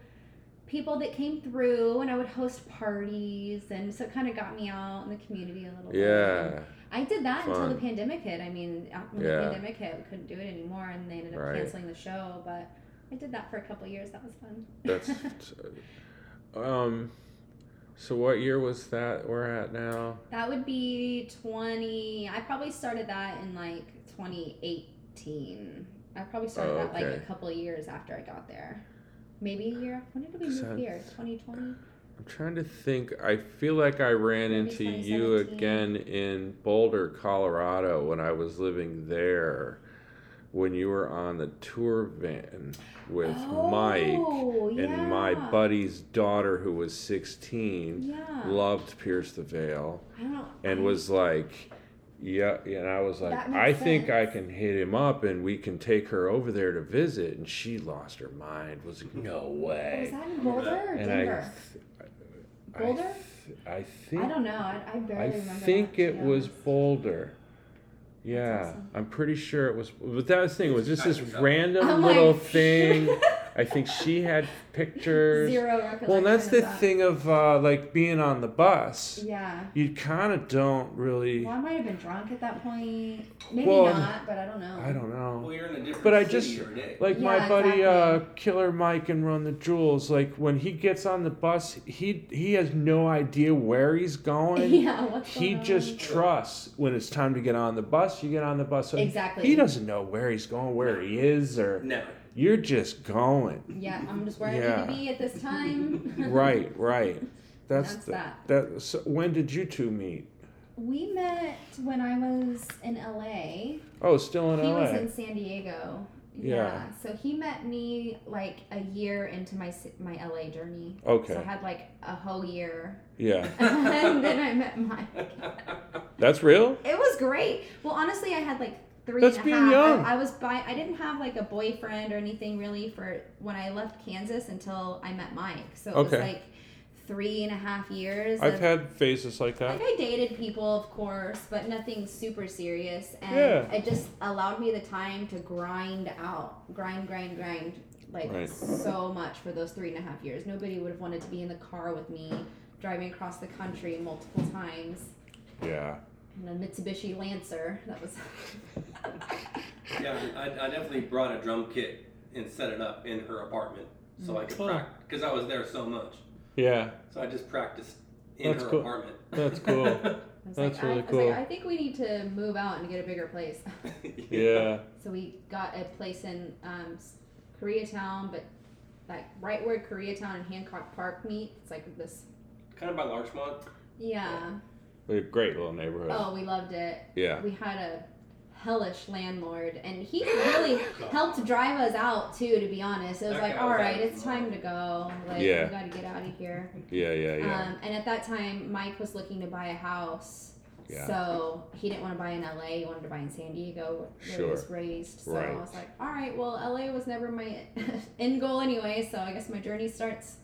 [SPEAKER 2] people that came through, and I would host parties, and so it kind of got me out in the community a little bit.
[SPEAKER 1] Yeah.
[SPEAKER 2] I did that until the pandemic hit. I mean, when
[SPEAKER 1] Yeah.
[SPEAKER 2] the pandemic hit, we couldn't do it anymore, and they ended up
[SPEAKER 1] Right.
[SPEAKER 2] canceling the show. But I did that for a couple years. That was fun.
[SPEAKER 1] That's. um. So what year was that we're at now?
[SPEAKER 2] that would be twenty. I probably started that in like twenty eighteen. I probably started that like a couple of years after I got there. Maybe a year. When did we move
[SPEAKER 1] Sounds-
[SPEAKER 2] here? Twenty twenty.
[SPEAKER 1] I'm trying to think. I feel like I ran
[SPEAKER 2] Maybe
[SPEAKER 1] into you again in Boulder, Colorado when I was living there. When you were on the tour van with oh, Mike
[SPEAKER 2] Oh,
[SPEAKER 1] and my buddy's daughter who was 16
[SPEAKER 2] Yeah.
[SPEAKER 1] loved Pierce the Veil
[SPEAKER 2] I
[SPEAKER 1] and
[SPEAKER 2] I-
[SPEAKER 1] was like yeah and I was like I
[SPEAKER 2] makes
[SPEAKER 1] think I can hit him up and we can take her over there to visit and she lost her mind was like no way Was
[SPEAKER 2] that in Boulder or
[SPEAKER 1] and
[SPEAKER 2] Denver?
[SPEAKER 1] I, I,
[SPEAKER 2] Boulder?
[SPEAKER 1] th- I think
[SPEAKER 2] I, don't know. I, I barely
[SPEAKER 1] I
[SPEAKER 2] remember.
[SPEAKER 1] think
[SPEAKER 2] that,
[SPEAKER 1] it was. Boulder. Yeah,
[SPEAKER 2] awesome.
[SPEAKER 1] I'm pretty sure it was. But that was the thing. It was just this random little thing. I think she had pictures.
[SPEAKER 2] Zero recollection.
[SPEAKER 1] Well, and that's
[SPEAKER 2] of
[SPEAKER 1] the
[SPEAKER 2] that.
[SPEAKER 1] thing of uh, like being on the bus.
[SPEAKER 2] Yeah.
[SPEAKER 1] You kind of don't really.
[SPEAKER 2] Well, I might have been drunk at that point. Maybe
[SPEAKER 1] Well,
[SPEAKER 2] not, but I don't know.
[SPEAKER 1] I don't know.
[SPEAKER 3] Well, you're in a different
[SPEAKER 1] But I
[SPEAKER 3] city
[SPEAKER 1] just-
[SPEAKER 3] every day.
[SPEAKER 1] Like my
[SPEAKER 2] Yeah,
[SPEAKER 1] buddy uh. Killer Mike and Run the Jewels, like when he gets on the bus, he he has no idea where he's going.
[SPEAKER 2] yeah. What's
[SPEAKER 1] He
[SPEAKER 2] going
[SPEAKER 1] just
[SPEAKER 2] on?
[SPEAKER 1] trusts when it's time to get on the bus, you get on the bus. So
[SPEAKER 2] Exactly.
[SPEAKER 1] He doesn't know where he's going, where he is, or
[SPEAKER 3] Never.
[SPEAKER 1] You're just going.
[SPEAKER 2] Yeah, I'm just where I
[SPEAKER 1] Yeah.
[SPEAKER 2] need to be at this time.
[SPEAKER 1] right, right. That's,
[SPEAKER 2] That's
[SPEAKER 1] the,
[SPEAKER 2] that.
[SPEAKER 1] that. So when did you two meet?
[SPEAKER 2] We met when I was in LA.
[SPEAKER 1] Oh, still in
[SPEAKER 2] he
[SPEAKER 1] LA.
[SPEAKER 2] He was in San Diego.
[SPEAKER 1] Yeah.
[SPEAKER 2] So he met me like a year into my my LA journey.
[SPEAKER 1] Okay.
[SPEAKER 2] So I had like a whole year,
[SPEAKER 1] yeah,
[SPEAKER 2] and then I met Mike.
[SPEAKER 1] that's real.
[SPEAKER 2] It was great. Well, honestly, I had like three
[SPEAKER 1] That's
[SPEAKER 2] and a
[SPEAKER 1] being
[SPEAKER 2] half.
[SPEAKER 1] young.
[SPEAKER 2] I, I was by. I didn't have like a boyfriend or anything really for when I left Kansas until I met Mike. So it
[SPEAKER 1] Okay.
[SPEAKER 2] was like three and a half years.
[SPEAKER 1] I've
[SPEAKER 2] of,
[SPEAKER 1] had phases like that.
[SPEAKER 2] like I dated people, of course, but nothing super serious, and
[SPEAKER 1] Yeah.
[SPEAKER 2] it just allowed me the time to grind out, grind, grind, grind, like
[SPEAKER 1] Right.
[SPEAKER 2] so much for those three and a half years. Nobody would have wanted to be in the car with me, driving across the country multiple times
[SPEAKER 1] Yeah.
[SPEAKER 2] In a Mitsubishi Lancer. That was
[SPEAKER 3] yeah, I, I definitely brought a drum kit and set it up in her apartment so I could
[SPEAKER 1] Oh.
[SPEAKER 3] practice because I was there so much.
[SPEAKER 1] Yeah.
[SPEAKER 3] So I just practiced in
[SPEAKER 1] That's
[SPEAKER 3] her
[SPEAKER 1] cool.
[SPEAKER 3] apartment.
[SPEAKER 1] That's cool.
[SPEAKER 2] I was
[SPEAKER 1] That's
[SPEAKER 2] like,
[SPEAKER 1] really
[SPEAKER 2] I, I was
[SPEAKER 1] cool.
[SPEAKER 2] like, I think we need to move out and get a bigger place.
[SPEAKER 1] Yeah.
[SPEAKER 2] so we got a place in um, s- Koreatown, but like right where Koreatown and Hancock Park meet. It's like this.
[SPEAKER 3] kind of by Larchmont.
[SPEAKER 2] Yeah.
[SPEAKER 1] A great little neighborhood.
[SPEAKER 2] Oh, we loved it.
[SPEAKER 1] Yeah.
[SPEAKER 2] We had a hellish landlord, and he really helped drive us out too. To be honest, it was
[SPEAKER 3] That
[SPEAKER 2] like,
[SPEAKER 3] guy
[SPEAKER 2] all
[SPEAKER 3] was
[SPEAKER 2] right, it's time to go. Like,
[SPEAKER 1] Yeah.
[SPEAKER 2] we got to get out of here.
[SPEAKER 1] Yeah. Yeah. Yeah.
[SPEAKER 2] Um, and at that time, Mike was looking to buy a house.
[SPEAKER 1] Yeah.
[SPEAKER 2] So he didn't want to buy in LA. He wanted to buy in San Diego, where
[SPEAKER 1] Sure.
[SPEAKER 2] he was raised. So
[SPEAKER 1] Right.
[SPEAKER 2] I was like, all right, well, LA was never my end goal anyway. So I guess my journey starts.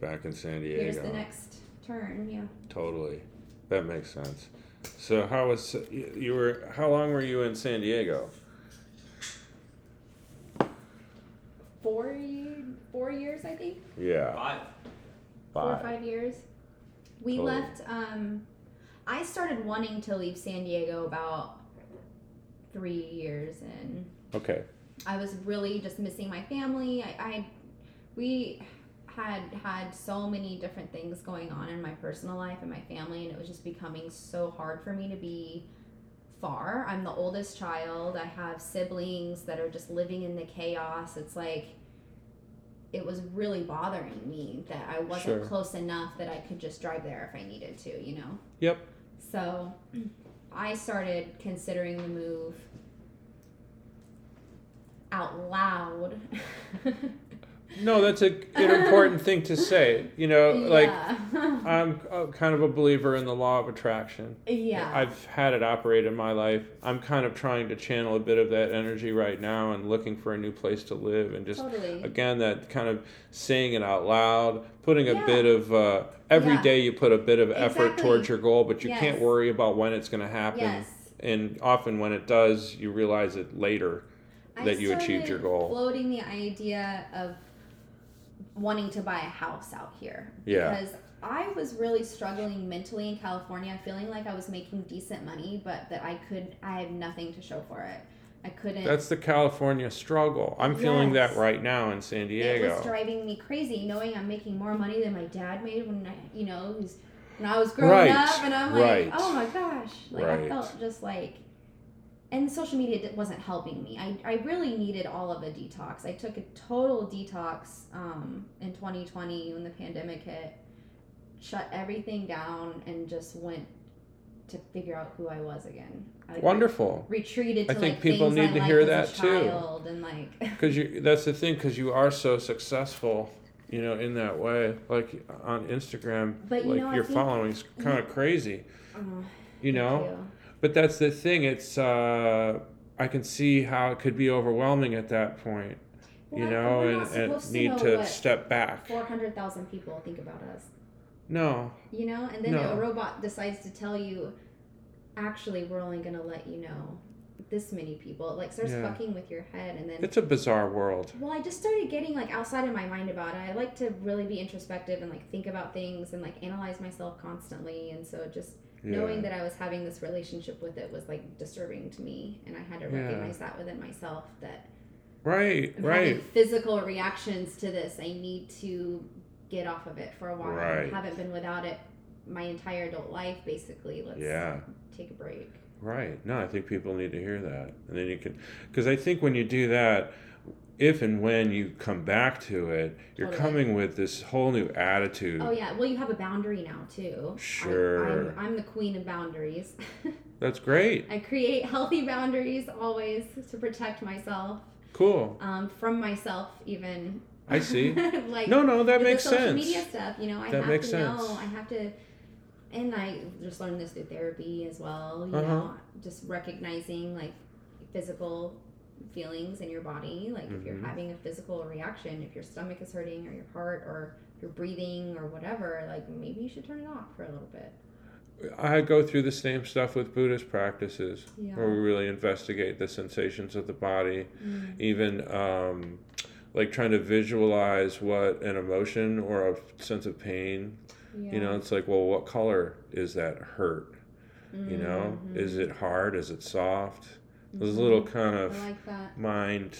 [SPEAKER 1] Back in San Diego.
[SPEAKER 2] Here's the next turn. Yeah.
[SPEAKER 1] Totally. That makes sense. So how was you you were how long were you in San Diego?
[SPEAKER 2] Four, four years, I think.
[SPEAKER 1] Yeah.
[SPEAKER 3] Five.
[SPEAKER 2] four or
[SPEAKER 1] Five.
[SPEAKER 2] five years. We
[SPEAKER 1] Totally.
[SPEAKER 2] left. Um, I started wanting to leave San Diego about three years in.
[SPEAKER 1] Okay.
[SPEAKER 2] I was really just missing my family. I, I we had had so many different things going on in my personal life and my family, and it was just becoming so hard for me to be far. I'm the oldest child. I have siblings that are just living in the chaos. It's like it was really bothering me that I wasn't
[SPEAKER 1] Sure.
[SPEAKER 2] close enough that I could just drive there if I needed to, you know?
[SPEAKER 1] Yep.
[SPEAKER 2] So I started considering the move out loud.
[SPEAKER 1] No, that's a, an important thing to say. You know, like. I'm kind of a believer in the law of attraction.
[SPEAKER 2] yeah.
[SPEAKER 1] I've had it operate in my life. I'm kind of trying to channel a bit of that energy right now and looking for a new place to live and just
[SPEAKER 2] totally.
[SPEAKER 1] again that kind of saying it out loud putting a
[SPEAKER 2] Yeah.
[SPEAKER 1] bit of uh, every
[SPEAKER 2] Yeah.
[SPEAKER 1] day you put a bit of effort
[SPEAKER 2] Exactly.
[SPEAKER 1] towards your goal but you can't worry about when it's going to happen
[SPEAKER 2] Yes.
[SPEAKER 1] and often when it does you realize it later that you achieved your goal.
[SPEAKER 2] Floating the idea of wanting to buy a house out here.
[SPEAKER 1] Yeah.
[SPEAKER 2] Because I was really struggling mentally in California, feeling like I was making decent money, but that I could, I had nothing to show for it. I couldn't.
[SPEAKER 1] that's the california struggle i'm feeling that right now in san Diego.
[SPEAKER 2] it was driving me crazy, knowing I'm making more money than my dad made when I, you know, when I was growing
[SPEAKER 1] Right,
[SPEAKER 2] up, and I'm like,
[SPEAKER 1] right.
[SPEAKER 2] oh my gosh, like I felt just like, and social media di- wasn't helping me. I, I really needed all of a detox. I took a total detox um, in 2020 when the pandemic hit, shut everything down and just went to figure out who I was again. I,
[SPEAKER 1] Wonderful.
[SPEAKER 2] retreated to
[SPEAKER 1] I think
[SPEAKER 2] like
[SPEAKER 1] people need
[SPEAKER 2] I
[SPEAKER 1] to hear that, too.
[SPEAKER 2] and like
[SPEAKER 1] Because you, that's the thing. Because you are so successful, you know, in that way. Like on Instagram,
[SPEAKER 2] But you
[SPEAKER 1] like
[SPEAKER 2] know,
[SPEAKER 1] your following's kind of crazy.
[SPEAKER 2] oh,
[SPEAKER 1] You know.
[SPEAKER 2] you.
[SPEAKER 1] But that's the thing. It's uh, I can see how it could be overwhelming at that point. You know, and, and
[SPEAKER 2] to
[SPEAKER 1] need to step back.
[SPEAKER 2] Four hundred thousand people think about us.
[SPEAKER 1] No.
[SPEAKER 2] You know, and then
[SPEAKER 1] No.
[SPEAKER 2] a robot decides to tell you, actually, we're only gonna let you know this many people. It, like starts
[SPEAKER 1] Yeah.
[SPEAKER 2] fucking with your head, and then
[SPEAKER 1] It's a bizarre world.
[SPEAKER 2] Well, I just started getting like outside of my mind about it. I like to really be introspective and like think about things and like analyze myself constantly. And so just knowing that I was having this relationship with it was like disturbing to me, and I had to
[SPEAKER 1] Yeah.
[SPEAKER 2] recognize that within myself that
[SPEAKER 1] Right.
[SPEAKER 2] I'm
[SPEAKER 1] Right.
[SPEAKER 2] physical reactions to this. I need to get off of it for a while.
[SPEAKER 1] Right.
[SPEAKER 2] I haven't been without it my entire adult life, basically. Let's
[SPEAKER 1] Yeah.
[SPEAKER 2] take a break.
[SPEAKER 1] Right. No, I think people need to hear that. And then you can, because I think when you do that, if and when you come back to it, you're
[SPEAKER 2] Totally.
[SPEAKER 1] coming with this whole new attitude.
[SPEAKER 2] Oh yeah, well you have a boundary now too. I-
[SPEAKER 1] Sure.
[SPEAKER 2] I'm, I'm the queen of boundaries.
[SPEAKER 1] That's great.
[SPEAKER 2] I create healthy boundaries always to protect myself
[SPEAKER 1] Cool.
[SPEAKER 2] um, from myself, even.
[SPEAKER 1] I see.
[SPEAKER 2] like
[SPEAKER 1] No, no, that makes
[SPEAKER 2] social
[SPEAKER 1] sense.
[SPEAKER 2] media stuff, you know, I
[SPEAKER 1] That
[SPEAKER 2] have
[SPEAKER 1] makes
[SPEAKER 2] to know.
[SPEAKER 1] sense.
[SPEAKER 2] I have to, and I just learned this through therapy as well. You
[SPEAKER 1] Uh-huh.
[SPEAKER 2] know, just recognizing like physical feelings in your body. Like if you're
[SPEAKER 1] Mhm.
[SPEAKER 2] having a physical reaction, if your stomach is hurting or your heart or your breathing or whatever, like maybe you should turn it off for a little bit.
[SPEAKER 1] I go through the same stuff with Buddhist practices
[SPEAKER 2] Yeah.
[SPEAKER 1] where we really investigate the sensations of the body,
[SPEAKER 2] Mm.
[SPEAKER 1] even um, like trying to visualize what an emotion or a sense of pain.
[SPEAKER 2] Yeah.
[SPEAKER 1] You know, it's like, well, what color is that hurt? You know, is it hard? Is it soft? Those
[SPEAKER 2] Mhm.
[SPEAKER 1] little kind of
[SPEAKER 2] like
[SPEAKER 1] mind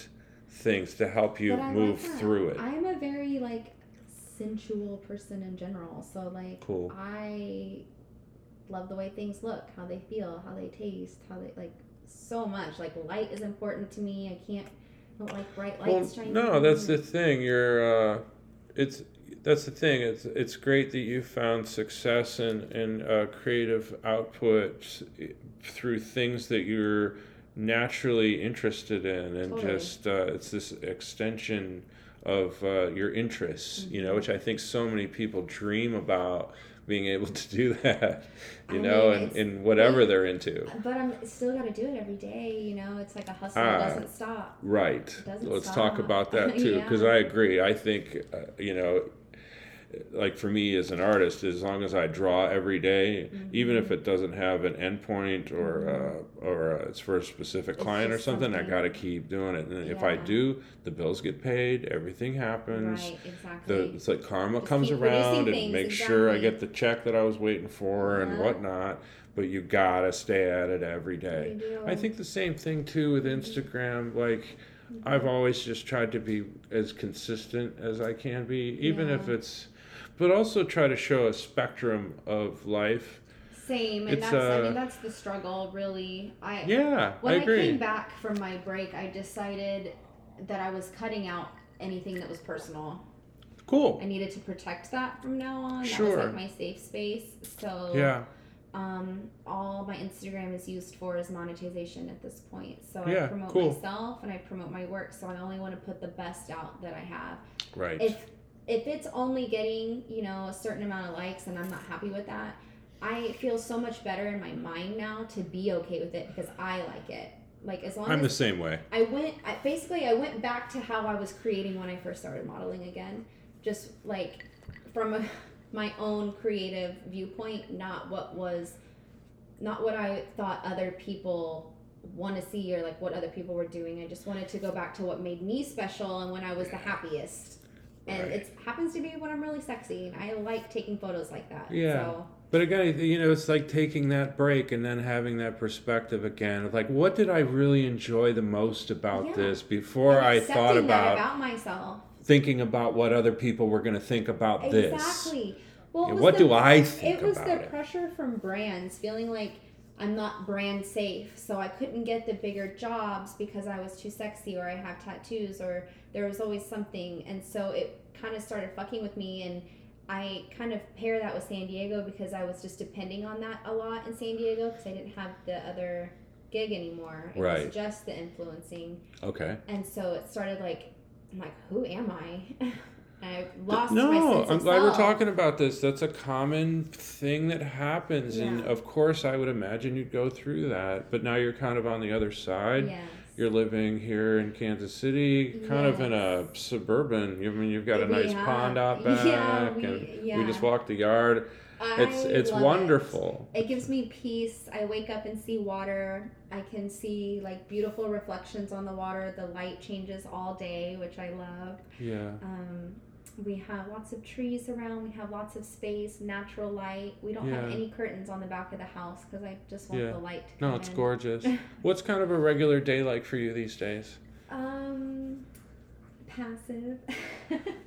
[SPEAKER 1] things to help you move
[SPEAKER 2] like
[SPEAKER 1] through it.
[SPEAKER 2] I'm a very like sensual person in general. So like
[SPEAKER 1] Cool.
[SPEAKER 2] I love the way things look, how they feel, how they taste, how they like so much. Like light is important to me. I can't I don't like bright
[SPEAKER 1] Well,
[SPEAKER 2] lights shining.
[SPEAKER 1] no, that's
[SPEAKER 2] me.
[SPEAKER 1] the thing. You're, uh, it's that's the thing. It's it's great that you found success and and uh, creative output through things that you're naturally interested in, and
[SPEAKER 2] Totally.
[SPEAKER 1] just uh, it's this extension of uh, your interests. You know, which I think so many people dream about being able to do that. You
[SPEAKER 2] I
[SPEAKER 1] know,
[SPEAKER 2] mean,
[SPEAKER 1] in, in whatever they're into.
[SPEAKER 2] But I'm still got to do it every day. You know, it's like a hustle
[SPEAKER 1] Ah.
[SPEAKER 2] doesn't stop.
[SPEAKER 1] Right.
[SPEAKER 2] doesn't
[SPEAKER 1] Let's talk about that too, because
[SPEAKER 2] Yeah.
[SPEAKER 1] I agree. I think, uh, you know, like for me as an artist, as long as I draw every day, even
[SPEAKER 2] Mm-hmm.
[SPEAKER 1] if it doesn't have an endpoint or uh, or uh, it's for a specific
[SPEAKER 2] It's
[SPEAKER 1] client or
[SPEAKER 2] just
[SPEAKER 1] something, I got to keep doing it. And if I do, the bills get paid, everything happens.
[SPEAKER 2] Right, exactly.
[SPEAKER 1] The, it's like karma
[SPEAKER 2] Just
[SPEAKER 1] comes around and
[SPEAKER 2] things,
[SPEAKER 1] make sure I get the check that I was waiting for and whatnot. But you gotta stay at it every day. I think the same thing too with Instagram. Like, I've always just tried to be as consistent as I can be, even if it's, but also try to show a spectrum of life.
[SPEAKER 2] Same, and
[SPEAKER 1] It's,
[SPEAKER 2] that's I
[SPEAKER 1] uh,
[SPEAKER 2] mean that's the struggle really. I
[SPEAKER 1] Yeah,
[SPEAKER 2] when
[SPEAKER 1] I
[SPEAKER 2] I, came back from my break, I decided that I was cutting out anything that was personal.
[SPEAKER 1] cool.
[SPEAKER 2] I needed to protect that from now on. That
[SPEAKER 1] Sure.
[SPEAKER 2] was like my safe space. So
[SPEAKER 1] Yeah,
[SPEAKER 2] um, all my Instagram is used for is monetization at this point. So
[SPEAKER 1] Yeah,
[SPEAKER 2] I promote
[SPEAKER 1] cool.
[SPEAKER 2] myself and I promote my work. So I only want to put the best out that I have.
[SPEAKER 1] right.
[SPEAKER 2] If if it's only getting you know a certain amount of likes and I'm not happy with that, I feel so much better in my mind now to be okay with it because I like it. Like as long
[SPEAKER 1] I'm the same way.
[SPEAKER 2] I went, I, basically I went back to how I was creating when I first started modeling again, just like from a, my own creative viewpoint, not what was, not what I thought other people want to see or like what other people were doing. I just wanted to go back to what made me special and when I was the happiest. And
[SPEAKER 1] Right.
[SPEAKER 2] it happens to be when I'm really sexy and I like taking photos like that.
[SPEAKER 1] Yeah.
[SPEAKER 2] So
[SPEAKER 1] But again, you know, it's like taking that break and then having that perspective again of like, what did I really enjoy the most about
[SPEAKER 2] Yeah.
[SPEAKER 1] this before
[SPEAKER 2] and
[SPEAKER 1] I thought about
[SPEAKER 2] about myself.
[SPEAKER 1] thinking about what other people were going to think about this?
[SPEAKER 2] Exactly. Well,
[SPEAKER 1] Yeah, what
[SPEAKER 2] the-
[SPEAKER 1] do I think
[SPEAKER 2] It was
[SPEAKER 1] about
[SPEAKER 2] the
[SPEAKER 1] it?
[SPEAKER 2] pressure from brands feeling like I'm not brand safe, so I couldn't get the bigger jobs because I was too sexy or I have tattoos or there was always something, and so it kind of started fucking with me and. I kind of pair that with San Diego because I was just depending on that a lot in San Diego because I didn't have the other gig anymore. It
[SPEAKER 1] Right.
[SPEAKER 2] was just the influencing.
[SPEAKER 1] Okay.
[SPEAKER 2] And so it started like, I'm like, who am I? I lost
[SPEAKER 1] no, I'm glad we're talking about this. That's a common thing that happens, and of course, I would imagine you'd go through that. But now you're kind of on the other side.
[SPEAKER 2] Yes.
[SPEAKER 1] You're living here in Kansas City, kind of in a suburban. I mean, you've got a
[SPEAKER 2] We
[SPEAKER 1] nice
[SPEAKER 2] have-
[SPEAKER 1] pond out back,
[SPEAKER 2] Yeah, we-
[SPEAKER 1] and we just walk the yard. It's
[SPEAKER 2] I
[SPEAKER 1] it's
[SPEAKER 2] love it.
[SPEAKER 1] wonderful.
[SPEAKER 2] It gives me peace. I wake up and see water. I can see like beautiful reflections on the water. The light changes all day, which I love.
[SPEAKER 1] Yeah.
[SPEAKER 2] Um, we have lots of trees around. We have lots of space, natural light. We don't have any curtains on the back of the house because I just want
[SPEAKER 1] Yeah.
[SPEAKER 2] the light to
[SPEAKER 1] No, it's
[SPEAKER 2] in.
[SPEAKER 1] gorgeous. What's kind of a regular day like for you these days?
[SPEAKER 2] Um, passive.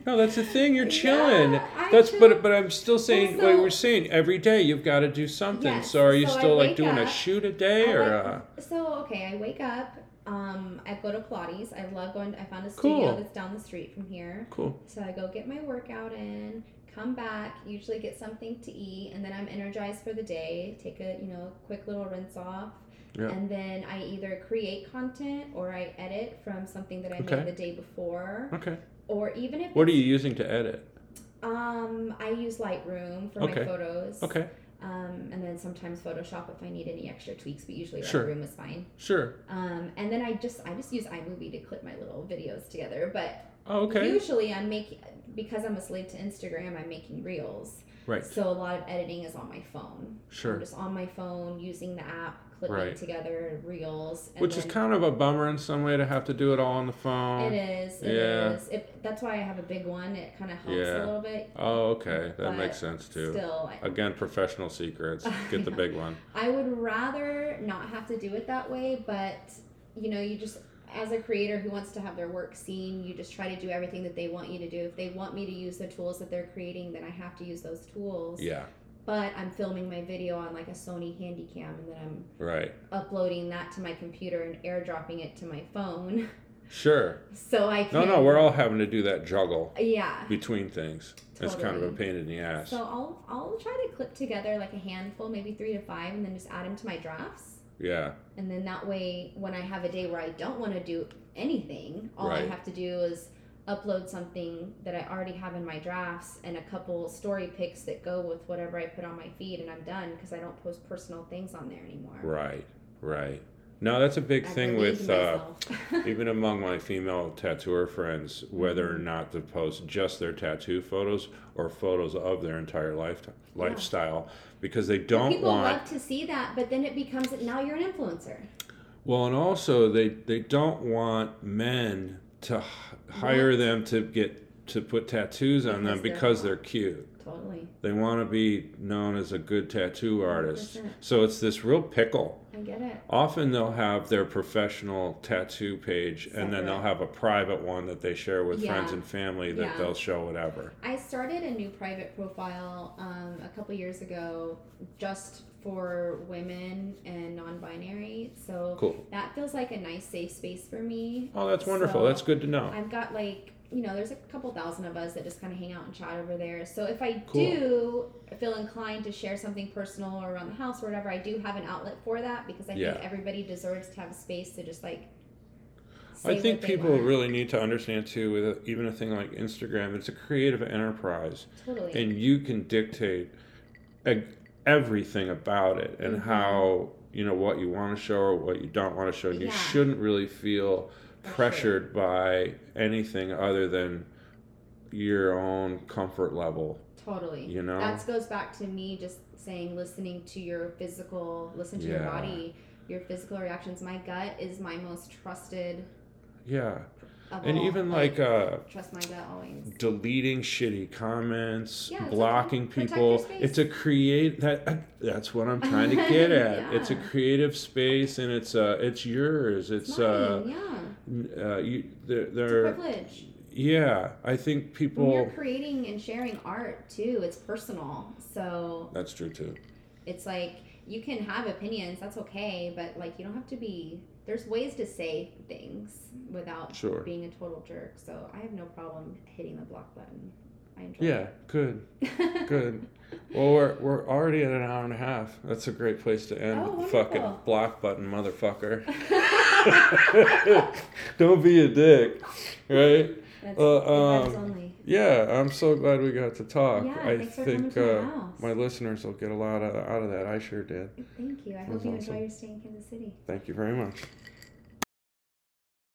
[SPEAKER 1] No, that's the thing. You're chilling.
[SPEAKER 2] I
[SPEAKER 1] that's
[SPEAKER 2] chill.
[SPEAKER 1] but but I'm still saying like we're saying every day you've got to do something.
[SPEAKER 2] Yes,
[SPEAKER 1] so are you
[SPEAKER 2] so
[SPEAKER 1] still like doing a shoot a day
[SPEAKER 2] I
[SPEAKER 1] or
[SPEAKER 2] like-
[SPEAKER 1] uh,
[SPEAKER 2] So okay, I wake up. Um, I go to Pilates. I love going. I found a studio
[SPEAKER 1] Cool.
[SPEAKER 2] that's down the street from here.
[SPEAKER 1] cool?
[SPEAKER 2] So I go get my workout in, come back, usually get something to eat, and then I'm energized for the day. Take a you know quick little rinse off,
[SPEAKER 1] Yeah.
[SPEAKER 2] and then I either create content or I edit from something that I
[SPEAKER 1] Okay.
[SPEAKER 2] made the day before,
[SPEAKER 1] Okay.
[SPEAKER 2] or even if
[SPEAKER 1] What are you using to edit?
[SPEAKER 2] Um, I use Lightroom for
[SPEAKER 1] Okay.
[SPEAKER 2] my photos.
[SPEAKER 1] Okay.
[SPEAKER 2] Um, and then sometimes Photoshop if I need any extra tweaks, but usually
[SPEAKER 1] Sure.
[SPEAKER 2] Room is fine.
[SPEAKER 1] Sure.
[SPEAKER 2] Um, and then I just I just use iMovie to clip my little videos together. But
[SPEAKER 1] Oh, okay.
[SPEAKER 2] usually I'm making because I'm a slave to Instagram. I'm making reels.
[SPEAKER 1] Right.
[SPEAKER 2] So a lot of editing is on my phone.
[SPEAKER 1] Sure.
[SPEAKER 2] I'm just on my phone using the app, clipping
[SPEAKER 1] Right.
[SPEAKER 2] together reels. And
[SPEAKER 1] Which is kind of a bummer in some way to have to do it all on the phone.
[SPEAKER 2] It is. It
[SPEAKER 1] Yeah.
[SPEAKER 2] is. It, that's why I have a big one. It kind of helps
[SPEAKER 1] Yeah.
[SPEAKER 2] a little bit.
[SPEAKER 1] Oh, okay. That makes sense too.
[SPEAKER 2] Still,
[SPEAKER 1] Again, professional secrets. Get the big one.
[SPEAKER 2] I would rather not have to do it that way, but you know, you just as a creator who wants to have their work seen, you just try to do everything that they want you to do. If they want me to use the tools that they're creating, then I have to use those tools.
[SPEAKER 1] Yeah.
[SPEAKER 2] But I'm filming my video on like a Sony Handycam and then I'm
[SPEAKER 1] Right.
[SPEAKER 2] uploading that to my computer and airdropping it to my phone.
[SPEAKER 1] Sure.
[SPEAKER 2] so I
[SPEAKER 1] No,
[SPEAKER 2] can
[SPEAKER 1] no, we're all having to do that juggle
[SPEAKER 2] Yeah.
[SPEAKER 1] between things. It's kind of a pain in the ass.
[SPEAKER 2] So I'll I'll try to clip together like a handful, maybe three to five, and then just add them to my drafts.
[SPEAKER 1] yeah.
[SPEAKER 2] And then that way, when I have a day where I don't want to do anything, all I have to do is upload something that I already have in my drafts and a couple story pics that go with whatever I put on my feed, and I'm done because I don't post personal things on there anymore.
[SPEAKER 1] Right. Right. No, that's a big
[SPEAKER 2] I
[SPEAKER 1] thing with uh, even among my female tattooer friends, whether
[SPEAKER 2] Mm-hmm.
[SPEAKER 1] or not to post just their tattoo photos or photos of their entire life lifestyle, because they don't
[SPEAKER 2] People
[SPEAKER 1] want.
[SPEAKER 2] love to see that, but then it becomes now you're an influencer.
[SPEAKER 1] Well, and also they they don't want men to hire
[SPEAKER 2] What?
[SPEAKER 1] them to get to put tattoos on them
[SPEAKER 2] Because they're
[SPEAKER 1] they're cute.
[SPEAKER 2] Totally,
[SPEAKER 1] They want to be known as a good tattoo artist.
[SPEAKER 2] 100%.
[SPEAKER 1] So it's this real pickle.
[SPEAKER 2] I get it.
[SPEAKER 1] Often they'll have their professional tattoo page and then they'll have a private one that they share with friends and family that
[SPEAKER 2] Yeah.
[SPEAKER 1] they'll show whatever.
[SPEAKER 2] I started a new private profile um, a couple years ago just for women and non-binary. So
[SPEAKER 1] Cool.
[SPEAKER 2] that feels like a nice safe space for me.
[SPEAKER 1] Oh, that's wonderful.
[SPEAKER 2] So
[SPEAKER 1] that's good to know.
[SPEAKER 2] I've got like you know, there's a couple thousand of us that just kind of hang out and chat over there. So if I
[SPEAKER 1] Cool.
[SPEAKER 2] do feel inclined to share something personal or around the house or whatever, I do have an outlet for that because I
[SPEAKER 1] Yeah.
[SPEAKER 2] think everybody deserves to have a space to just like.
[SPEAKER 1] I think people
[SPEAKER 2] want.
[SPEAKER 1] really need to understand too, with a, even a thing like Instagram, it's a creative enterprise.
[SPEAKER 2] totally.
[SPEAKER 1] and you can dictate e- everything about it and
[SPEAKER 2] Mhm.
[SPEAKER 1] how you know what you want to show or what you don't want to show. You
[SPEAKER 2] Yeah.
[SPEAKER 1] shouldn't really feel pressured by anything other than your own comfort level.
[SPEAKER 2] Totally.
[SPEAKER 1] You know?
[SPEAKER 2] That goes back to me just saying listening to your physical, listen to your body, your physical reactions. My gut is my most trusted
[SPEAKER 1] Yeah, and even like uh,
[SPEAKER 2] trust my gut always.
[SPEAKER 1] deleting shitty comments,
[SPEAKER 2] Yeah,
[SPEAKER 1] blocking
[SPEAKER 2] okay.
[SPEAKER 1] people it's a create that that's what I'm trying to get at. It's a creative space and it's uh it's yours. It's
[SPEAKER 2] It's
[SPEAKER 1] uh
[SPEAKER 2] mine, yeah.
[SPEAKER 1] Uh, you, they're, they're
[SPEAKER 2] privilege.
[SPEAKER 1] yeah. I think
[SPEAKER 2] When
[SPEAKER 1] people.
[SPEAKER 2] you're creating and sharing art too, it's personal. So
[SPEAKER 1] That's true too.
[SPEAKER 2] it's like you can have opinions, that's okay, but like you don't have to be there's ways to say things without
[SPEAKER 1] Sure.
[SPEAKER 2] being a total jerk. So I have no problem hitting the block button. I enjoyed
[SPEAKER 1] Yeah, good, good. Well, we're, we're already at an hour and a half. That's a great place to end.
[SPEAKER 2] Oh,
[SPEAKER 1] Fucking block button, motherfucker. Don't be a dick, right?
[SPEAKER 2] That's
[SPEAKER 1] Uh, um,
[SPEAKER 2] only.
[SPEAKER 1] Yeah, I'm so glad we got to talk.
[SPEAKER 2] Yeah,
[SPEAKER 1] I
[SPEAKER 2] thanks for coming
[SPEAKER 1] think uh, my listeners will get a lot of, out of that. I sure did.
[SPEAKER 2] Thank you. I hope you
[SPEAKER 1] awesome.
[SPEAKER 2] enjoy your stay in Kansas City.
[SPEAKER 1] Thank you very much.